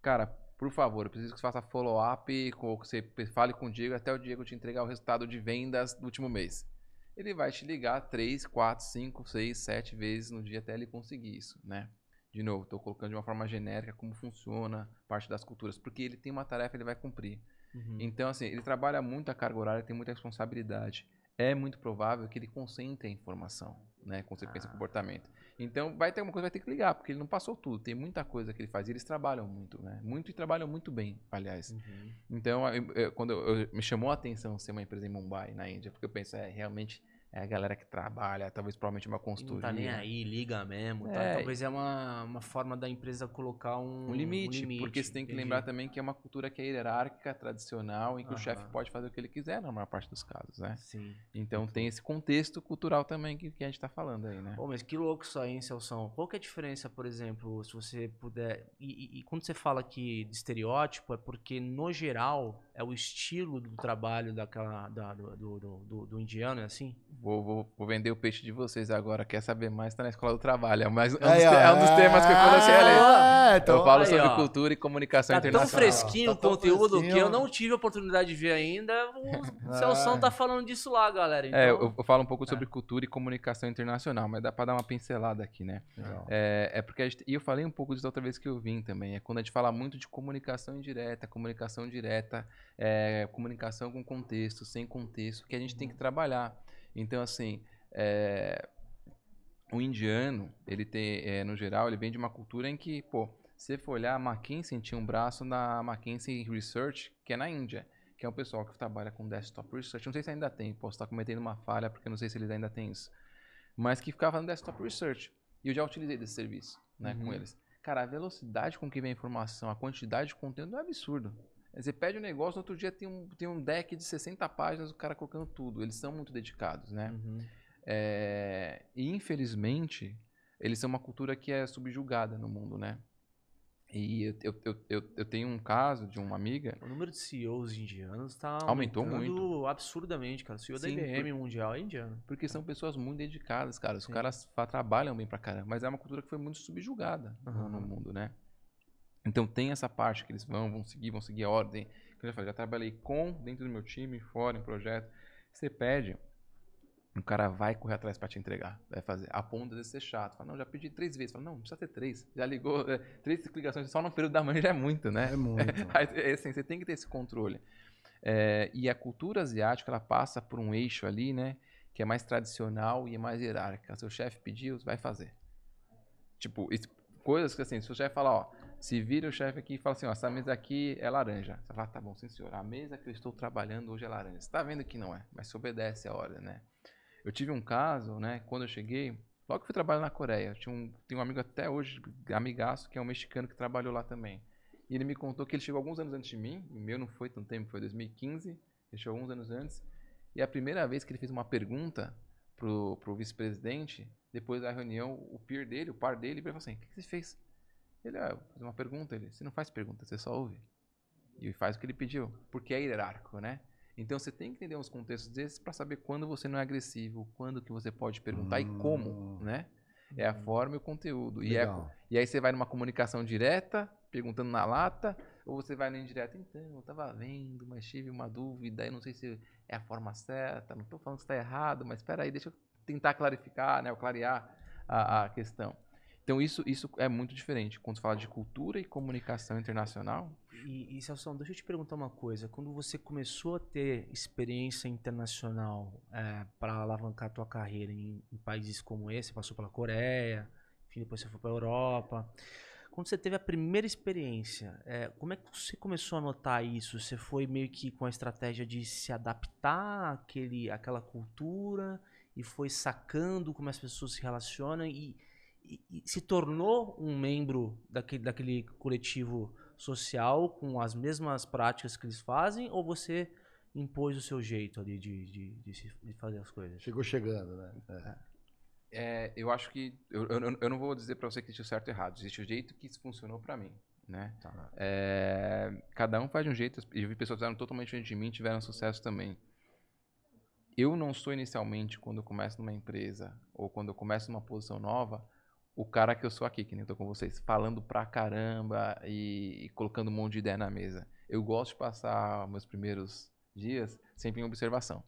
cara, por favor, eu preciso que você faça follow-up, que você fale com o Diego até o Diego te entregar o resultado de vendas do último mês. Ele vai te ligar 3, 4, 5, 6, 7 vezes no dia até ele conseguir isso, né? de novo, estou colocando de uma forma genérica como funciona parte das culturas, porque ele tem uma tarefa, ele vai cumprir. Uhum. Então, assim, ele trabalha muito a carga horária, tem muita responsabilidade. É muito provável que ele concentre a informação, né? Consequência ah. comportamento. Então, vai ter uma coisa, vai ter que ligar, porque ele não passou tudo. Tem muita coisa que ele faz. E eles trabalham muito, né? Muito e trabalham muito bem, aliás. Uhum. Então, eu, eu, quando eu, me chamou a atenção ser uma empresa em Mumbai, na Índia, porque eu penso, é, realmente é a galera que trabalha, talvez provavelmente uma consultoria. não tá nem aí, liga mesmo. Tá? É. Talvez é uma, uma forma da empresa colocar um, um, limite, um limite, Porque você tem que entendi. lembrar também que é uma cultura que é hierárquica, tradicional, em que o chefe pode fazer o que ele quiser na maior parte dos casos, né? Sim. Então tem esse contexto cultural também que, que a gente está falando aí, né? Pô, mas que louco isso aí, hein, Celção? Qual que é a diferença, por exemplo, se você puder... E, e, e quando você fala aqui de estereótipo, é porque, no geral, é o estilo do trabalho daquela, da, do, do, do, do indiano, é assim? Vou, vou, vou, vender o peixe de vocês agora. Quer saber mais? Está na escola do trabalho. É, mais, é, um, dos, é um dos temas que eu coloquei ali. É, então, eu falo aí, sobre ó, cultura e comunicação tá internacional. tão fresquinho tá o conteúdo fresquinho. que eu não tive a oportunidade de ver ainda. O Celso tá falando disso lá, galera. Então... É, eu, eu, falo um pouco sobre cultura e comunicação internacional, mas dá para dar uma pincelada aqui, né? É, é, porque a gente, e eu falei um pouco disso outra vez que eu vim também. É quando a gente fala muito de comunicação indireta, comunicação direta é, comunicação com contexto, sem contexto, que a gente tem que trabalhar. Então, assim, é, o indiano, ele tem, é, no geral, ele vem de uma cultura em que, pô, se for olhar, a McKinsey tinha um braço na McKinsey Research, que é na Índia, que é um pessoal que trabalha com desktop research. Não sei se ainda tem, posso estar cometendo uma falha, porque não sei se eles ainda têm isso. Mas que ficava no desktop research. E eu já utilizei desse serviço, né, uhum. com eles. Cara, a velocidade com que vem a informação, a quantidade de conteúdo é absurdo. Você pede um negócio, no outro dia tem um, tem um deck de 60 páginas, o cara colocando tudo. Eles são muito dedicados, né? Uhum. É, e infelizmente, eles são uma cultura que é subjugada no mundo, né? E eu, eu, eu, eu, eu tenho um caso de uma amiga. O número de CEOs indianos está aumentou muito absurdamente, cara. O CEO Sim, da IBM por, mundial é indiano. Porque são pessoas muito dedicadas, cara. Os Sim. caras trabalham bem pra caramba, mas é uma cultura que foi muito subjugada uhum. no mundo, né? Então tem essa parte que eles vão, vão seguir, vão seguir a ordem. Que eu já falei, já trabalhei com, dentro do meu time, fora, em projeto. Você pede, o cara vai correr atrás para te entregar. Vai fazer. A ponto de ser chato. Fala, não, já pedi três vezes. Fala, não, não precisa ter três. Já ligou. É, três ligações só no período da manhã já é muito, né? É muito. <laughs> é, assim, você tem que ter esse controle. É, e a cultura asiática, ela passa por um eixo ali, né? Que é mais tradicional e é mais hierárquica. Seu chefe pediu, vai fazer. Tipo, isso, coisas que assim, se o chefe falar, ó, se vira o chefe aqui e fala assim, ó, essa mesa aqui é laranja. Você fala, tá bom, sim senhor, a mesa que eu estou trabalhando hoje é laranja. Você tá vendo que não é, mas se obedece a ordem, né? Eu tive um caso, né, quando eu cheguei, logo que fui trabalhar na Coreia, tinha um, tenho um amigo até hoje, amigaço, que é um mexicano que trabalhou lá também. E ele me contou que ele chegou alguns anos antes de mim, o meu não foi tanto tempo, foi 2015, ele chegou alguns anos antes, e a primeira vez que ele fez uma pergunta pro, pro vice-presidente, depois da reunião, o peer dele, o par dele, ele falou assim, o que, que você fez? Ele, ah, fazer uma pergunta, ele, você não faz pergunta, você só ouve. E faz o que ele pediu, porque é hierárquico, né? Então você tem que entender uns contextos desses para saber quando você não é agressivo, quando que você pode perguntar hum. e como, hum. né? É a forma e o conteúdo. E, é, e aí você vai numa comunicação direta, perguntando na lata, ou você vai no indireto, então, eu estava vendo, mas tive uma dúvida, eu não sei se é a forma certa, não estou falando que está errado, mas espera aí, deixa eu tentar clarificar, né, ou clarear a, a questão. Então isso, isso é muito diferente. Quando fala de cultura e comunicação internacional. E, e Celso, deixa eu te perguntar uma coisa. Quando você começou a ter experiência internacional é, para alavancar a tua carreira em, em, países como esse, passou pela Coreia, enfim, depois você foi para a Europa. Quando você teve a primeira experiência, é, como é que você começou a notar isso? Você foi meio que com a estratégia de se adaptar àquele, àquela cultura e foi sacando como as pessoas se relacionam e e, se tornou um membro daquele, daquele coletivo social com as mesmas práticas que eles fazem ou você impôs o seu jeito ali de, de, de, de fazer as coisas? Chegou chegando, né? É. É, eu acho que eu, eu, eu não vou dizer para você que existe o certo e errado, existe o jeito que isso funcionou para mim, né? Tá. É, cada um faz de um jeito. Eu vi pessoas que fizeram totalmente diferente de mim, tiveram sucesso também. Eu não sou inicialmente quando eu começo numa empresa ou quando eu começo numa posição nova o cara que eu sou aqui, que nem tô com vocês, falando pra caramba e, e, colocando um monte de ideia na mesa. Eu gosto de passar meus primeiros dias sempre em observação.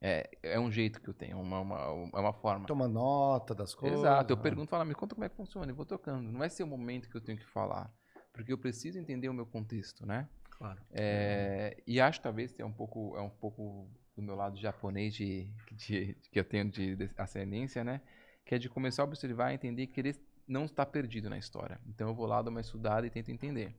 É, é um jeito que eu tenho, uma, uma, é uma forma. Toma nota das coisas. Exato, eu né? pergunto, fala, me conta como é que funciona, e vou tocando. Não vai ser o momento que eu tenho que falar, porque eu preciso entender o meu contexto, né? Claro. É, e acho talvez é um pouco, é um pouco do meu lado japonês de, de, de que eu tenho de, de ascendência, né? Que é de começar a observar, entender que ele não está perdido na história. Então eu vou lá, dou uma estudada e tento entender.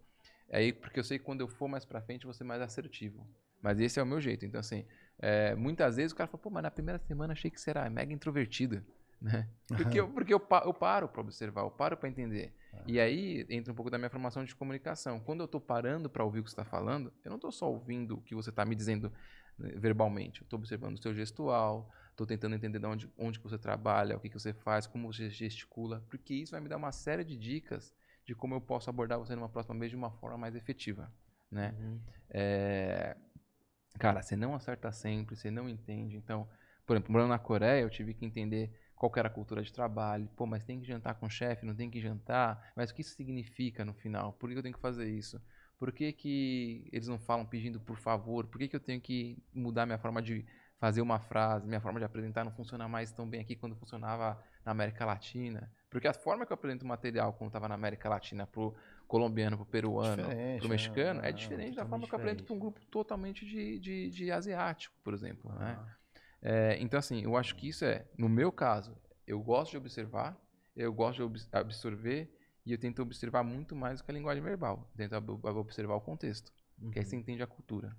Aí, porque eu sei que quando eu for mais para frente, eu vou ser mais assertivo. Mas esse é o meu jeito. Então, assim, é, muitas vezes o cara fala, pô, mas na primeira semana achei que será mega introvertido. <laughs> Né? Porque, eu, porque eu, eu paro para observar, eu paro para entender. E aí entra um pouco da minha formação de comunicação. Quando eu estou parando para ouvir o que você está falando, eu não estou só ouvindo o que você está me dizendo né, verbalmente. Eu estou observando o seu gestual, Estou tentando entender de onde, onde você trabalha, o que, que você faz, como você gesticula, porque isso vai me dar uma série de dicas de como eu posso abordar você numa próxima vez de uma forma mais efetiva, né? Uhum. É... Cara, você não acerta sempre, você não entende. Então, por exemplo, morando na Coreia, eu tive que entender qual que era a cultura de trabalho. Pô, mas tem que jantar com o chefe, não tem que jantar. Mas o que isso significa no final? Por que eu tenho que fazer isso? Por que, que eles não falam pedindo por favor? Por que, que eu tenho que mudar minha forma de fazer uma frase, minha forma de apresentar não funciona mais tão bem aqui quando funcionava na América Latina. Porque a forma que eu apresento o material quando estava na América Latina pro colombiano, pro peruano, diferente, pro mexicano, é, é diferente da forma diferente. que eu apresento para um grupo totalmente de, de, de asiático, por exemplo. Né? Ah. Né? É, então, assim, eu acho que isso é, no meu caso, eu gosto de observar, eu gosto de absorver e eu tento observar muito mais do que a linguagem verbal. Eu tento observar o contexto, uhum. que aí você uhum. entende a cultura.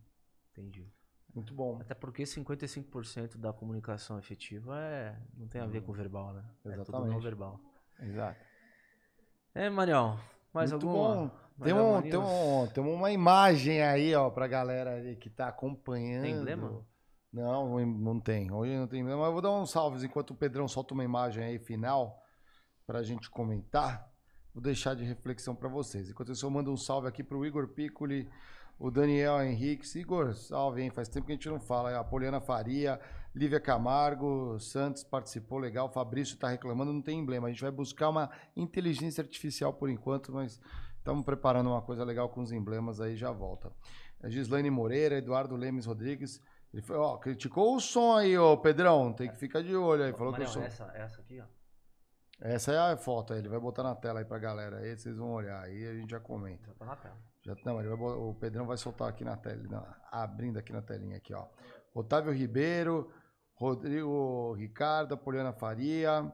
Entendi. Muito bom. Até porque 55% da comunicação efetiva é, não tem a ver com o verbal, né? Exatamente. É tudo não verbal. Exato. É, Mariel, mais Muito alguma? Bom. tem, um, tem, um, tem uma imagem aí, ó, pra galera aí que tá acompanhando. Tem emblema? Não, não tem. Hoje não tem emblema, mas eu vou dar uns salves enquanto o Pedrão solta uma imagem aí final pra gente comentar. Vou deixar de reflexão para vocês. Enquanto isso, eu mando um salve aqui pro Igor Piccoli, o Daniel Henrique, Igor, salve, hein? Faz tempo que a gente não fala. A Poliana Faria, Lívia Camargo, Santos participou, legal. Fabrício está reclamando, não tem emblema. A gente vai buscar uma inteligência artificial por enquanto, mas estamos preparando uma coisa legal com os emblemas aí, já volta. A Gislaine Moreira, Eduardo Lemes Rodrigues, Ele foi, ó, criticou o som aí, ô Pedrão. Tem que ficar de olho aí. Falou que o som. essa, essa aqui, ó. Essa é a foto aí, ele vai botar na tela aí pra galera. Aí vocês vão olhar, aí a gente já comenta. Tá na tela. Já, bo- o Pedrão vai soltar aqui na tela, abrindo aqui na telinha aqui, ó. Otávio Ribeiro, Rodrigo Ricardo, Poliana Faria,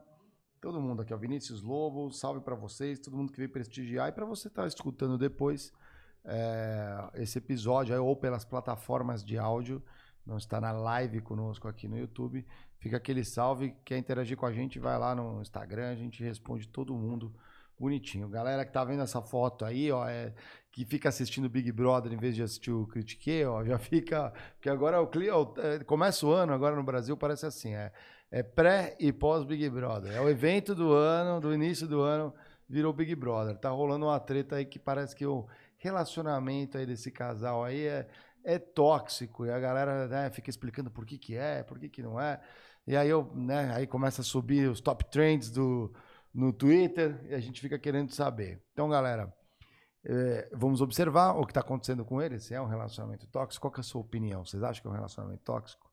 todo mundo aqui, ó. Vinícius Lobo, salve pra vocês, todo mundo que veio prestigiar e pra você estar escutando depois é, esse episódio ou pelas plataformas de áudio, não está na live conosco aqui no YouTube. Fica aquele salve, quer interagir com a gente, vai lá no Instagram, a gente responde todo mundo bonitinho. Galera que tá vendo essa foto aí, ó, é, que fica assistindo Big Brother em vez de assistir o Critique, ó, <laughs> já fica. Porque agora o, é, começa o ano, agora no Brasil parece assim: é, é pré e pós Big Brother. É o evento do ano, do início do ano, virou Big Brother. Tá rolando uma treta aí que parece que o relacionamento aí desse casal aí é, é tóxico. E a galera né, fica explicando por que, que é, por que, que não é. E aí eu, né, aí começa a subir os top trends do, no Twitter e a gente fica querendo saber. Então, galera, é, vamos observar o que está acontecendo com ele, se é um relacionamento tóxico. Qual é a sua opinião? Vocês acham que é um relacionamento tóxico?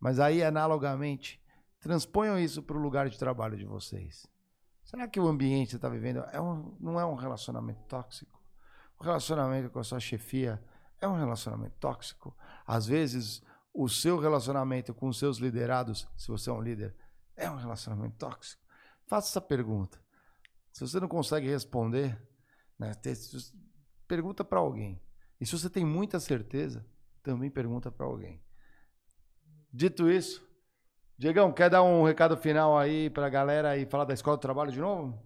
Mas aí, analogamente, transponham isso para o lugar de trabalho de vocês. Será que o ambiente que você está vivendo é um, não é um relacionamento tóxico? O relacionamento com a sua chefia é um relacionamento tóxico? Às vezes, o seu relacionamento com os seus liderados, se você é um líder, é um relacionamento tóxico? Faça essa pergunta. Se você não consegue responder, né, pergunta para alguém. E se você tem muita certeza, também pergunta para alguém. Dito isso, Diegão, quer dar um recado final aí para a galera e falar da Escola do Trabalho de novo?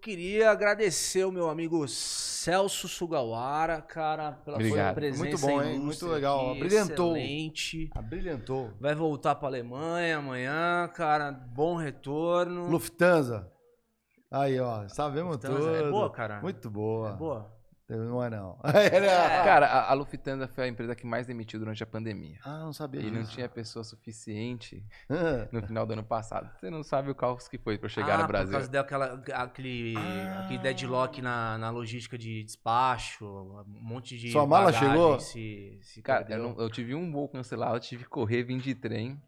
Eu queria agradecer o meu amigo Celso Sugawara, cara, pela sua Obrigado. presença Muito bom, hein? Muito legal. aqui, Brilhantou. Excelente. Brilhantou. Vai voltar pra Alemanha amanhã, cara. Bom retorno. Lufthansa. Aí, ó, sabemos Lufthansa tudo. é boa, cara? Muito boa. É boa? Não <laughs> é não. Cara, a, a Lufthansa foi a empresa que mais demitiu durante a pandemia. Ah, não sabia E não tinha pessoa suficiente Ah. no final do ano passado. Você não sabe o caos que foi pra chegar ah, no Por Brasil. causa daquela, aquele, Ah. aquele deadlock na, na logística de despacho, um monte de. Sua mala chegou? Se, se Cara, eu, não- eu tive um voo cancelado, eu tive que correr, vim de trem.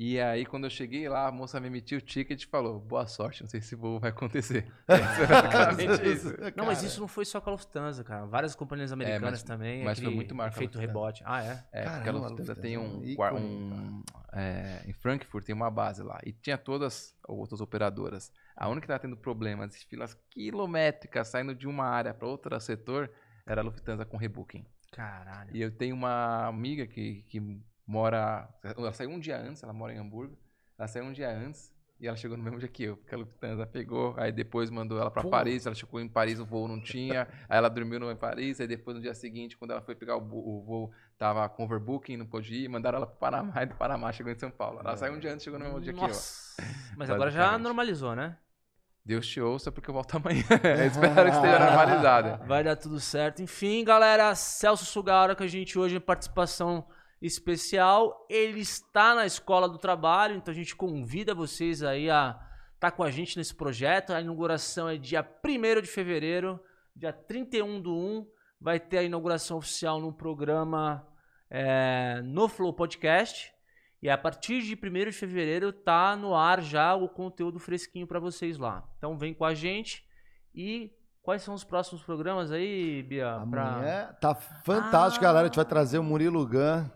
E aí, quando eu cheguei lá, a moça me emitiu o ticket e falou: Boa sorte, não sei se o voo vai acontecer. <laughs> Isso é basicamente isso. Não, mas isso não foi só com a Lufthansa, cara. Várias companhias americanas mas- também. mas foi muito marcado Lufthansa. rebote. Ah, é? É, porque a Caramba, Lufthansa Lufthansa tem é um ícone, um, é, em Frankfurt tem uma base lá e tinha todas outras operadoras. A única que estava tendo problemas, de filas quilométricas saindo de uma área para outro setor, era a Lufthansa com rebooking. Caralho. E eu tenho uma amiga que, que mora, ela saiu um dia antes, ela mora em Hamburgo, ela saiu um dia antes e ela chegou no mesmo dia que eu, porque a Lufthansa pegou, aí depois mandou ela para. Paris, ela chegou em Paris, o voo não tinha, aí ela dormiu no em Paris, aí depois no dia seguinte, quando ela foi pegar o, o voo, tava com overbooking, não pôde ir, mandaram ela para Panamá, <laughs> e do Panamá chegou em São Paulo. Ela saiu um dia antes, chegou no mesmo dia que eu. Mas agora já normalizou, né? Deus te ouça porque eu volto amanhã. <laughs> Espero que esteja normalizada. Vai dar tudo certo. Enfim, galera, Celso Sugara com a gente hoje em participação especial. Ele está na Escola do Trabalho, então a gente convida vocês aí a estar com a gente nesse projeto. A inauguração é dia 1 de fevereiro, dia 31 do 1. Vai ter a inauguração oficial no programa é, no Flow Podcast. E a partir de 1 de fevereiro tá no ar já o conteúdo fresquinho para vocês lá. Então vem com a gente e quais são os próximos programas aí, Bia? Pra- Amanhã tá fantástico, Ah. galera. A gente vai trazer o Murilo Gun.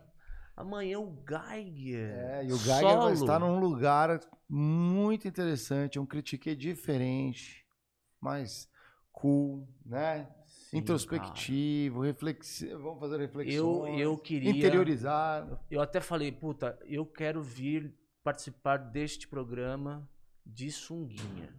Amanhã o Geiger. É, e o Geiger Solo. vai estar num lugar muito interessante, um critique diferente, mais cool, né? Sim, Introspectivo, reflexivo. Vamos fazer Eu, reflexões. eu queria. Interiorizar. Eu até falei, puta, eu quero vir participar deste programa de sunguinha.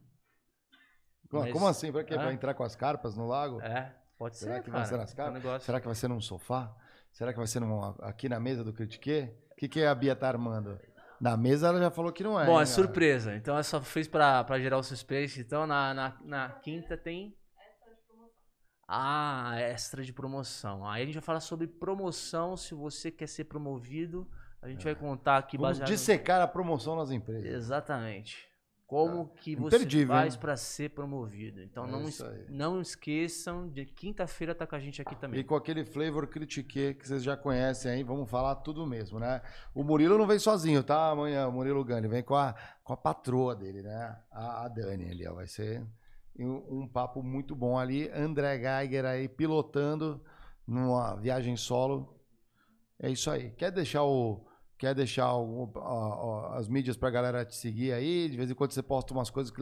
Como, Mas- como assim? Pra quê? É? Pra entrar com as carpas no lago? É, pode Será ser. que cara. vai ser nas É um carpas? negócio- Será que vai ser num sofá? Será que vai ser num- aqui na mesa do Critique? O que, que a Bia tá armando? Na mesa ela já falou que não é. Bom, hein, é surpresa. Então é só fez pra, pra gerar o suspense. Então na, na, na quinta tem. Ah, extra de promoção. Aí a gente vai falar sobre promoção. Se você quer ser promovido, a gente vai contar aqui Vamos baseado. dissecar a promoção nas empresas. Exatamente. Como que você faz para ser promovido. Então É não, es- aí. não esqueçam de quinta-feira tá com a gente aqui também. E com aquele flavor critique que vocês já conhecem aí, vamos falar tudo mesmo, né? O Murilo não vem sozinho, tá? Amanhã, o Murilo Gani vem com a, com a patroa dele, né? A, a Dani ali, ó. Vai ser um, um papo muito bom ali. André Geiger aí pilotando numa viagem solo. É isso aí. Quer deixar o. Quer deixar algum- ó, ó, as mídias pra galera te seguir aí? De vez em quando você posta umas coisas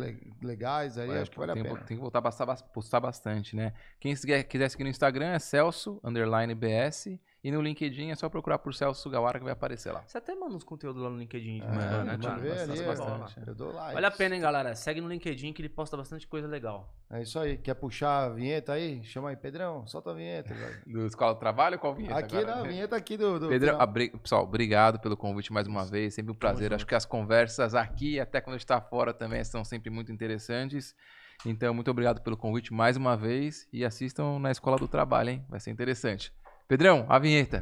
legais aí, Olha, acho que vale a tem, pena. Tem que voltar a postar, bas- postar bastante, né? Quem quiser, quiser seguir no Instagram é Celso, underline BS. E no LinkedIn é só procurar por Celso Gawara que vai aparecer lá. Você até manda uns conteúdos lá no LinkedIn. de É, manhã, né, ver Bastante ali, lá. Eu dou like. Vale a pena, hein, galera? Segue no LinkedIn que ele posta bastante coisa legal. É isso aí. Quer puxar a vinheta aí? Chama aí, Pedrão. Solta a vinheta, velho. <laughs> Do Escola do Trabalho, qual vinheta Aqui agora? na vinheta aqui do. do final. abri- pessoal, obrigado pelo convite mais uma vez. Sempre um prazer. Acho que as conversas aqui, até quando a gente está fora, também são sempre muito interessantes. Então, muito obrigado pelo convite mais uma vez. E assistam na Escola do Trabalho, hein? Vai ser interessante. Pedrão, a vinheta.